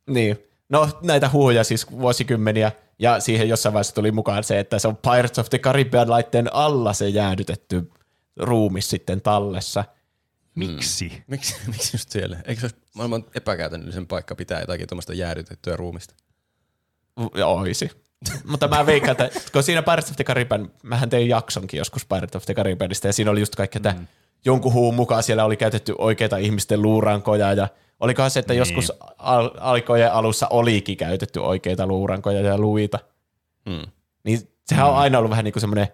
Niin. No näitä huhuja siis vuosikymmeniä, ja siihen jossain vaiheessa tuli mukaan se, että se on Pirates of the Caribbean laitteen alla se jäädytetty ruumis sitten tallessa. Miksi? Miksi, miksi just siellä? Eikö se olisi maailman epäkäytännöllisen paikka pitää jotakin tuommoista jäädytettyä ruumista? Ja oisi. Mutta mä veikkaan, että kun siinä Pirates of the Caribbean, mähän tein jaksonkin joskus Pirates of the Caribbeanista, ja siinä oli just kaikki, että mm. jonkun huun mukaan siellä oli käytetty oikeita ihmisten luurankoja, ja olikohan se, että Niin. joskus al- alkojen alussa olikin käytetty oikeita luurankoja ja luita. Hmm. Niin sehän on aina ollut vähän niin kuin semmoinen,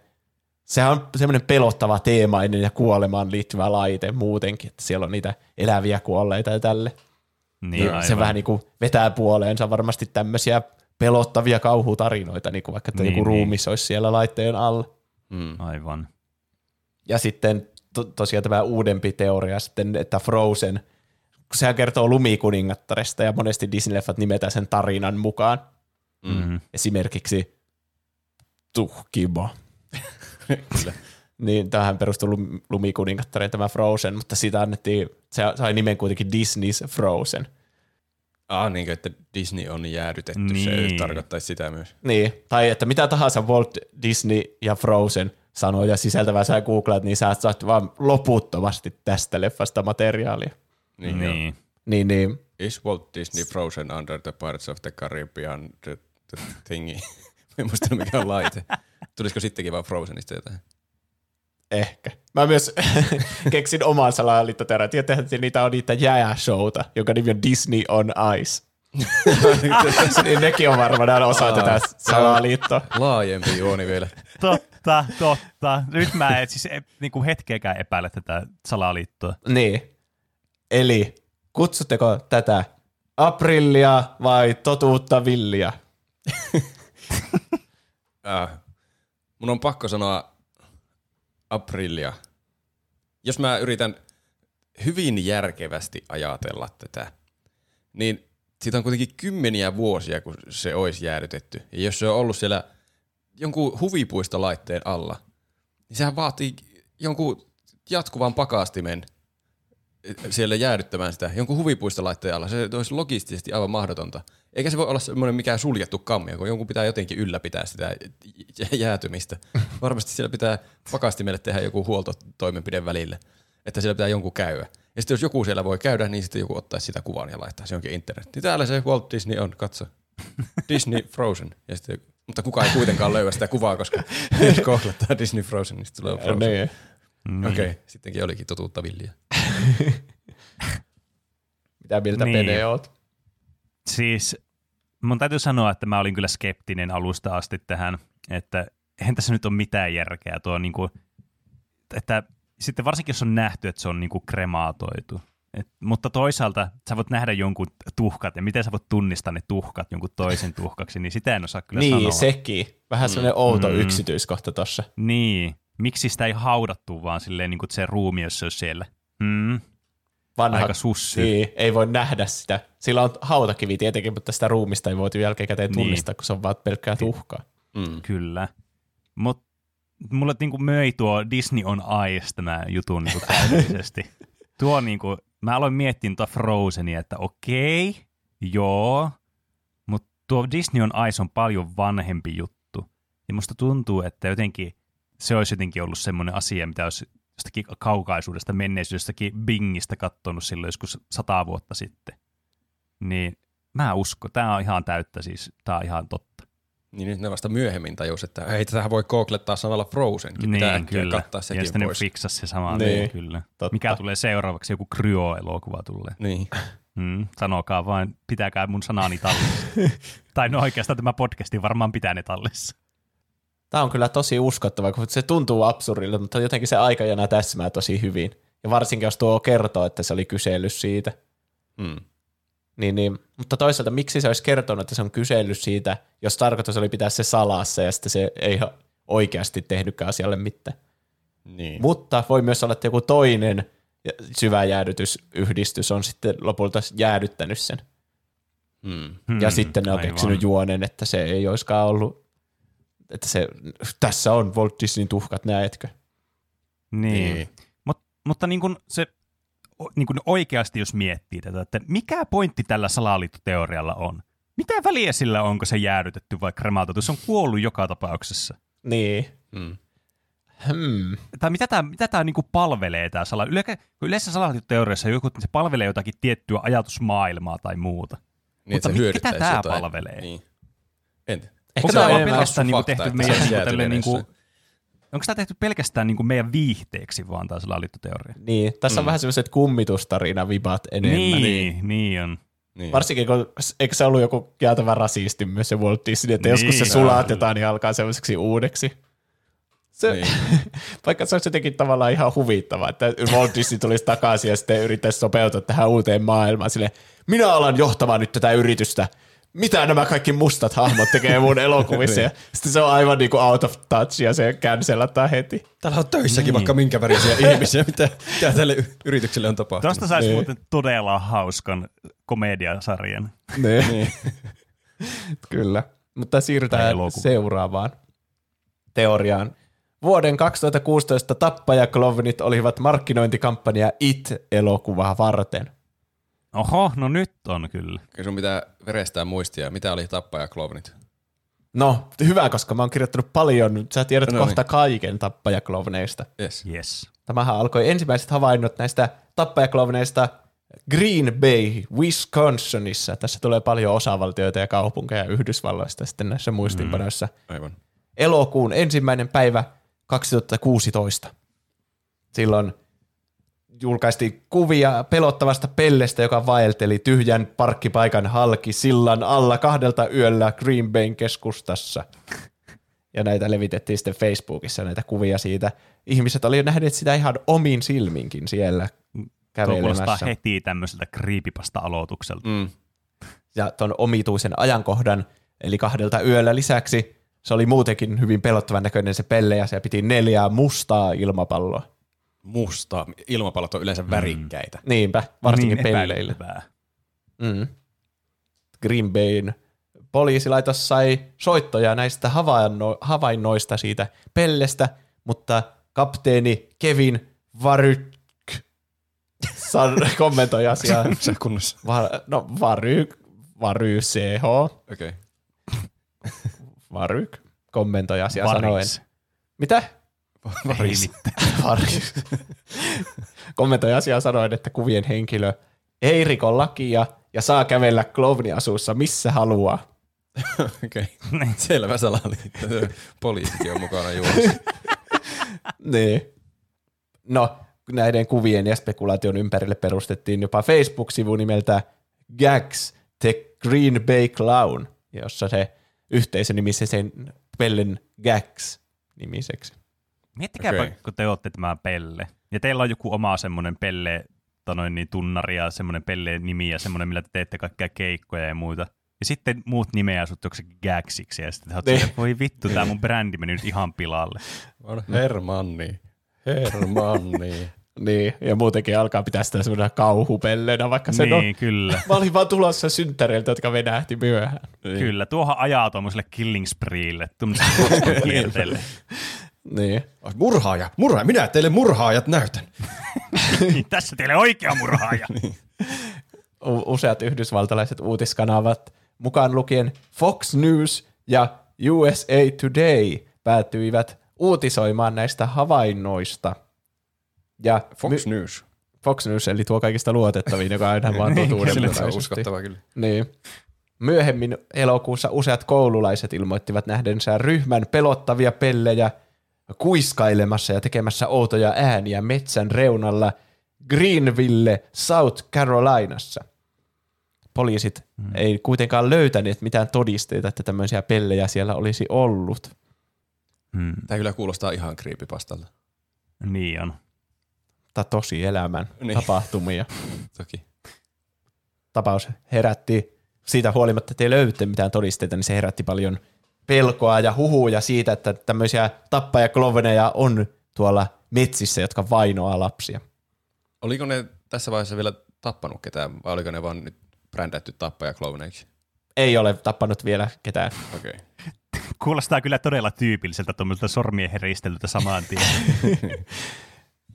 sehän on semmoinen pelottava teemainen ja kuolemaan liittyvä laite muutenkin, että siellä on niitä eläviä kuolleita ja tälle. Niin, Niin se vähän niin kuin vetää puoleensa varmasti tämmöisiä pelottavia kauhutarinoita, niin kuin vaikka että Niin, joku niin. ruumis olisi siellä laitteen alla. Hmm. Aivan. Ja sitten to, tosiaan tämä uudempi teoria sitten, että Frozen, kun sehän kertoo lumikuningattaresta ja monesti Disney-leffat nimetään sen tarinan mukaan. Mm. Esimerkiksi Tuhkimo. Kyllä. Niin tähän perustuu lum- lumikuningattareen tämä Frozen, mutta siitä annettiin, se sai nimen kuitenkin Disney's Frozen. Ah, niin kuin, että Disney on jäädytetty, Niin. se tarkoittaisi sitä myös. Niin, tai että mitä tahansa Walt Disney ja Frozen sanoja sisältävää sä googlaat, niin sä saat vaan loputtomasti tästä leffasta materiaalia. Niin, Niin. Niin. Niin. Is Walt Disney frozen under the Pirates of the Caribbean the, the thingy? En muista mikä on laite. Tulisiko sittenkin vaan Frozenista jotain? Ehkä. Mä myös keksin oman salaliittoteorian. Tiedätte, että niitä on niitä jääshowta, jonka nimi on Disney on Ice. niin nekin on varmaan osa tätä salaliittoa. Laajempi juoni vielä. Totta, totta. Nyt mä en siis e, niinku hetkeäkään epäile tätä salaliittoa. Niin. Eli kutsutteko tätä aprillia vai totuutta villia? Äh, mun on pakko sanoa Aprilia. Jos mä yritän hyvin järkevästi ajatella tätä, niin siitä on kuitenkin kymmeniä vuosia, kun se olisi jäädytetty. Ja jos se on ollut siellä jonkun huvipuistolaitteen alla, niin sehän vaatii jonkun jatkuvan pakastimen siellä jäädyttämään sitä jonkun huvipuistolaitteen alla. Se olisi logistisesti aivan mahdotonta. Eikä se voi olla semmoinen mikään suljettu kammio, kun jonkun pitää jotenkin ylläpitää sitä jäätymistä. Varmasti siellä pitää pakastimelle tehdä joku huoltotoimenpide välille, että siellä pitää jonkun käydä. Ja sitten jos joku siellä voi käydä, niin sitten joku ottaisi sitä kuvan ja laittaa se jonkin internet. Niin täällä se Walt Disney on, katso. Disney Frozen. Ja sitten, mutta kukaan ei kuitenkaan löyä sitä kuvaa, koska jos Disney Frozen, niin sitten tulee Frozen. Niin. Mm. Okei, okay. sittenkin olikin totuutta villiä. Mitä mieltä Niin. niin. Pene oot? Siis mun täytyy sanoa, että mä olin kyllä skeptinen alusta asti tähän, että eihän tässä nyt ole mitään järkeä tuo niinku, että sitten varsinkin jos on nähty, että se on niinku kremaatoitu. Et, mutta toisaalta sä voit nähdä jonkun tuhkat ja miten sä voit tunnistaa ne tuhkat jonkun toisen tuhkaksi, niin sitä en osaa kyllä Niin, sanoa. sekin. Vähän sellainen outo Mm. yksityiskohta tossa. Niin, miksi sitä ei haudattu vaan silleen, niin kuin, että se ruumi jos se olisi siellä. Hmm. Vanha, Aika sussy. Niin, ei voi nähdä sitä. Sillä on hautakivi tietenkin, mutta sitä ruumista ei voitu jälkikäteen Niin. tunnistaa, kun se on vaan pelkkää tuhkaa. Mm. Kyllä. Mutta mulle niinku möi tuo Disney on Ice tämä jutun niinku täydellisesti. tuo niinku, mä aloin miettiä tuota Frozenia, että okei, joo, mutta tuo Disney on Ice on paljon vanhempi juttu. Ja musta tuntuu, että jotenkin se olisi jotenkin ollut semmoinen asia, mitä olisi jostakin kaukaisuudesta, menneisyydestäkin Bingistä kattonut silloin joskus sata vuotta sitten. Niin mä uskon, tämä on ihan täyttä siis, tämä on ihan totta. Niin nyt ne vasta myöhemmin tajus, että ei tätähän voi googlettaa sanalla Frozenkin. Pitää Niin, kyllä. kattaa ja sekin sitten ne pois. fiksasi se sama. Niin, Niin, kyllä. totta. Mikä tulee seuraavaksi? Joku Kryo-elokuva tulee. Niin. Hmm, sanokaa vain, pitäkää mun sanani tallessa. tai no oikeastaan tämä podcasti varmaan pitää ne tallessa. Tämä on kyllä tosi uskottava, kun se tuntuu absurdilta, mutta jotenkin se aikajana täsmää tosi hyvin. Ja varsinkin, jos tuo kertoo, että se oli kysely siitä. Mm. Niin, niin. Mutta toisaalta miksi se olisi kertonut, että se on kysellyt siitä, jos tarkoitus oli pitää se salassa ja sitten se ei oikeasti tehnytkään asialle mitään. Niin. Mutta voi myös olla, että joku toinen syväjäädytysyhdistys on sitten lopulta jäädyttänyt sen. Hmm. Hmm, Ja sitten ne on aivan. keksinyt juonen, että se ei olisikaan ollut, että se, tässä on Walt Disneyn tuhkat, näetkö? Niin. Niin. Mut, mutta niin kuin se niin kuin oikeasti, jos miettii tätä, että mikä pointti tällä salaliittoteorialla on? Mitä väliä sillä on, onko se jäädytetty vai krematoitu? Se on kuollut joka tapauksessa. Niin. Hmm. Hmm. Tai mitä tämä, mitä tämä niinku palvelee, tämä sala... Yle, kun yleensä salaliittoteoriassa joku, se palvelee jotakin tiettyä ajatusmaailmaa tai muuta. Niin, Mutta että se mi- hyödyttäisi ketä tää jotain. palvelee? Niin. En. Ehkä Onko tämä on pelkästään niinku tehty meidän on niinku, jäätyneenä niinku, onko tämä tehty pelkästään niinku meidän viihteeksi vaan tämä salaliittoteoria? Niin, tässä on Mm. vähän semmoiset kummitustarina-vibat enemmän. Niin, niin on. Niin. Varsinkin, kun eikö se ollut joku kieltävä rasisti myös se Walt Disney, että Niin, joskus se joo. sulatetaan niin alkaa semmoiseksi uudeksi. Se, Niin. vaikka se olisi jotenkin tavallaan ihan huvittavaa, että Walt Disney tulisi takaisin ja sitten yrittäisi sopeutua tähän uuteen maailmaan sille minä alan johtamaan nyt tätä yritystä. Mitä nämä kaikki mustat hahmot tekee mun elokuvissa? ja sitten se on aivan niin kuin out of touch ja se cancelataan heti. Täällä on töissäkin Niin. vaikka minkä värisiä ihmisiä, mitä, mitä tälle yritykselle on tapahtunut. Tuosta saisi Niin. muuten todella hauskan komediasarjan. Niin. Kyllä. Mutta siirrytään elokuva. seuraavaan teoriaan. Vuoden 2016 tappajaklovnit olivat markkinointikampanja It-elokuvaa varten. Oho, no nyt on kyllä. Kyllä sun pitää verestää muistia, mitä oli tappaja klovnit. No, hyvä, koska mä oon kirjoittanut paljon, sä tiedät No kohta kaiken tappajaklovneista. Yes. Yes. Tämähän alkoi ensimmäiset havainnot näistä tappajaklovneista Green Bay, Wisconsinissa. Tässä tulee paljon osavaltioita ja kaupunkeja Yhdysvalloista sitten näissä muistinpanoissa. Aivan. elokuun ensimmäinen päivä 2016. Silloin julkaistiin kuvia pelottavasta pellestä, joka vaelteli tyhjän parkkipaikan halki sillan alla kahdelta yöllä Green Bayn keskustassa. Ja näitä levitettiin sitten Facebookissa, näitä kuvia siitä. Ihmiset oli nähneet sitä ihan omin silminkin siellä Tuo kävelemässä. heti tämmöiseltä creepypasta aloitukselta. Mm. ja tuon omituisen ajankohdan, eli kahdelta yöllä lisäksi se oli muutenkin hyvin pelottavan näköinen se pelle, ja se piti neljää mustaa ilmapalloa. Musta. Ilmapallot on yleensä värikkäitä. Niinpä, varsinkin niin pelleille. Mm. Green Bayn poliisilaitos sai soittoja näistä havainno- havainnoista siitä pellestä, mutta kapteeni Kevin Varyk san- kommentoi asiaa. Se kunnossa. Va- no, Varyk, Vary CH, Okei. Okay. Varyk kommentoi asiaa sanoen. Mitä? Mitään. Varis. kommentoi asiaa sanoen, että kuvien henkilö ei riko lakia ja saa kävellä klovniasuussa missä haluaa. Okei. Niin. Selvä salaliitto. Poliisikin on mukana juomassa. Niin. No, näiden kuvien ja spekulaation ympärille perustettiin jopa Facebook-sivu nimeltä Gags The Green Bay Clown, jossa se yhteisö nimisi sen pellen Gags nimiseksi. Miettikääpä, Okei. kun te olette tämä pelle. Ja teillä on joku oma semmoinen pelle tanoin, niin tunnari ja semmoinen pelle nimi ja semmoinen, millä te teette kaikkia keikkoja ja muita. Ja sitten muut nimeää sut joksikin gagsiksi ja sitten te olette Niin. voi vittu, tämä mun brändi meni nyt ihan pilalle. On Hermanni. Hermanni. Niin, ja muutenkin alkaa pitää sitä semmoinen kauhupelleenä, vaikka se on... niin, kyllä. Mä olin vaan tulossa synttäreiltä, jotka venähti myöhään. Kyllä, tuohon ajaa tuommoiselle killing spreelle, tuommoiselle. Niin. Murhaaja. Murhaaja. Minä teille murhaajat näytän. Niin, Tässä teille oikea murhaaja. U- useat yhdysvaltalaiset uutiskanavat, mukaan lukien Fox News ja USA Today, päätyivät uutisoimaan näistä havainnoista. Ja Fox my- News. Fox News, eli tuo kaikista luotettavin, joka aina vaan totuuden Sille se on uskottava kyllä. Niin. Myöhemmin elokuussa useat koululaiset ilmoittivat nähdensä ryhmän pelottavia pellejä kuiskailemassa ja tekemässä outoja ääniä metsän reunalla Greenville, South Carolinassa. Poliisit hmm. ei kuitenkaan löytäneet mitään todisteita, että tämmöisiä pellejä siellä olisi ollut. Hmm, Tämä kyllä kuulostaa ihan creepypastalta. niin on. Tai tosi elämän Niin. tapahtumia. Toki. tapaus herätti, siitä huolimatta, että ei löytynyt mitään todisteita, niin se herätti paljon pelkoa ja huhuja siitä, että tämmöisiä tappajaklovneja on tuolla metsissä, jotka vainoaa lapsia. Oliko ne tässä vaiheessa vielä tappanut ketään, vai oliko ne vaan nyt brändätty tappajaklovneiksi? Ei ole tappanut vielä ketään. Okei. Okay. Kuulostaa kyllä todella tyypilliseltä tuommoiselta sormien heristelyltä samaan tien.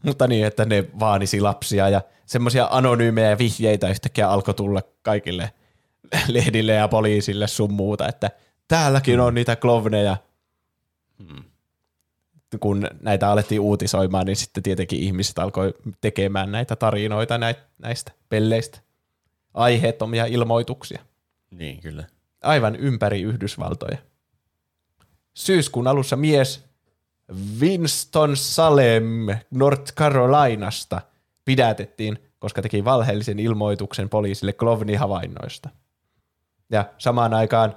Mutta niin, että ne vaanisi lapsia ja semmoisia anonyymejä vihjeitä yhtäkkiä alkoi tulla kaikille lehdille ja poliisille sun muuta, että täälläkin on niitä klovneja. Hmm. Kun näitä alettiin uutisoimaan, niin sitten tietenkin ihmiset alkoi tekemään näitä tarinoita näistä pelleistä. Aiheettomia ilmoituksia. Niin, kyllä. Aivan ympäri Yhdysvaltoja. Syyskuun alussa mies Winston Salem North Carolinasta pidätettiin, koska teki valheellisen ilmoituksen poliisille Klovni-havainnoista. Ja samaan aikaan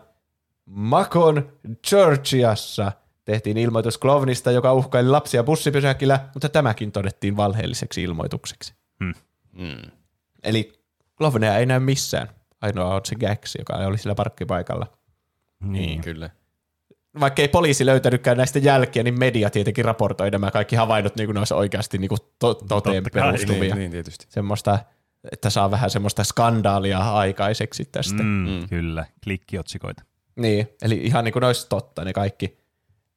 Macon, Georgiassa tehtiin ilmoitus Klovnista, joka uhkaili lapsia bussipysäkillä, mutta tämäkin todettiin valheelliseksi ilmoitukseksi. Hmm. Hmm. Eli Klovneja ei näy missään. Ainoa on se Gax, joka oli sillä parkkipaikalla. Niin, kyllä. Vaikka ei poliisi löytänytkään näistä jälkiä, niin media tietenkin raportoi nämä kaikki havainnot niin kuin ne olisi oikeasti niin kuin to- toteen Totta kai, perustuvia. Niin, niin, tietysti. Semmoista, että saa vähän semmoista skandaalia aikaiseksi tästä. Mm. Mm, mm. Kyllä, klikkiotsikoita. Niin, eli ihan niin kuin ne olisi totta ne kaikki.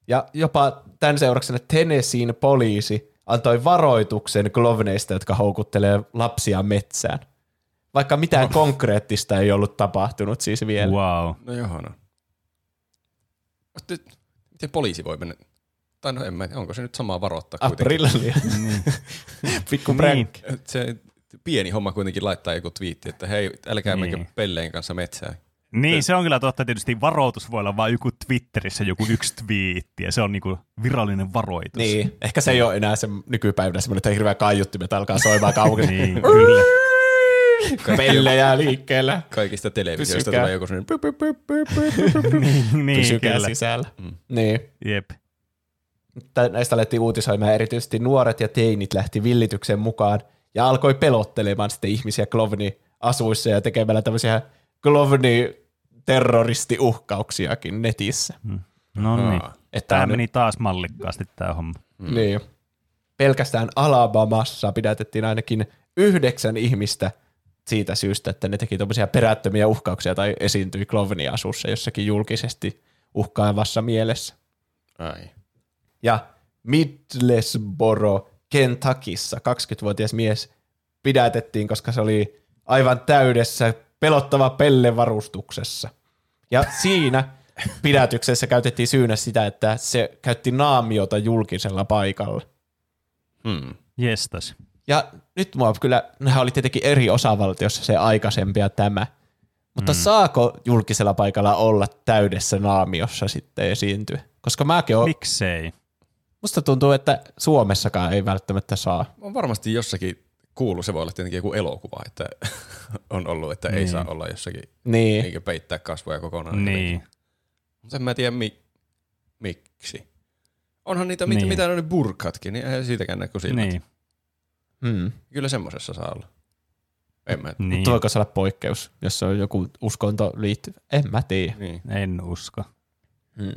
Ja jopa tämän seurauksena Tennesseein poliisi antoi varoituksen klovneista, jotka houkuttelee lapsia metsään. Vaikka mitään oh. konkreettista ei ollut tapahtunut siis vielä. Wow. No johana. Mutta miten poliisi voi mennä? Tai no en mä, onko se nyt samaa varoittaa kuitenkin? Aprillia. Pikku prank. Niin. Se pieni homma kuitenkin laittaa joku twiitti, että hei, älkää Niin. menkö pelleen kanssa metsään. Niin, se on kyllä totta. Tietysti varoitus voi olla vain joku Twitterissä joku yksi twiitti, ja se on niinku virallinen varoitus. Niin, ehkä se ei ole enää se nykypäivänä semmoinen, että hirveä kaiuttimet alkaa soimaan kaukana. niin kyllä. Pellejä liikkeellä. Kaikista televisioista Pysykää. tulee joku sellainen niin, niin Pysykää kyllä. sisällä. Niin. Jep. Tä- Näistä alettiin uutisoimaan erityisesti nuoret ja teinit lähti villitykseen mukaan ja alkoi pelottelemaan sitten ihmisiä Klovni asuissa ja tekemällä tämmöisiä Klovni terroristiuhkauksiakin netissä. No niin. Että Tämä on- meni taas mallikkaasti tämä homma. Mm. Niin. Pelkästään Alabamassa pidätettiin ainakin yhdeksän ihmistä siitä syystä, että ne teki tämmöisiä perättömiä uhkauksia tai esiintyi Klovni-asussa jossakin julkisesti uhkaavassa mielessä. Ai. Ja Middlesboro, Kentuckissa 20-vuotias mies pidätettiin, koska se oli aivan täydessä pelottava pellevarustuksessa. Ja siinä pidätyksessä käytettiin syynä sitä, että se käytti naamiota julkisella paikalla. Hmm. Jestas. Ja nyt mua kyllä, nehän oli tietenkin eri osavaltiossa se aikaisempi ja tämä. Mutta mm. saako julkisella paikalla olla täydessä naamiossa sitten esiintyä? Koska mäkin oon, Miksei? musta tuntuu, että Suomessakaan ei välttämättä saa. On varmasti jossakin kuullut, se voi olla tietenkin joku elokuva, että on ollut, että ei Niin. saa olla jossakin, Niin. eikä peittää kasvoja kokonaan. Niin. Mutta en mä tiedä mi- miksi. Onhan niitä, mit, Niin. mitä ne on ne burkatkin, niin eihän siitäkään näy kuin silmät. Niin. Mm. Kyllä semmosessa saa olla. En mä niin. Mutta voiko se olla poikkeus, jos se on joku uskonto liittyvä? En mä tiedä. Niin. En usko. Mm.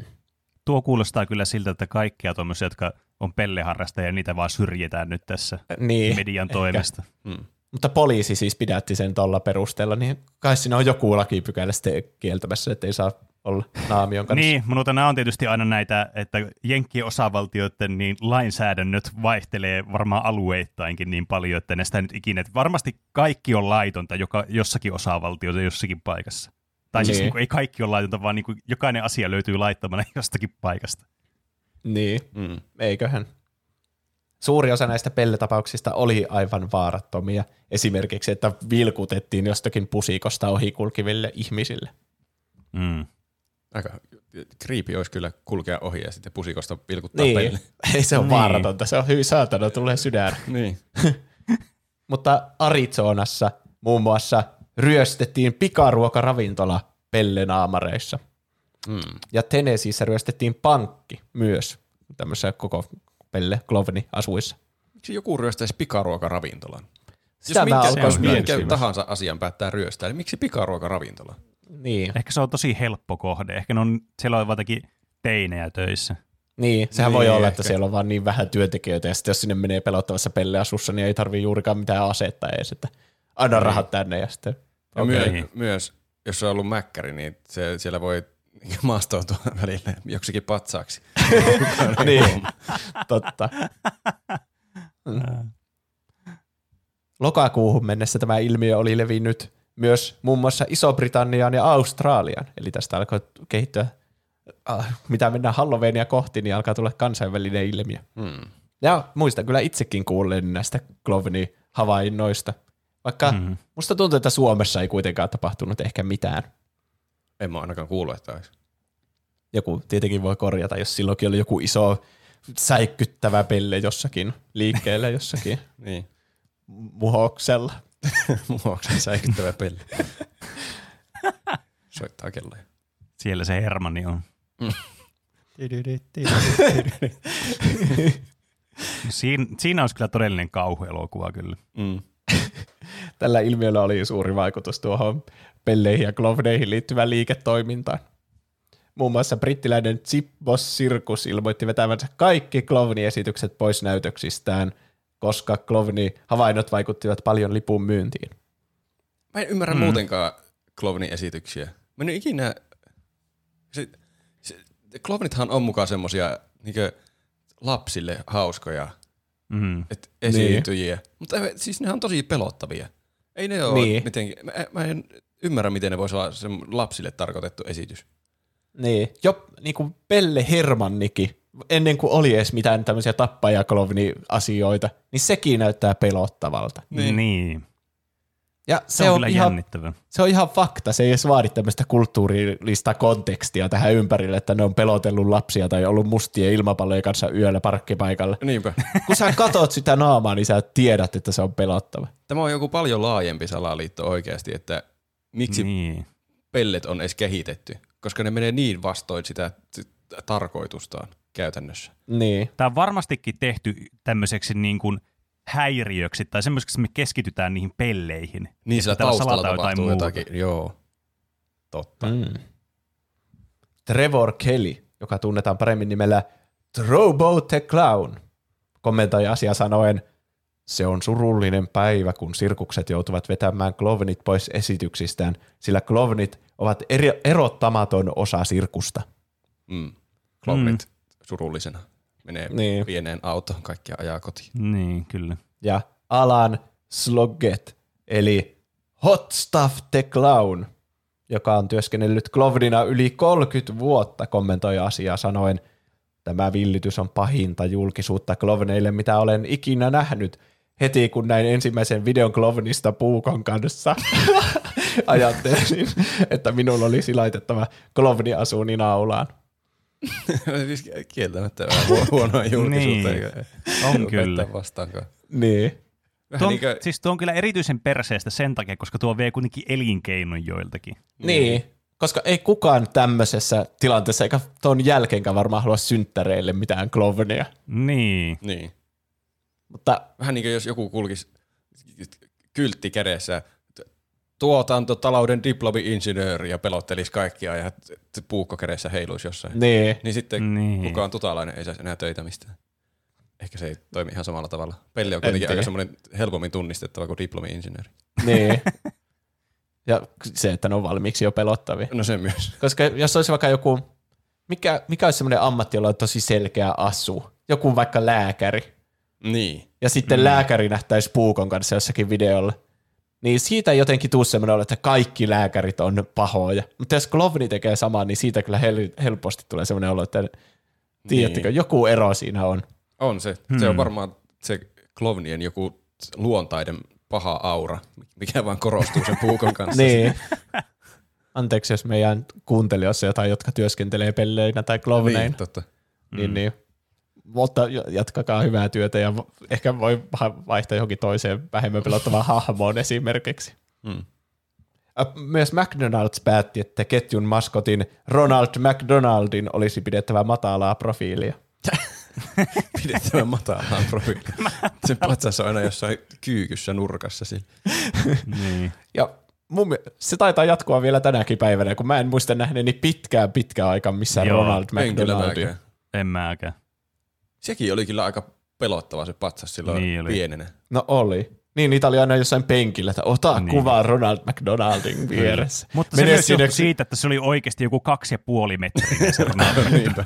Tuo kuulostaa kyllä siltä, että kaikkia tuommoisia, jotka on pelleharrastajia, niitä vaan syrjitään nyt tässä Niin. median ehkä. toimesta. Mm. Mutta poliisi siis pidätti sen tuolla perusteella, niin kai siinä on joku lakipykälä sitten kieltämässä, että ei saa olla naamion kanssa. Niin, mutta nämä on tietysti aina näitä, että Jenkkien osavaltioiden niin lainsäädännöt vaihtelee varmaan alueittainkin niin paljon, että näistä nyt ikinä, että varmasti kaikki on laitonta joka, jossakin osavaltiossa jossakin paikassa. Tai siis Niin. niin kuin, ei kaikki ole laitonta, vaan niin kuin, jokainen asia löytyy laittomana jostakin paikasta. Niin, Mm. eiköhän. Suuri osa näistä pelletapauksista oli aivan vaarattomia. Esimerkiksi, että vilkutettiin jostakin pusikosta ohikulkiville ihmisille. Mm. Aika kriipi olisi kyllä kulkea ohi ja sitten pusikosta pilkuttaa Niin, pelle. ei se ole Niin. vaaratonta, se on hyvin saatana, tulee sydän. Niin. Mutta Arizonassa muun muassa ryöstettiin pikaruokaravintola pellenaamareissa. Mm. Ja Tennesseeissä ryöstettiin pankki myös tämmöisessä koko pelle Klovni asuissa. Miksi joku ryöstäisi pikaruokaravintolan? Sitä Jos mä minkä, alkoin jos minkä tahansa asian päättää ryöstää, niin miksi pikaruokaravintola? Niin. Ehkä se on tosi helppo kohde. Ehkä ne on, siellä on jotakin teinejä töissä. Niin, sehän Niin, voi olla, että ehkä. siellä on vaan niin vähän työntekijöitä, ja sitten jos sinne menee pelottavassa pelleasussa, niin ei tarvii juurikaan mitään asetta edes, että anna rahat tänne ja sitten. Ja Okei. myö, myös, jos on ollut mäkkäri, niin se, siellä voi maastoutua välillä joksikin patsaaksi. niin, totta. Mm. Lokakuuhun mennessä tämä ilmiö oli levinnyt myös muun muassa Iso-Britanniaan ja Australiaan. Eli tästä alkoi kehittyä, äh, mitä mennään Halloweenia kohti, niin alkaa tulla kansainvälinen ilmiö. Hmm. Ja muistan kyllä itsekin kuulleen näistä Klovni-havainnoista. Vaikka mm. musta tuntuu, että Suomessa ei kuitenkaan tapahtunut ehkä mitään. En mä ainakaan kuullut, että olisi. Joku tietenkin voi korjata, jos silloinkin oli joku iso säikkyttävä pelle jossakin liikkeellä jossakin Niin. muhoksella. Muoksen säikyttävä peli. Soittaa kelloja. Siellä se Hermanni on. Siin, siinä olisi kyllä todellinen kauhuelokuva kyllä. Mm. Tällä ilmiöllä oli suuri vaikutus tuohon pelleihin ja klovneihin liittyvään liiketoimintaan. Muun muassa brittiläinen Zippos Circus ilmoitti vetävänsä kaikki klovniesitykset pois näytöksistään, koska klovni-havainnot vaikuttivat paljon lipun myyntiin. Mä en ymmärrä mm. muutenkaan Klovnin esityksiä. Mä en ikinä... Se, se, Klovnithan on mukaan semmosia niinkö lapsille hauskoja Mm. et esiintyjiä. Niin. Mutta siis ne on tosi pelottavia. Ei ne ole niin. mitenkään... Mä, mä en ymmärrä, miten ne voisi olla se lapsille tarkoitettu esitys. Niin, jo niin kuin Pelle Hermannikin, ennen kuin oli edes mitään tämmöisiä tappajaklovni-asioita, niin sekin näyttää pelottavalta. Niin. niin. Ja Se, se, on, on, kyllä ihan, se on ihan fakta, se ei edes vaadi tämmöistä kulttuurillista kontekstia tähän ympärille, että ne on pelotellut lapsia tai ollut mustien ilmapallojen kanssa yöllä parkkipaikalla. Niinpä. Kun sä katot sitä naamaa, niin sä tiedät, että se on pelottava. Tämä on joku paljon laajempi salaliitto oikeasti, että miksi niin. Pellet on edes kehitetty, koska ne menee niin vastoin sitä tarkoitustaan käytännössä. Niin. Tämä on varmastikin tehty tämmöiseksi niin kuin häiriöksi tai semmoiseksi, että me keskitytään niihin pelleihin. Niin täällä taustalla salataan tapahtuu muuta. jotakin. Joo, totta. Mm. Trevor Kelly, joka tunnetaan paremmin nimellä Trobo the Clown, kommentoi asia sanoen, se on surullinen päivä, kun sirkukset joutuvat vetämään klovnit pois esityksistään, sillä klovnit ovat eri- erottamaton osa sirkusta. Mm. Klovnit mm. surullisena menee Niin. pieneen autoon, kaikkia ajaa kotiin. Niin, kyllä. Ja Alan Slogget, eli Hot Stuff the Clown, joka on työskennellyt klovnina yli 30 vuotta, kommentoi asiaa sanoen, tämä villitys on pahinta julkisuutta klovneille, mitä olen ikinä nähnyt. Heti kun näin ensimmäisen videon klovnista puukon kanssa, ajattelin, että minun olisi laitettava klovniasuuni naulaan. Siis Kieltämättä vähän huo- huonoa julkisuutta. Niin. eikä- On kyllä. Vastaankaan. Niin. Tuo on, niin kuin, Siis tuo on kyllä erityisen perseestä sen takia, koska tuo vie kuitenkin elinkeinon joiltakin. Niin, koska ei kukaan tämmöisessä tilanteessa, eikä tuon jälkeenkään varmaan halua synttäreille mitään klovnia. Niin. niin. Mutta Vähän niin kuin jos joku kulkisi kyltti kädessä, tuotantotalouden diplomi-insinööri ja pelottelisi kaikkia ja puukko kädessä heiluisi jossain. niin, Niin sitten Niin. kukaan tutalainen ei saisi enää töitä mistään. Ehkä se ei toimi ihan samalla tavalla. Pelle on kuitenkin aika semmoinen helpommin tunnistettava kuin diplomi-insinööri. niin. Ja se, että ne on valmiiksi jo pelottavia. No se myös. Koska jos olisi vaikka joku, mikä, mikä olisi semmoinen ammatti, jolla on tosi selkeä asu, joku vaikka lääkäri, Niin. ja sitten mm. lääkäri nähtäisi puukon kanssa jossakin videolla, niin siitä ei jotenkin tuu semmoinen olo, että kaikki lääkärit on pahoja. Mutta jos klovni tekee samaa, niin siitä kyllä hel- helposti tulee semmoinen olo, että tiedättekö, Niin. joku ero siinä on. On se. Hmm. Se on varmaan se klovnien joku luontaiden paha aura, mikä vaan korostuu sen puukon kanssa. Niin. Anteeksi, jos meidän kuuntelijoissa jotain, jotka työskentelee pelleinä tai klovneina. niin totta. Niin, niin. Mutta jatkakaa hyvää työtä ja ehkä voi va- vaihtaa johonkin toiseen vähemmän pelottavaan hahmoon esimerkiksi. Mm. Myös McDonald's päätti, että ketjun maskotin Ronald McDonaldin olisi pidettävä matalaa profiilia. pidettävä matalaan profiiliin. Se patsas on aina jossain kyykyssä nurkassa sillä. niin. Ja mun, se taitaa jatkua vielä tänäkin päivänä, kun mä en muista nähneeni pitkään pitkään aikaa missään Joo, Ronald McDonaldia. En mäkään. Sekin oli kyllä aika pelottava se patsas silloin Niin niin oli. pienenä. No oli. Niin, niitä oli aina jossain penkillä, että ota Niin. niin. kuvaa Ronald McDonaldin vieressä. Mutta se Mene myös sinne, siitä, että se oli oikeasti joku kaksi ja puoli metriä se. Niinpä.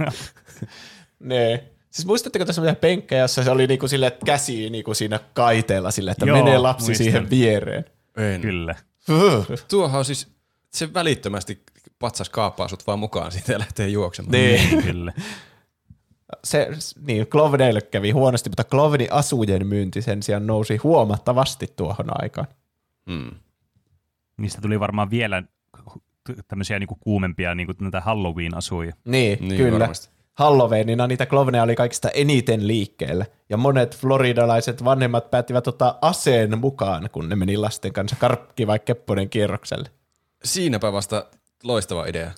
Ne. Siis muistatteko tässä mitään penkkejä, jossa se oli niinku sille, että käsi niinku siinä kaiteella sille, että Joo, Joo, menee lapsi muistan. siihen viereen. En. Kyllä. Tuohan on siis, se välittömästi patsas kaapaa sut vaan mukaan siitä ja lähtee juoksemaan. Niin. Kyllä. Se, niin, Cloveneille kävi huonosti, mutta Cloveni asujen myynti sen sijaan nousi huomattavasti tuohon aikaan. Mm. Niistä tuli varmaan vielä tämmöisiä niinku kuumempia niinku näitä Halloween-asuja. Niin, Niin, niin kyllä. varmasti. Halloweenina niitä Cloveneja oli kaikista eniten liikkeellä. Ja monet floridalaiset vanhemmat päättivät ottaa aseen mukaan, kun ne meni lasten kanssa karkki vai kepponen kierrokselle. Siinäpä vasta loistava idea.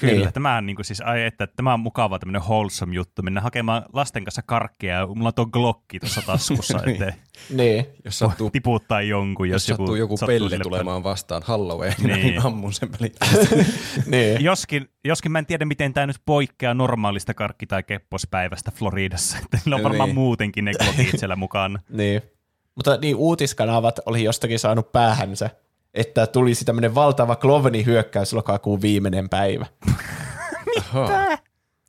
Kyllä, Niin. tämä on niinku siis, ai että, tämä on mukava tämmöinen wholesome juttu, mennä hakemaan lasten kanssa karkkia ja mulla on tuo glokki tuossa taskussa, ettei Niin. Jos sattuu, tiputtaa jonkun, jos jos, sattuu joku sattuu pelle tulemaan vastaan Halloween, Niin. niin. niin ammun sen välittömästi. niin. Joskin, joskin mä en tiedä, miten tämä nyt poikkeaa normaalista karkki- tai keppospäivästä Floridassa. Että niillä on varmaan Niin. muutenkin ne glokit siellä mukana. Niin. Mutta niin uutiskanavat oli jostakin saanut päähänsä, että tulisi tämmöinen valtava Kloveni hyökkäys lokakuun viimeinen päivä. Ahaa.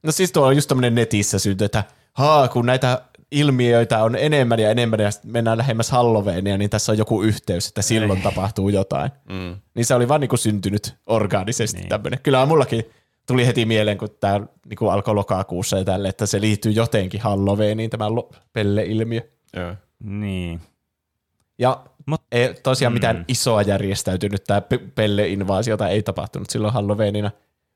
No siis tuo on just tämmöinen netissä synty, että haa, kun näitä ilmiöitä on enemmän ja enemmän ja mennään lähemmäs Halloweenia, niin tässä on joku yhteys, että silloin tapahtuu jotain. Mm. Niin se oli vaan niinku syntynyt orgaanisesti Niin. niin. tämmöinen. Kyllä mullakin tuli heti mieleen, kun tämä niinku alkoi lokakuussa ja tälle, että se liittyy jotenkin Halloweeniin, tämä lo- pelle-ilmiö. Joo. Niin. Ja Mut, ei tosiaan Mm. mitään isoa järjestäytynyt tämä pelle-invaasiota ei tapahtunut silloin Halloweenina,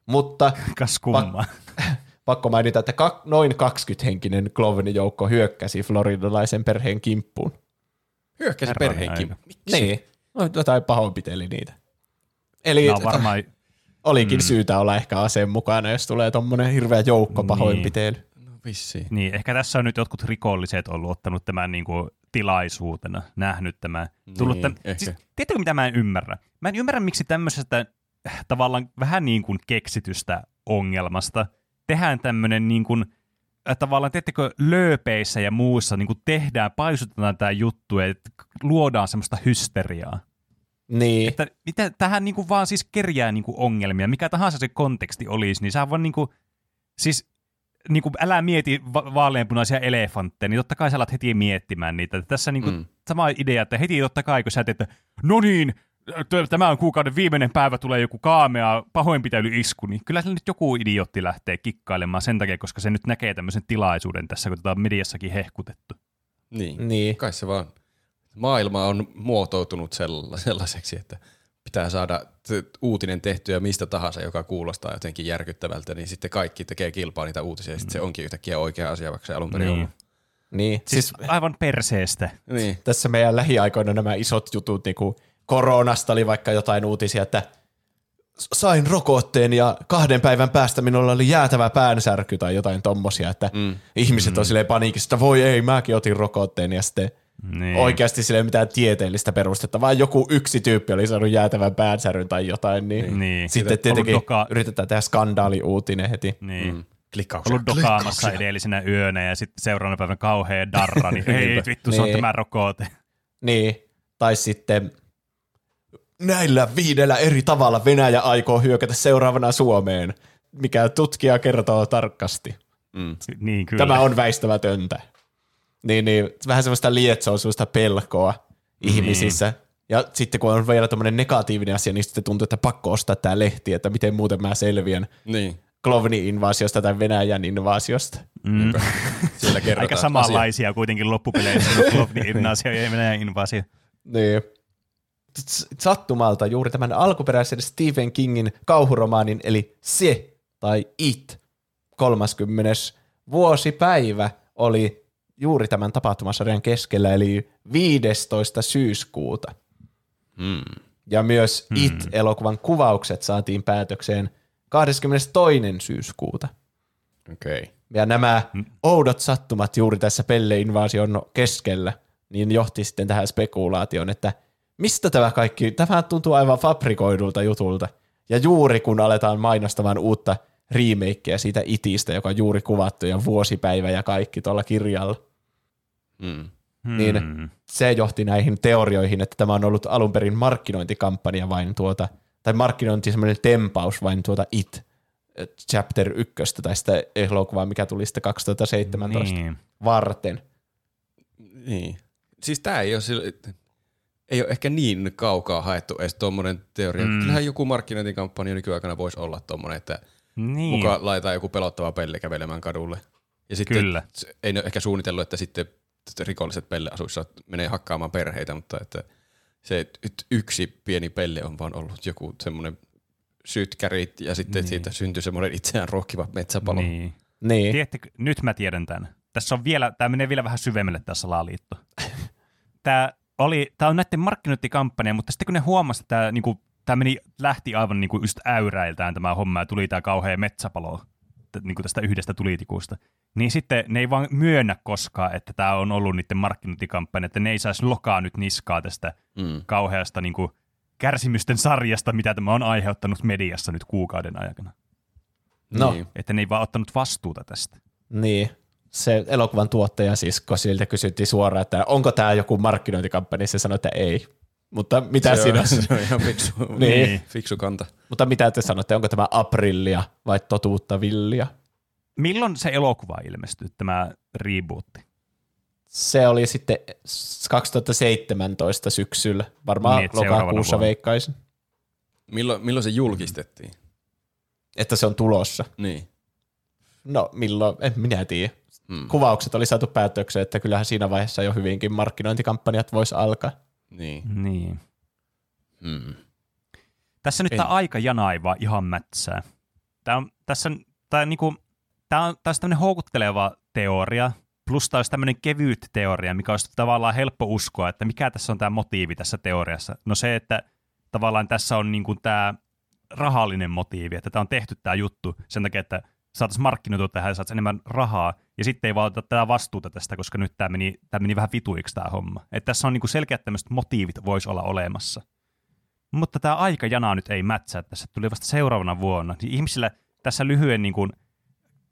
mutta kas kummaa. pakko mainita, että ka- noin 20-henkinen Clovenin joukko hyökkäsi floridalaisen perheen kimppuun. Hyökkäsi Herranen perheenkin. aika. Niin. No, jotain pahoinpiteli niitä. Eli on varmaan, olikin Mm. syytä olla ehkä aseen mukana, jos tulee tommonen hirveä joukko Niin. pahoinpitely. No vissiin. niin, ehkä tässä on nyt jotkut rikolliset ollut ottanut tämän niin kuin, tilaisuutena, nähnyt tämän. Tullut Niin, tämän. Siis, tiedätkö, mitä mä en ymmärrä? Mä en ymmärrä, miksi tämmöisestä äh, tavallaan vähän niin kuin keksitystä ongelmasta tehdään tämmöinen niin kuin, äh, tavallaan, tiedättekö, lööpeissä ja muussa niin kuin tehdään, paisutetaan tämä juttu, että luodaan semmoista hysteriaa. Niin. Että mitä, tähän niin kuin vaan siis kerjää niin kuin ongelmia, mikä tahansa se konteksti olisi, niin sä vaan niin kuin, siis niin kuin, älä mieti va- vaaleanpunaisia elefantteja, niin totta kai sä alat heti miettimään niitä. Tässä niin kuin, mm. Sama idea, että heti totta kai, kun sä teet, että no niin, tämä on kuukauden viimeinen päivä, tulee joku kaamea pahoinpitely-isku, niin kyllä sillä nyt joku idiootti lähtee kikkailemaan sen takia, koska se nyt näkee tämmöisen tilaisuuden tässä, kun tätä on mediassakin hehkutettu. Niin. Niin. Kai se vaan, maailma on muotoutunut sella- sellaiseksi, että pitää saada uutinen tehtyä mistä tahansa, joka kuulostaa jotenkin järkyttävältä, niin sitten kaikki tekee kilpaa niitä uutisia, ja sitten se onkin yhtäkkiä oikea asia, vaikka se alun perin Niin. niin. Niin. Siis, Siis aivan perseestä. Niin. tässä meidän lähiaikoina nämä isot jutut, niin kuin koronasta oli vaikka jotain uutisia, että sain rokotteen ja kahden päivän päästä minulla oli jäätävä päänsärky tai jotain tommosia, että mm. ihmiset on silleen paniikissa, että voi ei, mäkin otin rokotteen ja sitten Niin. niin. oikeasti sille mitään tieteellistä perustetta, vaan joku yksi tyyppi oli saanut jäätävän päänsäryn tai jotain, niin, Niin. sitten Ollut tietenkin doka- yritetään tehdä skandaaliuutinen heti. Niin. Mm. Klikkauksia. ollut dokaamassa edellisenä yönä ja sitten seuraavana päivänä kauhea darra, niin ei vittu, se on Niin. tämä rokote. Niin, tai sitten näillä viidellä eri tavalla Venäjä aikoo hyökätä seuraavana Suomeen, mikä tutkija kertoo tarkasti. Mm. Niin kyllä. Tämä on väistämätöntä. Niin, niin vähän semmoista lietsoa, semmoista pelkoa Niin. ihmisissä. Ja sitten kun on vielä tämmöinen negatiivinen asia, niin sitten tuntuu, että pakko ostaa tämä lehti, että miten muuten mä selviän Niin. Klovni-invaasiosta tai Venäjän invaasiosta. mm. Siellä Aika samanlaisia kuitenkin loppupeleissä kuin Klovni invasio ja Venäjän invasio. Niin. Sattumalta juuri tämän alkuperäisen Stephen Kingin kauhuromaanin, eli Se tai It, 30. vuosipäivä oli juuri tämän tapahtumasarjan keskellä, eli 15. syyskuuta. Mm. Ja myös It-elokuvan kuvaukset saatiin päätökseen 22. syyskuuta. Okei. Okay. Ja nämä oudot sattumat juuri tässä pelle-invaasion keskellä, niin johti sitten tähän spekulaatioon, että mistä tämä kaikki, tämä tuntuu aivan fabrikoidulta jutulta. Ja juuri kun aletaan mainostamaan uutta remakeä siitä itistä, joka on juuri kuvattu ja vuosipäivä ja kaikki tuolla kirjalla, Mm. niin Hmm. se johti näihin teorioihin, että tämä on ollut alun perin markkinointikampanja vain tuota, tai markkinointi semmoinen tempaus vain tuota It eh, Chapter 1 tai sitä elokuvaa, mikä tuli sitten 2017 Niin. varten. Niin. Siis tää ei ole, sille, ei ole ehkä niin kaukaa haettu edes tuommoinen teoria. Mm. Kyllähän joku markkinointikampanja nykyaikana voisi olla tuommoinen, että Niin. muka laitetaan joku pelottava pelle kävelemään kadulle. Ja sitten Kyllä. ei ne ole ehkä suunnitellut, että sitten rikolliset pelleasuissa menee hakkaamaan perheitä, mutta että se yksi pieni pelle on vaan ollut joku semmoinen sytkärit ja sitten niin. siitä syntyi semmoinen itseään ruokkiva metsäpalo. Niin. Niin. Tiedättekö, nyt mä tiedän tämän. Tässä on vielä, tämä menee vielä vähän syvemmälle tämä salaliitto. Tämä, oli, tämä on näiden markkinointikampanja, mutta sitten kun ne huomasivat, että tämä, niinku, tämä meni, lähti aivan niinku just äyräiltään tämä homma ja tuli tämä kauhea metsäpalo t- niinku tästä yhdestä tulitikusta, niin sitten ne ei vaan myönnä koskaan, että tämä on ollut niiden markkinointikampanja, että ne ei saisi lokaa nyt niskaa tästä Mm. kauheasta niinku, kärsimysten sarjasta, mitä tämä on aiheuttanut mediassa nyt kuukauden aikana. no Niin. Että ne ei vaan ottanut vastuuta tästä. niin. Se elokuvan tuottaja siis, kun siltä kysyttiin suoraan, että onko tämä joku markkinointikampanja, se sanoi, että ei. Mutta mitä se, sinä, on, se on ihan fiksu, Niin. fiksu kanta. mutta mitä te sanotte, onko tämä aprillia vai totuutta villia? Milloin se elokuva ilmestyi, tämä rebootti? Se oli sitten 2017 syksyllä, varmaan Niin, lokakuussa veikkaisin, Milloin, milloin se julkistettiin? että se on tulossa. Niin. No milloin, en minä tiedä. Mm. Kuvaukset oli saatu päätökseen, että kyllähän siinä vaiheessa jo hyvinkin markkinointikampanjat vois alkaa. Niin. Niin. Mm. Tässä nyt En. tämä aika janaiva ihan mätsää. Tämä on, tässä, tämä, niinku, tämä on taas tämmöinen houkutteleva teoria, plus taas tämmöinen kevyt teoria, mikä olisi tavallaan helppo uskoa, että mikä tässä on tämä motiivi tässä teoriassa. No se, että tavallaan tässä on niinku tämä rahallinen motiivi, että tämä on tehty tämä juttu sen takia, että saataisiin markkinoitua tähän ja saataisiin enemmän rahaa, ja sitten ei vaan oteta tätä vastuuta tästä, koska nyt tämä meni, tämä meni vähän vituiksi tämä homma. Että tässä on niinku selkeät tämmöiset motiivit voisi olla olemassa. Mutta tämä aikajana nyt ei mätsää tässä. Tuli vasta seuraavana vuonna. Niin ihmisillä tässä lyhyen niin kuin,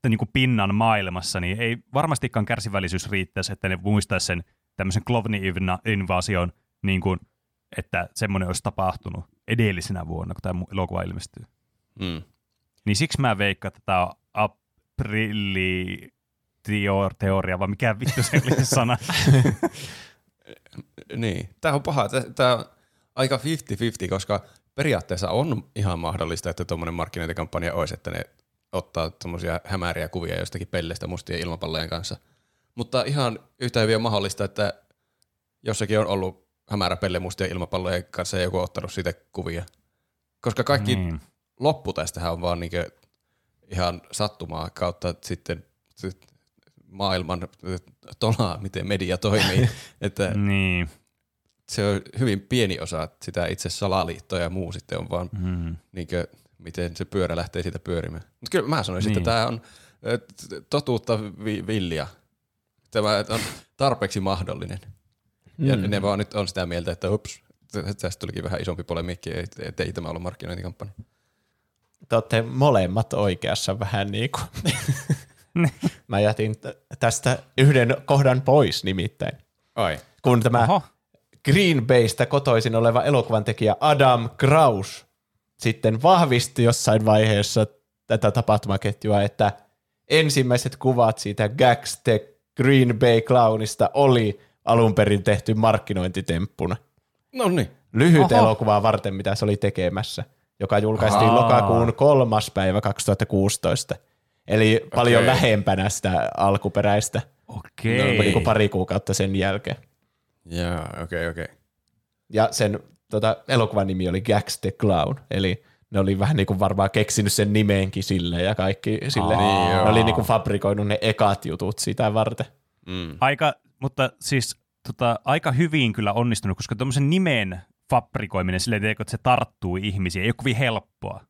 niin kuin pinnan maailmassa niin ei varmastikaan kärsivällisyys riittäisi, että ne muistaisi sen tämmöisen Klovni-invaasion, niin kuin, että semmoinen olisi tapahtunut edellisenä vuonna, kun tämä elokuva ilmestyy. Mm. Niin siksi mä veikkaan, että tämä on aprilli teoria, vai mikä vittu se oli se sana. Niin. Tämä on paha. Tämä on aika 50-50, koska periaatteessa on ihan mahdollista, että tuommoinen markkinointikampanja olisi, että ne ottaa tuommoisia hämäriä kuvia jostakin pellestä mustien ilmapallojen kanssa. Mutta ihan yhtä hyvin on mahdollista, että jossakin on ollut hämärä pelle mustien ilmapallojen kanssa ja joku on ottanut siitä kuvia. Koska kaikki niin. loppu tästähän on vaan niinkö ihan sattumaa kautta sitten sit maailman tolaa, miten media toimii. että niin. se on hyvin pieni osa sitä itse salaliittoa ja muu sitten on vaan Mm. niinkö, miten se pyörä lähtee siitä pyörimään. Mutta kyllä mä sanoisin, Niin. että tämä on totuutta vi- villia. Tämä on tarpeeksi mahdollinen. Ja Mm. ne vaan nyt on sitä mieltä, että ups, tä- tästä tulikin vähän isompi polemiikki, että et ei tämä ollut markkinointikampanja. Te olette molemmat oikeassa vähän niin kuin. Mä jätin tästä yhden kohdan pois nimittäin. Ai. Kun tämä Oho. Green Baystä kotoisin oleva elokuvan tekijä Adam Kraus sitten vahvisti jossain vaiheessa tätä tapahtumaketjua, että ensimmäiset kuvat siitä Gags the Green Bay Clownista oli alun perin tehty markkinointitemppuna. No niin. Lyhyt Oho. elokuvaa varten, mitä se oli tekemässä, joka julkaistiin Aa. lokakuun kolmas päivä 2016. Eli paljon Okei. lähempänä sitä alkuperäistä, Okei. No niin kuin pari kuukautta sen jälkeen. Jaa, okei, okay, okei. Okay. Ja sen tota, elokuvan nimi oli Gags the Clown, eli ne oli vähän niin kuin varmaan keksinyt sen nimeenkin sille ja kaikki sille. Aa. Niin, ne joo. oli niin kuin fabrikoinut ne ekat jutut sitä varten. Mm. Aika, mutta siis tota, aika hyvin kyllä onnistunut, koska tuommoisen nimen fabrikoiminen silleen, tiedätkö, että se tarttuu ihmisiin, ei ole kovin helppoa.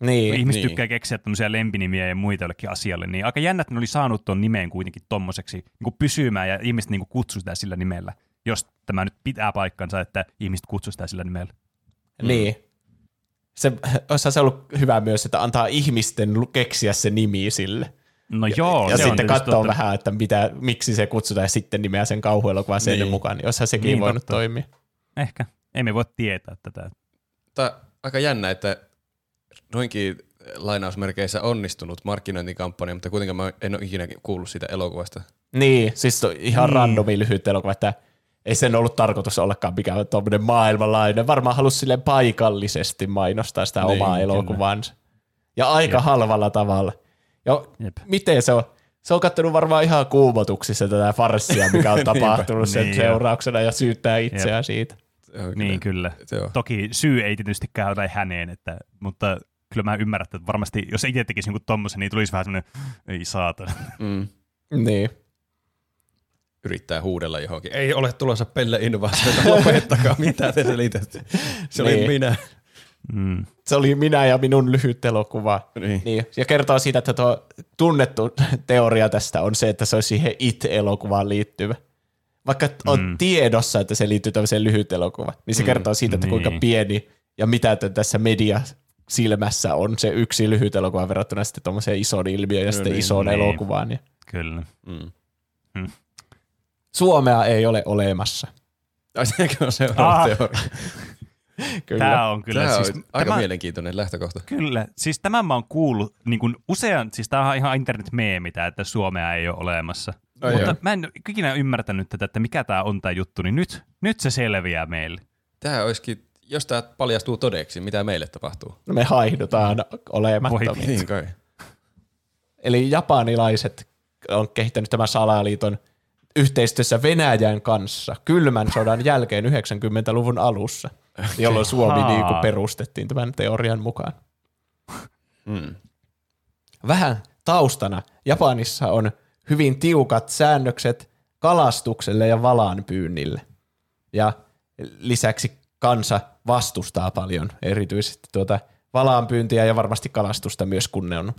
Niin. Ihmiset Niin. tykkää keksiä tämmöisiä lempinimiä ja muita jollekin asialle, niin aika jännä, että ne oli saanut tuon nimeen kuitenkin tommoseksi niin kuin pysymään ja ihmiset niin kuin sitä sillä nimellä, jos tämä nyt pitää paikkansa, että ihmiset kutsu sitä sillä nimellä. Niin. Se, olisi se ollut hyvä myös, että antaa ihmisten keksiä se nimi sille. No joo, ja se on sitten katsoo totta. vähän, että mitä, miksi se kutsutaan ja sitten nimeä sen kauhuelokuvan sen Niin. mukaan, niin olisihan sekin Niin, voinut totta. toimia. Ehkä. Emme voi tietää tätä. Mutta aika jännä, että noinkin lainausmerkeissä onnistunut markkinointikampanja, mutta kuitenkaan mä en ole ikinä kuullut siitä elokuvasta. Niin, siis on ihan Niin. randomi lyhyt elokuva, että ei sen ollut tarkoitus ollakaan mikään tuommoinen maailmanlainen. Varmaan halusi sille paikallisesti mainostaa sitä Niin, omaa kyllä. elokuvaansa. Ja aika Jep. halvalla tavalla. Ja Jep. miten se on? Se on kattonut varmaan ihan kuumotuksissa tätä farssia, mikä on tapahtunut sen Niin seurauksena ja syyttää itseään siitä. On Niin kyllä. Se on. Toki syy ei tietystikään ole häneen, että, mutta kyllä mä ymmärrän, että varmasti jos itse tekisi jonkun tommosen, niin tulisi vähän semmoinen, ei saatana. Mm. Niin. Yrittää huudella johonkin. Ei ole tulossa pelle innovaatioita, lopettakaa, mitä te selitätte. Se oli Niin. minä. Mm. Se oli minä ja minun lyhyt elokuva. Niin. Niin. Ja kertoo siitä, että tuo tunnettu teoria tästä on se, että se olisi siihen It-elokuvaan liittyvä. Vaikka on Mm. tiedossa, että se liittyy tämmöiseen lyhyt elokuvaan, niin se Mm. kertoo siitä, että kuinka Niin. pieni ja mitä tässä media silmässä on se yksi lyhyt elokuva verrattuna sitten tuommoiseen isoon ilmiöön ja sitten niin, isoon niin. elokuvaan. Ja Kyllä. Mm. Suomea ei ole olemassa. Ai sekin on seuraava Ah. teoria. Kyllä. Tämä on kyllä Tämä on siis... aika tämä, mielenkiintoinen lähtökohta. Kyllä, siis tämän mä oon kuullut niin kuin usean, siis tämä on ihan internet-meemi, että Suomea ei ole olemassa. Ai Mutta joo. mä en ikinä ymmärtänyt tätä, että mikä tämä on tämä juttu, niin nyt, nyt se selviää meille. Tämä olisikin, jos tämä paljastuu todeksi, mitä meille tapahtuu. No me haihdutaan olemattomia. Voi Niin kai. Eli japanilaiset on kehittänyt tämän salaliiton yhteistyössä Venäjän kanssa kylmän sodan jälkeen 90-luvun alussa, jolloin Suomi niin kuin perustettiin tämän teorian mukaan. Mm. Vähän taustana. Japanissa on hyvin tiukat säännökset kalastukselle ja valaanpyynnille. Ja lisäksi kansa vastustaa paljon erityisesti tuota valaanpyyntiä ja varmasti kalastusta myös, kun ne on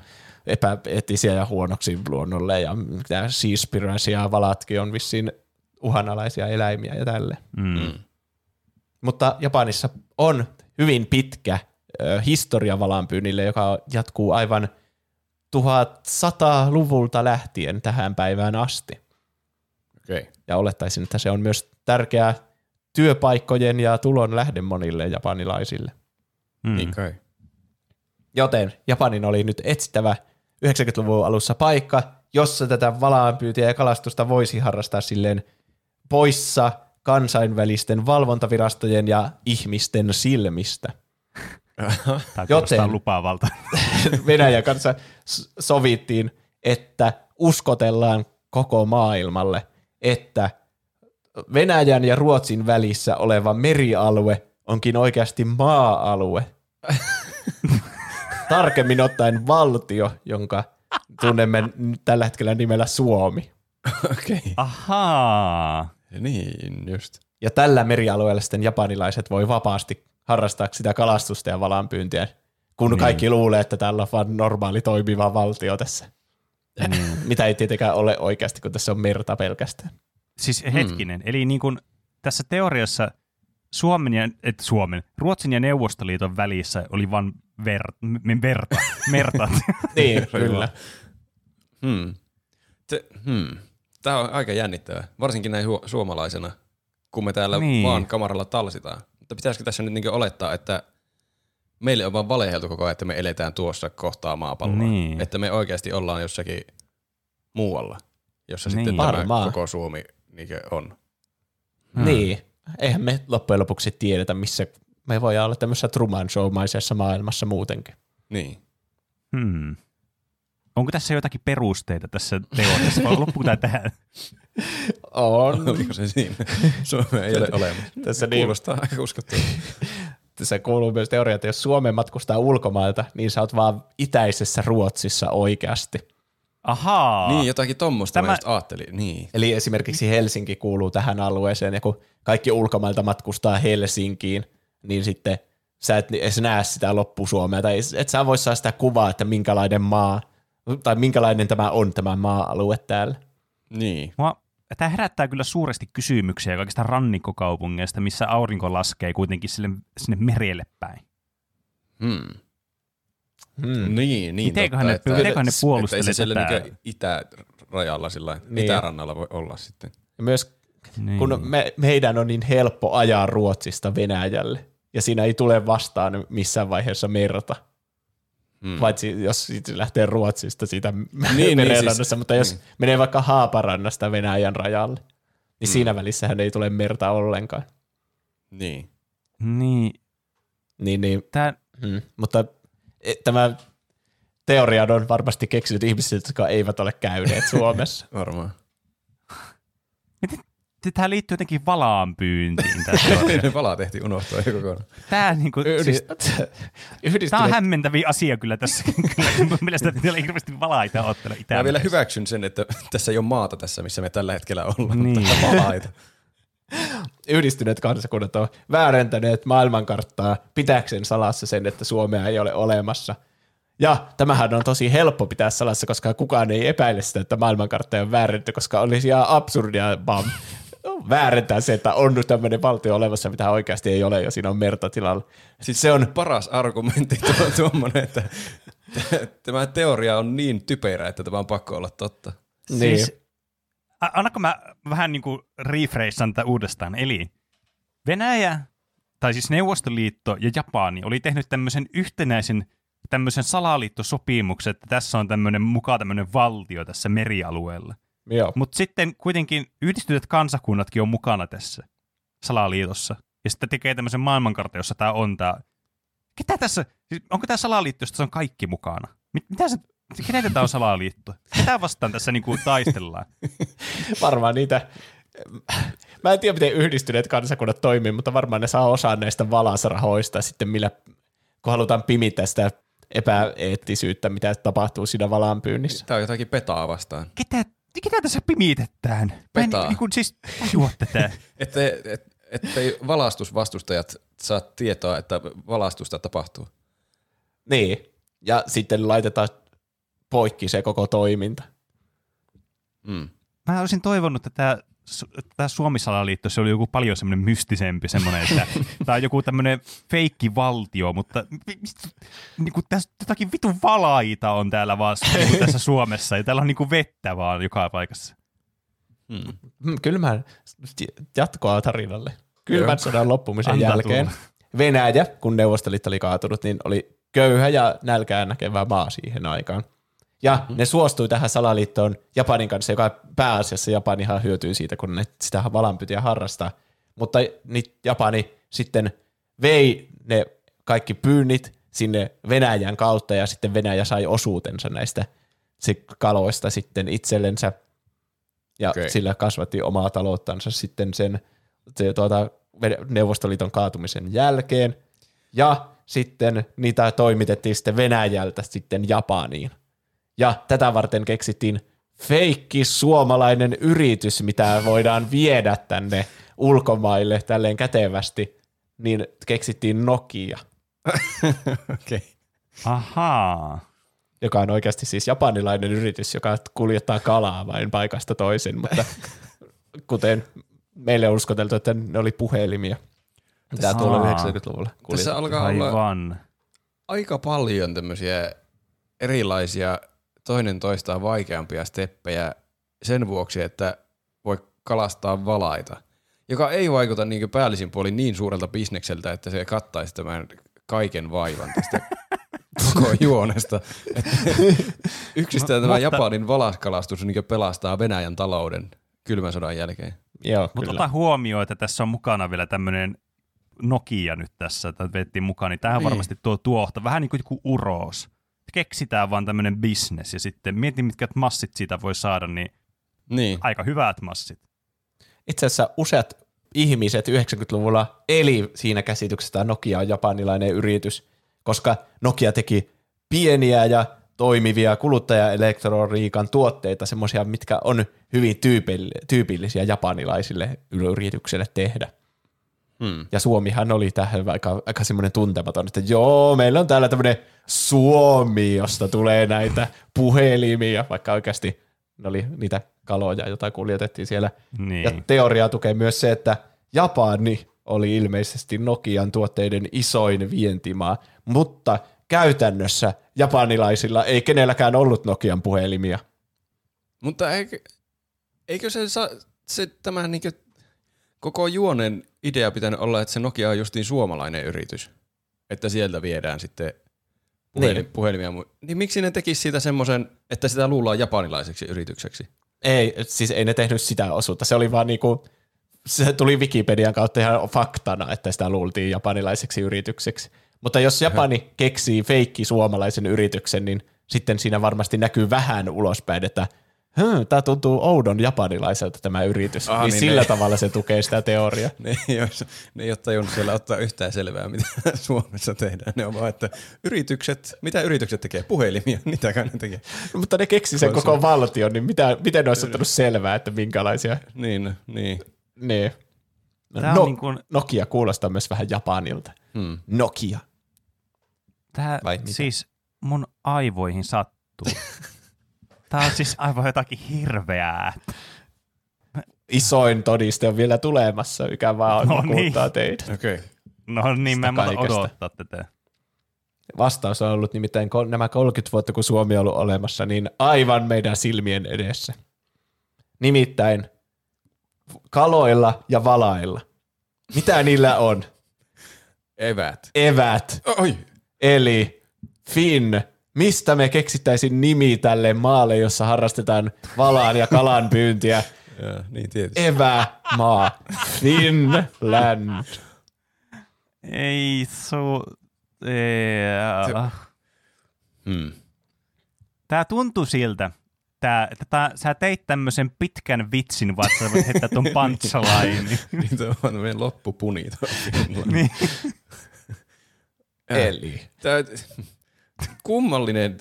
epäeettisiä ja huonoksi luonnolle ja mitä siispiraisia valatkin on vissiin uhanalaisia eläimiä ja tälle. Mm. Mm. Mutta Japanissa on hyvin pitkä ö, historia valaanpyynnille, joka jatkuu aivan 1100-luvulta lähtien tähän päivään asti. Okei. Okay. Ja olettaisin, että se on myös tärkeää työpaikkojen ja tulon lähde monille japanilaisille. Mm. Niin kai. Joten Japanin oli nyt etsittävä 90-luvun alussa paikka, jossa tätä valaanpyytiä ja kalastusta voisi harrastaa silleen poissa kansainvälisten valvontavirastojen ja ihmisten silmistä. Tämä Joten- lupaavalta. Venäjän kanssa sovittiin, että uskotellaan koko maailmalle, että Venäjän ja Ruotsin välissä oleva merialue onkin oikeasti maa-alue. Tarkemmin ottaen valtio, jonka tunnemme tällä hetkellä nimellä Suomi. Okei. Okay. Ahaa. Niin, just. Ja tällä merialueella sitten japanilaiset voi vapaasti harrastaa sitä kalastusta ja valaanpyyntiä, kun Niin. kaikki luulee, että täällä on vaan normaali toimiva valtio tässä. Niin. Mitä ei tietenkään ole oikeasti, kun tässä on merta pelkästään. Siis hetkinen, eli niin kuin tässä teoriassa Suomen ja, et Suomen, Ruotsin ja Neuvostoliiton välissä oli vain ver, m- verta, merta. Niin, kyllä. Hmm. Se, hmm. Tämä on aika jännittävää, varsinkin näin su- suomalaisena, kun me täällä niin. vaan kamaralla talsitaan. Mutta pitäisikö tässä nyt niinku olettaa, että meille on vaan valeheltu koko ajan, että me eletään tuossa kohtaa maapalloa. Niin. Että me oikeasti ollaan jossakin muualla, jossa Niin. sitten tämä koko Suomi niinkö on. Hmm. Niin. Eihän me loppujen lopuksi tiedetä, missä me voidaan olla tämmöisessä Truman Show-maisessa maailmassa muutenkin. Niin. Hmm. Onko tässä jotakin perusteita tässä teoriassa vai loppuuko tämä tähän? On. Oliko se siinä? Suomea ei ole olemassa. Tässä, niin, Kuulostaa aika uskottavalta. tässä kuuluu myös teoria, että jos Suomeen matkustaa ulkomailta, niin sä oot vaan itäisessä Ruotsissa oikeasti. Ahaa. Niin, jotakin tommosta Tämä- mä just ajattelin. Niin. Eli esimerkiksi Helsinki kuuluu tähän alueeseen, ja kun kaikki ulkomailta matkustaa Helsinkiin, niin sitten sä et edes näe sitä loppusuomea, tai et sä voi saa sitä kuvaa, että minkälainen maa, tai minkälainen tämä on tämä maa-alue täällä. Niin. Mua, tämä herättää kyllä suuresti kysymyksiä kaikista rannikkokaupungeista, missä aurinko laskee kuitenkin sille, sinne merelle päin. Hmm. Hmm. Niin, niin Mitenköhän totta, ne- mitenköhän ne puolustelee että tätä? niinku itärajalla sillä Niin. itärannalla voi olla sitten. Ja myös Niin. kun me, meidän on niin helppo ajaa Ruotsista Venäjälle, ja siinä ei tule vastaan missään vaiheessa merta. Hmm. Paitsi jos siitä lähtee Ruotsista siitä niin, niin, merenrannassa, siis- mutta jos niin. menee vaikka Haaparannasta Venäjän rajalle, niin siinä välissähän ei tule merta ollenkaan. Niin. Niin, Niin, niin, tää, hmm. Mutta e, tämä teoria on varmasti keksinyt ihmisiltä, jotka eivät ole käyneet Suomessa. Varmaan. Tämä liittyy jotenkin valaan pyyntiin. Tää, ne pala tehtiin unohtua jo kokonaan. tää, niinku, siis, Yhdist- tää on hämmentäviä asia kyllä tässä. mun mielestä teillä ei hirveästi valaita ole täällä Mä vielä hyväksyn sen, että tässä ei ole maata tässä, missä me tällä hetkellä ollaan, Niin. mutta palaita. yhdistyneet kansakunnat on väärentäneet maailmankarttaa pitäkseen salassa sen, että Suomea ei ole olemassa. Ja tämähän on tosi helppo pitää salassa, koska kukaan ei epäile sitä, että maailmankartta on väärennetty, koska olisi ihan absurdia vaan väärentää se, että on nyt tämmöinen valtio olemassa, mitä oikeasti ei ole, ja siinä on merta tilalla. Siis se on paras argumentti tuo, tuommoinen, että tämä teoria on niin typerä, että tämä on pakko olla totta. Niin. Siis, annako mä vähän niin kuin refreissan tätä uudestaan. Eli Venäjä, tai siis Neuvostoliitto ja Japani oli tehnyt tämmöisen yhtenäisen tämmöisen salaliittosopimuksen, että tässä on tämmöinen mukaan tämmöinen valtio tässä merialueella. Mutta sitten kuitenkin yhdistyneet kansakunnatkin on mukana tässä salaliitossa. Ja sitten tekee tämmöisen maailmankartan, jossa tämä on tämä. Ketä tässä, siis onko tämä salaliitto, jossa on kaikki mukana? Mit, mitä se, kenetä tämä on salaliitto? Ketä vastaan tässä niinku taistellaan? Varmaan niitä, mä en tiedä miten yhdistyneet kansakunnat toimii, mutta varmaan ne saa osaa näistä valasrahoista sitten millä, kun halutaan pimittää sitä epäeettisyyttä, mitä tapahtuu siinä valanpyynnissä. Tämä on jotakin petaa vastaan. Ketä, ketä tässä pimitetään? Mä en Petaa. niin kuin siis tajua tätä. Että et, ettei valastusvastustajat saa tietoa, että valastusta tapahtuu. Niin, ja sitten laitetaan poikki se koko toiminta. Mm. Mä olisin toivonut, että tämä tämä Suomi-salaliitto, se oli joku paljon semmoinen mystisempi semmoinen, että tämä on joku tämmöinen feikkivaltio, mutta mi- mistä- niin kuin tässä jotakin vitun valaita on täällä vaan niin kuin tässä Suomessa, ja täällä on niin kuin vettä vaan joka paikassa. Mm. Mm, Kylmän jatkoa tarinalle. Kylmän sodan loppumisen Antaa jälkeen Venäjä, kun Neuvostoliitto oli kaatunut, niin oli köyhä ja nälkää näkevä maa siihen aikaan. Ja mm-hmm. ne suostui tähän salaliittoon Japanin kanssa, joka pääasiassa Japanihan hyötyy siitä, kun ne sitä valanpytiä harrastaa. Mutta niin Japani sitten vei ne kaikki pyynnit sinne Venäjän kautta ja sitten Venäjä sai osuutensa näistä kaloista sitten itsellensä ja okay. sillä kasvatti omaa talouttansa sitten sen se, tuota, Neuvostoliiton kaatumisen jälkeen. Ja sitten niitä toimitettiin sitten Venäjältä sitten Japaniin. Ja tätä varten keksittiin feikki suomalainen yritys, mitä voidaan viedä tänne ulkomaille tälleen kätevästi, niin keksittiin Nokia, Okei. Ahaa. joka on oikeasti siis japanilainen yritys, joka kuljettaa kalaa vain paikasta toisen, mutta kuten meille on uskoteltu, että ne oli puhelimia. Mitä tuolla Aa. 90-luvulla Tässä kuljetettiin. alkaa olla Aivan. aika paljon tämmöisiä erilaisia toinen toistaan vaikeampia steppejä sen vuoksi, että voi kalastaa valaita, joka ei vaikuta niin päällisin puolin niin suurelta bisnekseltä, että se kattaisi tämän kaiken vaivan tästä koko juonesta. Että Yksistään tämä Mutta- Japanin valaskalastus niin pelastaa Venäjän talouden kylmän sodan jälkeen. Joo, Mutta kyllä. ota huomioon, että tässä on mukana vielä tämmöinen Nokia nyt tässä, että vettiin mukaan, niin tämähän Niin. varmasti tuo tuohta, vähän niin kuin joku uros. Keksitään vaan tämmöinen business ja sitten mietin, mitkä massit siitä voi saada, niin Niin. aika hyvät massit. Itse asiassa useat ihmiset 90-luvulla eli siinä käsityksessä, että Nokia on japanilainen yritys, koska Nokia teki pieniä ja toimivia kuluttajaelektroniikan tuotteita, semmoisia, mitkä on hyvin tyypilli- tyypillisiä japanilaisille yrityksille tehdä. Hmm. Ja Suomihan oli tähän aika, aika semmoinen tuntematon, että joo, meillä on täällä tämmöinen Suomi, josta tulee näitä puhelimia, vaikka oikeasti ne oli niitä kaloja, joita kuljetettiin siellä. Niin. Ja teoriaa tukee myös se, että Japani oli ilmeisesti Nokian tuotteiden isoin vientimaa, mutta käytännössä japanilaisilla ei kenelläkään ollut Nokian puhelimia. Mutta eikö, eikö se, sa, se tämä niinkö, koko juonen idea pitänyt olla, että se Nokia on justiin suomalainen yritys? Että sieltä viedään sitten puhelin, Niin. puhelimia. Niin miksi ne tekisi siitä semmoisen, että sitä luullaan japanilaiseksi yritykseksi? Ei, siis ei ne tehnyt sitä osuutta. Se oli vaan niinku, se tuli Wikipedian kautta ihan faktana, että sitä luultiin japanilaiseksi yritykseksi. Mutta jos Japani keksii feikki suomalaisen yrityksen, niin sitten siinä varmasti näkyy vähän ulospäin, että tämä tuntuu oudon japanilaiselta tämä yritys. Ah, Ah, niin, niin sillä ne- tavalla se tukee sitä teoriaa. Ne ne ei ole tajunnut siellä ottaa yhtään selvää, mitä Suomessa tehdään. Ne on vaan, että yritykset, mitä yritykset tekee? Puhelimia, mitäkään ne tekee. Mutta ne keksi sen koko valtion, niin mitä, miten ne olisi ottanut selvää, että minkälaisia Niin, niin. ne. Tää on No, niin kuin, Nokia kuulostaa myös vähän Japanilta. Hmm. Nokia. tää, Vai mitä? siis mun aivoihin sattuu. Tää on siis aivan jotakin hirveää. Isoin todiste on vielä tulemassa, mikä vaan No no niin. niin. teitä. Okei. Okay. No niin, mä en Sitä kaikesta. odottaa tätä. Vastaus on ollut nimittäin nämä 30 vuotta, kun Suomi on ollut olemassa, niin aivan meidän silmien edessä. Nimittäin kaloilla ja valailla. Mitä niillä on? Eväät. Evät. Oi! Eli Finn. Mistä me keksittäisiin nimi tälle maalle, jossa harrastetaan valaan ja kalan pyyntiä? Ja, niin tietysti. Evämaa. Finland. Ei su... Ei, Hmm. Tää tuntuu siltä, tää, että tää, sä teit tämmöisen pitkän vitsin, vaan sä voit heittää ton punchline. Niitä on vaan meidän loppupuni. niin. Eli. Tää, kummallinen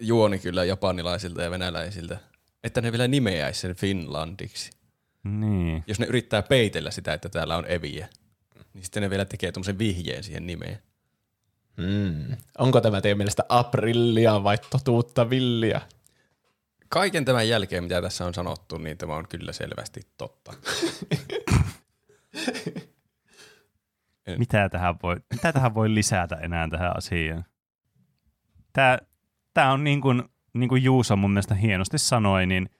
juoni kyllä japanilaisilta ja venäläisiltä, että ne vielä nimeäisi sen Finlandiksi. niin. Jos ne yrittää peitellä sitä, että täällä on eviä, niin sitten ne vielä tekee tuommoisen vihjeen siihen nimeen. Mm. Onko tämä teidän mielestä aprillia vai totuutta villiä? Kaiken tämän jälkeen, mitä tässä on sanottu, niin tämä on kyllä selvästi totta. Mitä tähän, voi, mitä tähän voi lisätä enää tähän asiaan? Tää, tää on niin kuin, niin kuin Juuso mun mielestä hienosti sanoi, niin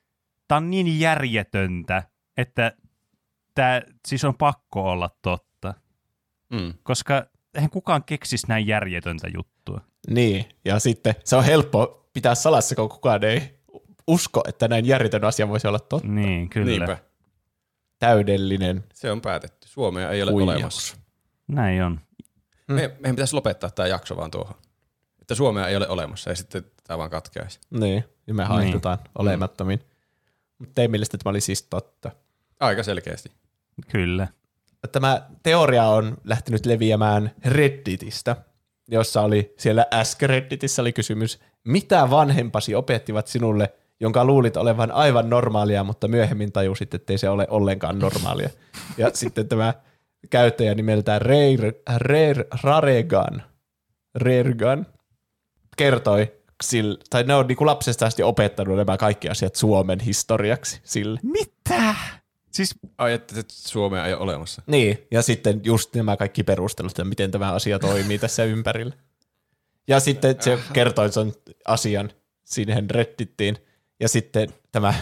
tää on niin järjetöntä, että tää siis on pakko olla totta. Mm. Koska eihän kukaan keksisi näin järjetöntä juttua. Niin, ja sitten se on helppo pitää salassa, kun kukaan ei usko, että näin järjetön asia voisi olla totta. Niin, kyllä. Niinpä. Täydellinen. Se on päätetty. Suomea ei ole Huijaus. olemassa. Näin on. Me, meidän pitäisi lopettaa tämä jakso vaan tuohon. Että Suomea ei ole olemassa ja sitten tämä vaan katkeaisi. Niin, ja me haihdutaan niin. olemattomiin. Mutta teidän mielestä tämä oli siis totta. Aika selkeästi. Kyllä. Tämä teoria on lähtenyt leviämään Redditistä, jossa oli siellä äsken Redditissä oli kysymys, mitä vanhempasi opettivat sinulle, jonka luulit olevan aivan normaalia, mutta myöhemmin tajusit, ettei se ole ollenkaan normaalia. Ja sitten tämä käyttäjä nimeltään Reir, Reir, Raregan, Reirgan kertoi, sille, tai ne on niin kuin lapsesta asti opettanut nämä kaikki asiat Suomen historiaksi sille. Mitä? Siis Ai, että Suomea ei ole olemassa. Niin, ja sitten just nämä kaikki perustelut, että miten tämä asia toimii tässä ympärillä. Ja sitten se kertoi sen asian siihen reddittiin, ja sitten tämä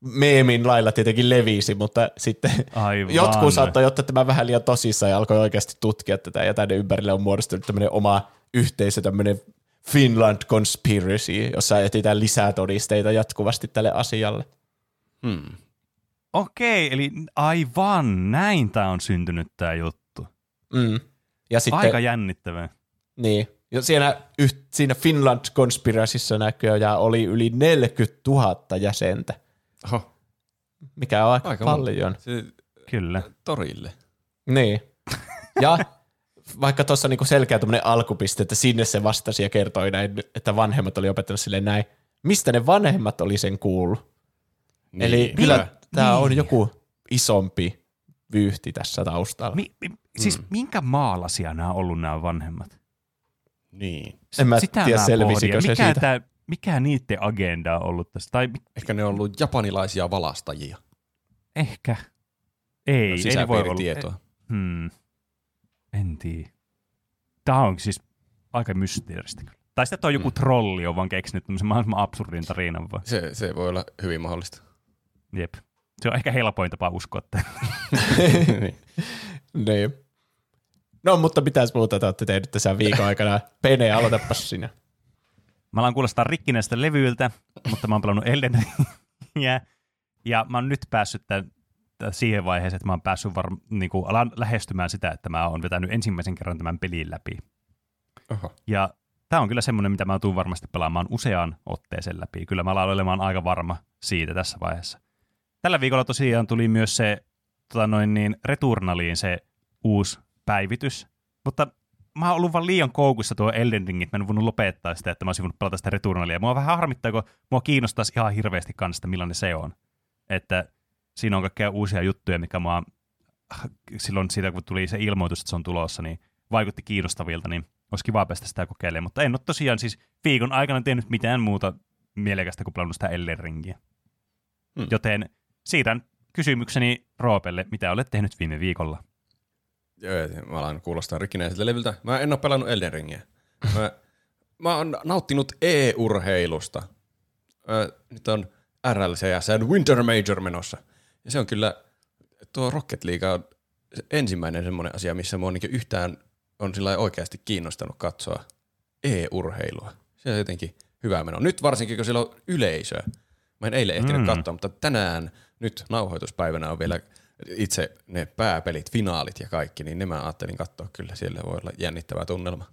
meemin lailla tietenkin levisi, mutta sitten Aivan. jotkut saattoi ottaa tämän vähän liian tosissaan ja alkoi oikeasti tutkia tätä, ja tänne ympärille on muodostunut tämmöinen oma yhteisö, tämmöinen Finland Conspiracy, jossa etsitään lisää todisteita jatkuvasti tälle asialle. Hmm. okei, eli aivan näin tää on syntynyt tää juttu. Mm. Ja sitten, Aika jännittävää. Niin. Ja siinä, siinä Finland Conspiracyssa näköjään oli yli 40 000 jäsentä, Oho, mikä on aika, aika paljon. Se, Kyllä. torille. Niin. Ja vaikka tuossa niinku selkeä alkupiste, että sinne se vastasi ja kertoi näin, että vanhemmat oli opettanut silleen näin. Mistä ne vanhemmat oli sen kuullut? Niin, Eli kyllä tämä Niin. on joku isompi vyyhti tässä taustalla. Mi, mi, siis minkä maalasia nämä on ollut nämä vanhemmat? Niin. en mä Sitä tiedä, mä selvisikö se mikä siitä. Tää, mikä niiden agenda on ollut tässä? Tai mi- Ehkä ne on ollut japanilaisia valastajia. ehkä. Ei, ei ne voi olla. Sisäpiiritietoa. Hmm. Tiedä. Tämä on siis aika mysteeristä kyllä. Tai sitten, että on joku Mm. trolli on vaan keksinyt tämmöisen mahdollisimman absurdin tarinan vaan. Se, se voi olla hyvin mahdollista. Jep. Se on ehkä helpoin tapa uskoa että niin. Niin. No, mutta mitäs muuta te olette tehnyt tässä viikon aikana? Pene, aloitapas sinä. Mä alan kuulostaa rikkinäistä levyiltä, mutta mä oon pelannut Elden Ringiä. Ja mä oon nyt päässyt tämän siihen vaiheeseen, että mä oon päässyt var, niin kuin, alan lähestymään sitä, että mä oon vetänyt ensimmäisen kerran tämän pelin läpi. Oho. Ja tämä on kyllä semmoinen, mitä mä tuun varmasti pelaamaan useaan otteeseen läpi. Kyllä mä alan olemaan aika varma siitä tässä vaiheessa. Tällä viikolla tosiaan tuli myös se tota noin niin, Returnaliin se uusi päivitys, mutta mä oon ollut vaan liian koukussa tuo Elden Ring, että mä en voinut lopettaa sitä, että mä olisin voinut pelata sitä Returnalia. Mua vähän harmittaa, kun mua kiinnostaisi ihan hirveästi kanssa, että millainen se on. Että siinä on kaikkea uusia juttuja, mikä mua silloin siitä, kun tuli se ilmoitus, että se on tulossa, niin vaikutti kiinnostavilta, niin olisi kiva päästä sitä kokeilemaan. Mutta en ole tosiaan siis viikon aikana tehnyt mitään muuta mielekästä kuin pelannut sitä Elden Ringiä. Hmm. Joten siirrän kysymykseni Roopelle, mitä olet tehnyt viime viikolla? Joo, mä alan kuulostaa rikkinäiseltä levyltä. Mä en ole pelannut Elden Ringiä. Mä, mä oon nauttinut e-urheilusta. Ö, Nyt on RLCS Winter Major menossa. Ja se on kyllä, tuo Rocket League on ensimmäinen semmoinen asia, missä mua niinku yhtään on sillä oikeasti kiinnostanut katsoa e-urheilua. Se on jotenkin hyvä meno. Nyt varsinkin, kun siellä on yleisöä. Mä en eilen ehtinyt Mm. katsoa, mutta tänään nyt nauhoituspäivänä on vielä itse ne pääpelit, finaalit ja kaikki, niin ne mä ajattelin katsoa kyllä. Siellä voi olla jännittävä tunnelma.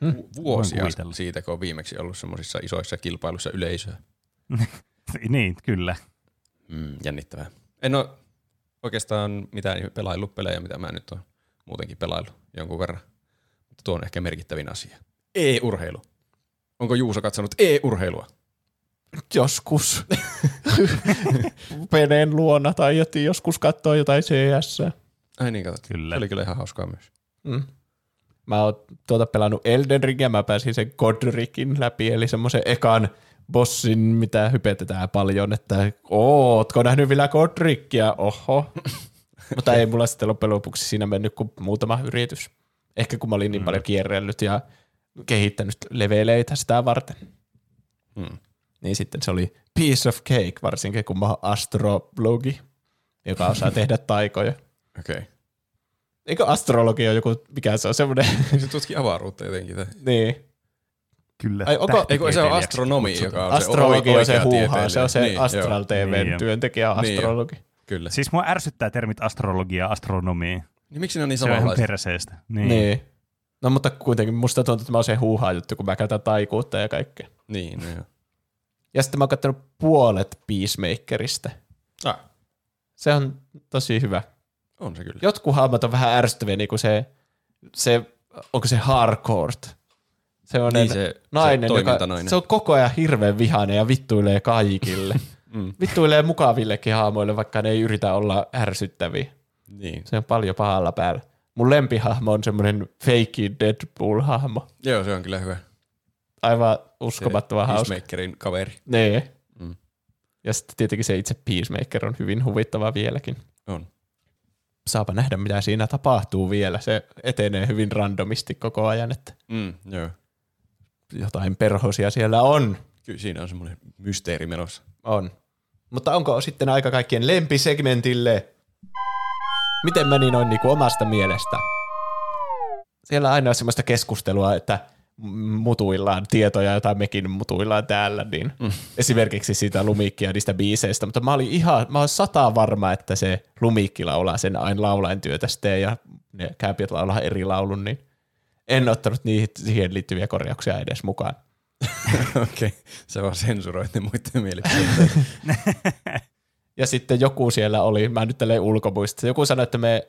Hmm. Vu- Vuosia siitä, kun on viimeksi ollut semmoisissa isoissa kilpailuissa yleisöä. niin, kyllä. Mm, jännittävää. En ole oikeastaan mitään pelaillut pelejä, mitä mä nyt oon muutenkin pelaillut jonkun verran. Mutta tuo on ehkä merkittävin asia. E-urheilu. Onko Juuso katsonut e-urheilua? Joskus. Peneen luona tai jotin joskus katsoa jotain CS. Ai niin, katsot. Kyllä. Se oli kyllä ihan hauskaa myös. Mm. Mä oon tuota pelannut Elden Ringia, mä pääsin sen Godricin läpi, eli semmoisen ekan bossin, mitä hypetetään paljon, että ootko nähnyt vielä Godricia? Oho. Mutta ei mulla sitten loppujen lopuksi siinä mennyt kuin muutama yritys. Ehkä kun mä olin niin paljon kierrellyt ja kehittänyt leveleitä sitä varten. Hmm. Niin sitten se oli piece of cake, varsinkin kun mä oon astroblogi, joka osaa tehdä taikoja. Okei. Okay. Eikö astrologi ole joku, mikä se on semmoinen, Se tutki avaruutta jotenkin. tai- niin. Kyllä. Ai, onko- Ei kun se on astronomi, joka on Astrologi se on se huuhaa, se on se Niin, Astral joo. Niin työntekijä Niin jo. astrologi. Kyllä. Siis mua ärsyttää termit astrologia ja astronomia. Niin miksi ne on niin Se on ihan perseestä. Niin. Niin. niin. No mutta kuitenkin musta tuntuu, että mä oon se huuhaa juttu, kun mä käytän taikuutta ja kaikkea. Niin, no joo. Ja sitten mä oon kattonut puolet Peacemakerista. Ah, Se on tosi hyvä. on se kyllä. Jotkut hahmot on vähän ärsyttäviä, niin kuin se, se onko se Harcourt? Se on Niin se- nainen, se joka, se on koko ajan hirveän vihainen ja vittuilee kaikille. Mm. vittuilee mukavillekin hahmoille, vaikka ne ei yritä olla ärsyttäviä. Niin. Se on paljon pahalla päällä. Mun lempihahmo on semmoinen fake Deadpool-hahmo. Joo, se on kyllä hyvä. Aivan uskomattoman hauska. Peacemakerin kaveri. Nee. Mm. Ja sitten tietenkin se itse Peacemaker on hyvin huvittava vieläkin. On. Saapa nähdä, mitä siinä tapahtuu vielä. Se etenee hyvin randomisti koko ajan, että Mm, joo. Jotain perhosia siellä on. Kyllä siinä on semmoinen mysteeri menossa. On. Mutta onko sitten aika kaikkien lempisegmentille? Miten meni noin niin kuin omasta mielestä? Siellä aina on semmoista keskustelua, että mutuillaan tietoja, jota mekin mutuillaan täällä, niin mm. esimerkiksi siitä Lumikkia niistä biiseistä, mutta mä olin ihan, mä olen sata varma, että se Lumikki laulaa sen aina laulain työtä ja ne kääpiöt laulaa eri laulun, niin en ottanut niihin, siihen liittyviä korjauksia edes mukaan. Okei, okay. se vaan sensuroit ne muiden mielipiteitä. Ja sitten joku siellä oli, mä nyt tälleen ulkomuista, joku sanoi, että, me,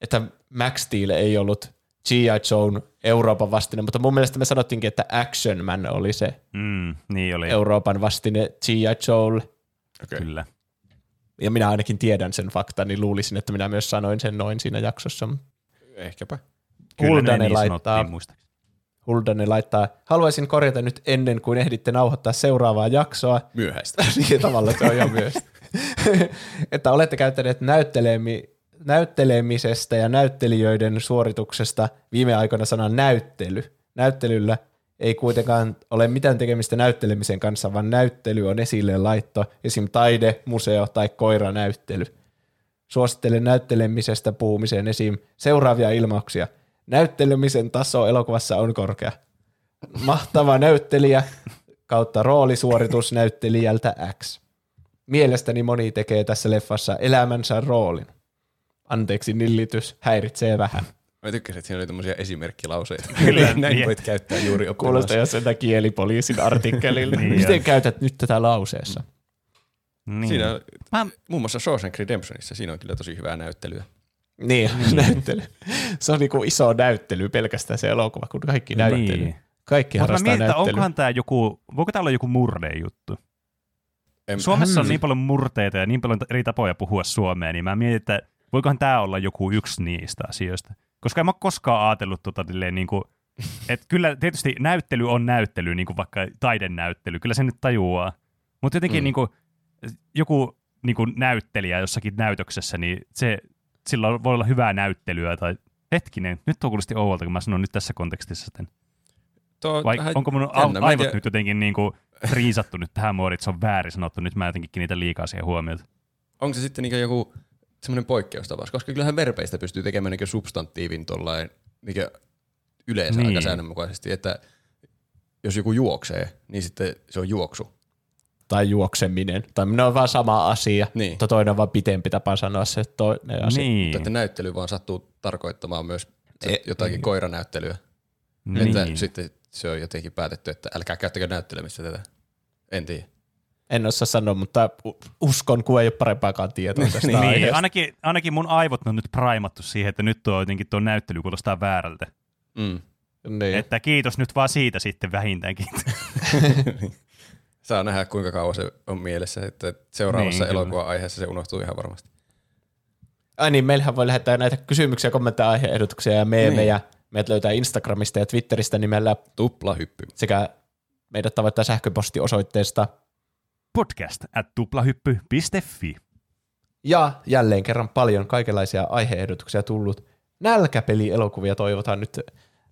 että Max Steel ei ollut G.I. Joe Euroopan vastine, mutta mun mielestä me sanottiinkin, että Action Man oli se Mm, niin oli, Euroopan vastine G.I. Joelle. Okay. kyllä. Ja minä ainakin tiedän sen faktan, niin luulisin, että minä myös sanoin sen noin siinä jaksossa. Ehkäpä. Kyllä ne Huldane niin laittaa. Huldane laittaa, haluaisin korjata nyt ennen kuin ehditte nauhoittaa seuraavaa jaksoa. Myöhäistä. niin tavallaan se on ihan myös. että olette käyttäneet näyttelemi, näyttelemisestä ja näyttelijöiden suorituksesta viime aikoina sanan näyttely. Näyttelyllä ei kuitenkaan ole mitään tekemistä näyttelemisen kanssa, vaan näyttely on esille laitto, esim. taide, museo tai koiranäyttely. Suosittelen näyttelemisestä puhumiseen esim. seuraavia ilmauksia. Näyttelemisen taso elokuvassa on korkea. Mahtava näyttelijä kautta roolisuoritus näyttelijältä X. Mielestäni moni tekee tässä leffassa elämänsä roolin. Anteeksi nillitys, häiritsee vähän. Mä tykkäsin, että siinä oli tämmöisiä esimerkkilauseita. Kyllä, Näin niin. voit käyttää juuri Kuulostaa oppilaassa. jo sitä kielipoliisin artikkelilta. Niin Miten on. käytät nyt tätä lauseessa? Niin. Siinä, Mä- muun muassa Shawshank Redemptionissa, siinä on kyllä tosi hyvää näyttelyä. Niin, näyttely. Se on niinku iso näyttely pelkästään se elokuva, kun kaikki näyttely. Niin. Kaikki Mutta mä harrastaa mietin, että näyttelyä. onkohan tämä joku, voiko tämä olla joku murre juttu? En, Suomessa on niin paljon murteita ja niin paljon eri tapoja puhua suomea, niin mä mietin, että voikohan tämä olla joku yksi niistä asioista. Koska en mä koskaan ajatellut tota niin kuin, että kyllä tietysti näyttely on näyttely, niin kuin vaikka taidenäyttely, kyllä se nyt tajuaa. Mutta jotenkin Mm. niin kuin, joku niin kuin näyttelijä jossakin näytöksessä, niin se, sillä voi olla hyvää näyttelyä tai hetkinen, nyt tuo kuulosti ouolta, kun mä sanon nyt tässä kontekstissa sitten. Tuo Vai onko mun jännä. aivot tiedä- nyt jotenkin niin kuin riisattu nyt tähän muodiin, että se on väärin sanottu, nyt mä jotenkin kiinnitän liikaa siihen huomiota. Onko se sitten niin joku semmoinen poikkeustapaus? Koska kyllähän verpeistä pystyy tekemään niin substantiivin tollain niin yleensä Niin. aika säännönmukaisesti, että jos joku juoksee, niin sitten se on juoksu. Tai juokseminen. Tai ne on vaan sama asia, Niin. mutta toinen on vaan pitempi tapa sanoa se toinen asia. Niin, Mutta että näyttely vaan sattuu tarkoittamaan myös E- jotakin koiranäyttelyä. niin. Että sitten se on jotenkin päätetty, että älkää käyttäkö näyttelemistä tätä. En tiedä. En osaa sanoa, mutta uskon, kun ei ole parempaakaan tietoa tästä niin, aiheesta. ainakin, ainakin mun aivot on nyt primattu siihen, että nyt tuo jotenkin tuo näyttely kuulostaa väärältä. Mm. Niin. Että kiitos nyt vaan siitä sitten vähintäänkin. Saa nähdä, kuinka kauan se on mielessä, että seuraavassa Niin, kyllä. elokuva-aiheessa se unohtuu ihan varmasti. Ai niin, meillähän voi lähettää näitä kysymyksiä, kommentteja, aiheehdotuksia ja meemejä. Niin. Meidät löytää Instagramista ja Twitteristä nimellä Tuplahyppy. sekä meidät tavoittaa sähköpostiosoitteesta. Podcast at tuplahyppy.fi. Ja jälleen kerran paljon kaikenlaisia aiheehdotuksia tullut. Nälkäpelielokuvia toivotaan nyt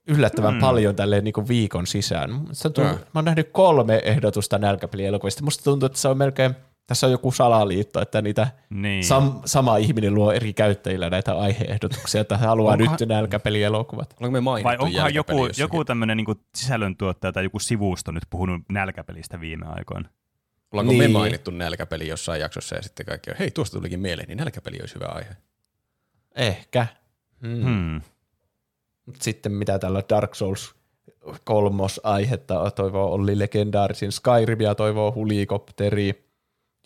yllättävän Hmm. paljon tälleen niin viikon sisään. Tuntuu, Ah. Mä oon nähnyt kolme ehdotusta nälkäpelielokuvista. Musta tuntuu, että se on melkein, tässä on joku salaliitto, että niitä Niin. sam, sama ihminen luo eri käyttäjillä näitä aiheehdotuksia, että haluaa Onkohan- nyt nälkäpelielokuvat. Ollaanko me mainittu Vai onkohan joku, jossakin? joku tämmöinen niin sisällöntuottaja tai joku sivusto nyt puhunut nälkäpelistä viime aikoina? Ollaanko me Niin. mainittu nälkäpeli jossain jaksossa ja sitten kaikki on, hei tuosta tulikin mieleen, niin nälkäpeli olisi hyvä aihe. Ehkä. Hmm. Hmm. Sitten mitä tällä Dark Souls kolmos aihetta toivoo Olli legendaarisin Skyrimia, toivoo Hulikopteri.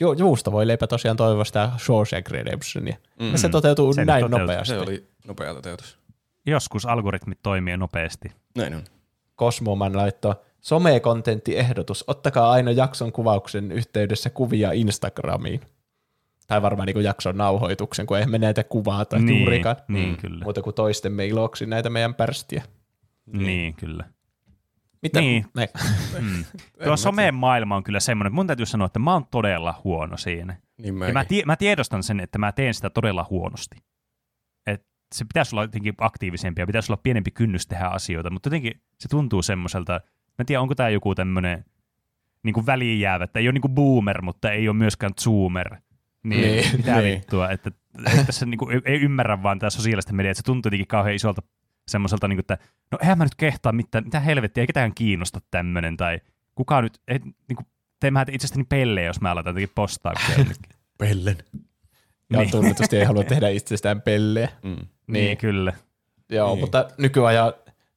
Jo, juusta voi leipä tosiaan toivoa sitä Shawshank Redemptionia. Mm. Ja se toteutuu Se nyt näin toteutuu. nopeasti. Se oli nopea toteutus. Joskus algoritmit toimii nopeasti. Näin on. Kosmoman laitto some-kontenttiehdotus. Ottakaa aina jakson kuvauksen yhteydessä kuvia Instagramiin. Tai varmaan niin jakson nauhoituksen, kun ei me näitä kuvata niin, juurikaan. Niin, Mm. kyllä. Muuta kuin toistemme iloksi näitä meidän pärstiä. Niin, kyllä. Mitä? Niin. Me, Mm. Tuo someen maailma on kyllä semmoinen, että mun täytyy sanoa, että mä oon todella huono siinä. Niin Ja mä, tie, mä tiedostan sen, että mä teen sitä todella huonosti. Et se pitäisi olla jotenkin aktiivisempi ja pitäisi olla pienempi kynnys tehdä asioita, mutta jotenkin se tuntuu semmoiselta, mä en tiedä, onko tämä joku tämmöinen niin kuin väliin jäävä, että ei ole niin kuin boomer, mutta ei ole myöskään zoomer. Niin, Niin, mitä niin. vittua, että, että tässä niin kuin, ei, ymmärrä vaan tämä sosiaalista mediaa, että se tuntuu jotenkin kauhean isolta semmoiselta, niin kuin, että no eihän mä nyt kehtaa mitään, mitä helvettiä, ei ketään kiinnosta tämmöinen, tai kuka nyt, ei, niin kuin, teen mä itsestäni pellejä, jos mä aloitan jotenkin postauksia. jonnekin. Pellen. ja Niin. tunnetusti ei halua tehdä itsestään pellejä. Mm. niin, Niin. kyllä. Joo, Niin. niin. mutta nykyajan,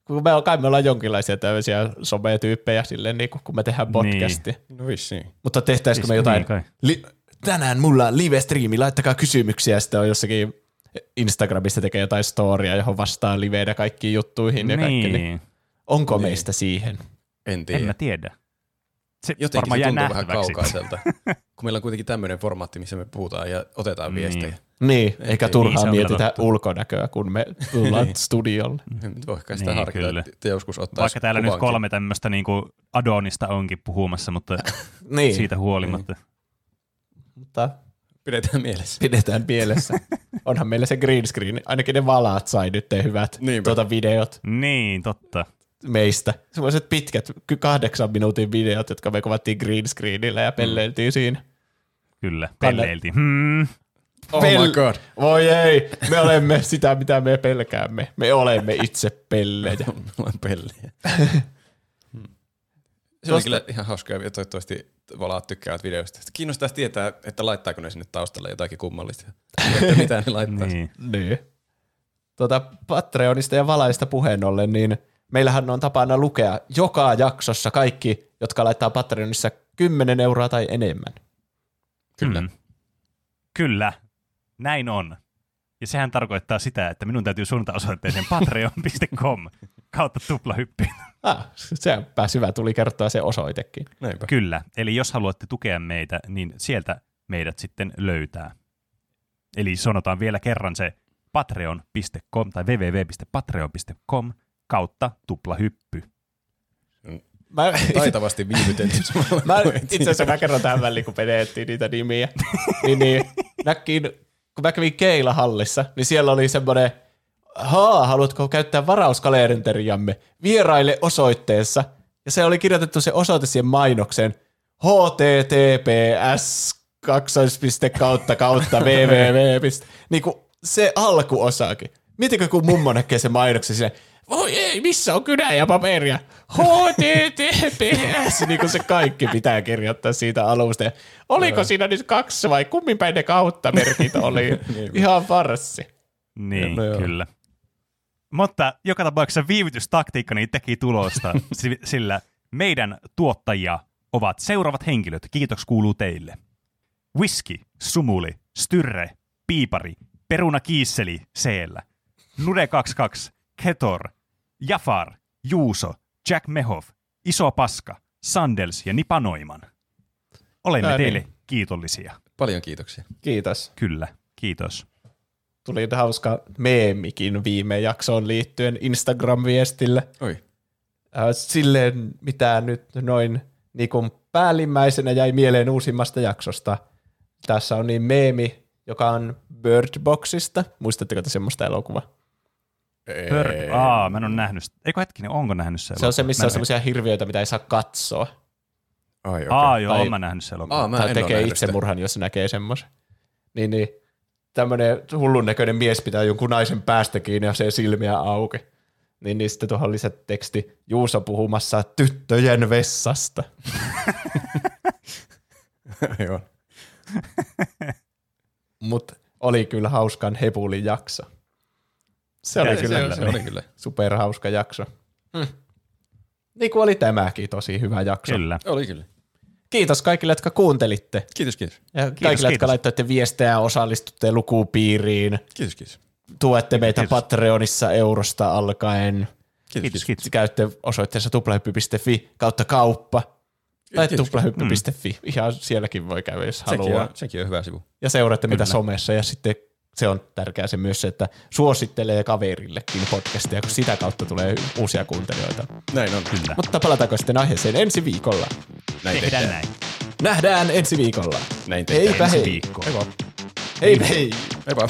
kun me, kai me ollaan jonkinlaisia tämmöisiä sometyyppejä silleen, niin kun me tehdään podcastia. Niin. No vissiin. Mutta tehtäisikö me Siis jotain, niin li, tänään mulla on live-striimi, laittakaa kysymyksiä, sitten on jossakin Instagramista tekee jotain storia, johon vastaa liveenä kaikkiin juttuihin ja kaikki. Niin Niin, onko Niin. meistä siihen? En en tiedä. mä tiedä. Se Jotenkin varmaan se tuntuu vähän kaukaiselta, kun meillä on kuitenkin tämmöinen formaatti, missä me puhutaan ja otetaan Niin. viestejä. Niin, eikä niin, turhaan se on mietitä totta. ulkonäköä, kun me tullaan studiolle. Nyt voi kai sitä Niin, harkita, kyllä. että joskus ottaa Vaikka täällä nyt kolme tämmöistä niinku Adonista onkin puhumassa, mutta Niin, siitä huolimatta. Mutta Pidetään mielessä. pidetään mielessä. Onhan meillä se green screen, ainakin ne valaat sai nyt ne hyvät Niinpä. tuota videot Niin, totta. meistä. Semmoiset pitkät, kahdeksan minuutin videot, jotka me kuvattiin green screenillä ja pelleiltiin siinä. Kyllä, pelleiltiin. Hmm. Oh Pel- my god. Voi ei, me olemme sitä, mitä me pelkäämme. Me olemme itse pellejä. Me ollaan pellejä. Se on kyllä ihan hauskaa ja toivottavasti valaat tykkäävät videosta. Kiinnostaisi tietää, että laittaako ne sinne taustalle jotakin kummallista. Että mitä ne laittaa. Niin. Niin. Tuota, Patreonista ja valaista puheen ollen, niin meillähän on tapana lukea joka jaksossa kaikki, jotka laittaa Patreonissa 10 euroa tai enemmän. Kyllä. Mm. Kyllä, näin on. Ja sehän tarkoittaa sitä, että minun täytyy suunnata osoitteeseen patreon.com kautta tuplahyppi. Ah, sepä syvä tuli kertoa se osoitekin. Näinpä. Kyllä, eli jos haluatte tukea meitä, niin sieltä meidät sitten löytää. Eli sanotaan vielä kerran se patreon.com tai www.patreon.com kautta tuplahyppy. Mä, Taitavasti viivytelty mä kun itse asiassa mä kerron tähän väliin, kun vedettiin niitä nimiä. niin, niin näkin, kun mä kävin Keilahallissa, niin siellä oli semmoinen, haa, haluatko käyttää varauskalenteriamme vieraille osoitteessa. Ja se oli kirjoitettu se osoite siihen mainokseen, https kaksoispiste kautta kautta www. Niin kuin se alkuosakin. Mietitkö, kun mummo näkee se mainoksen silleen, voi ei, missä on kynä ja paperia? HTTPS, niin kuin se kaikki pitää kirjoittaa siitä alusta. Ja oliko siinä nyt kaksi vai kummin päin ne kautta merkit oli? Ihan farssi. Niin, No kyllä. Mutta joka tapauksessa viivytystaktiikka niin teki tulosta, si- sillä meidän tuottajia ovat seuraavat henkilöt. Kiitos kuuluu teille. Whisky, Sumuli, Styrre, Piipari, Peruna Kiisseli, Seellä, Nude22, Ketor, Jafar, Juuso, Jack Mehoff, Iso Paska, Sandels ja Nipanoiman. Olemme niin. teille kiitollisia. Paljon kiitoksia. Kiitos. Kyllä, kiitos. Tuli hauska meemikin viime jaksoon liittyen Instagram-viestille. Oi. Äh, silleen, mitä nyt noin niin kuin päällimmäisenä jäi mieleen uusimmasta jaksosta. Tässä on niin meemi, joka on Bird Boxista. Muistatteko te semmoista elokuvaa? Bird. Aa, mä en ole nähnyt. sitä. Eikö hetkinen, onko nähnyt se? Se on se, missä Mä on semmoisia hirviöitä, mitä ei saa katsoa. Ai, okei. Aa, joo, Tai- mä nähnyt se elokuva. Aa, mä tai tekee sitä. itsemurhan, jos näkee semmoisen. Niin, niin tämmöinen hullun näköinen mies pitää jonkun naisen päästä kiinni ja se silmiä auki. Niin, niin sitten tuohon lisäteksti Juuso puhumassa tyttöjen vessasta. Joo. Mutta oli kyllä hauskan hepulin jakso. Se oli Se- kyllä Se, se oli kyllä. superhauska jakso. Mm. Niin kuin oli tämäkin tosi hyvä jakso. Kyllä. Oli kyllä. Kiitos kaikille, jotka kuuntelitte. Kiitos, kiitos. Ja kaikille, jotka kiitos. laittoitte viestejä, osallistutte lukupiiriin, Kiitos, kiitos. tuette meitä Kiitos. Patreonissa eurosta alkaen. Kiitos, kiitos. Käytte osoitteessa tuplahyppy.fi kautta kauppa. Tai Kiitos. tuplahyppy.fi. Ihan sielläkin voi käydä, jos Sekin haluaa. on, sekin on hyvä sivu. Ja seuraatte mitä Kyllä. somessa. Ja sitten se on tärkeää se myös se, että suosittelee kaverillekin podcastia, kun sitä kautta tulee uusia kuuntelijoita. Näin on. Kyllä. Mutta palataanko sitten aiheeseen ensi viikolla? Näin Tehdään tehdään. näin. Nähdään ensi viikolla. Näin tehdään. Heipä Ensi hei. viikkoon. Hei hei. Heippa.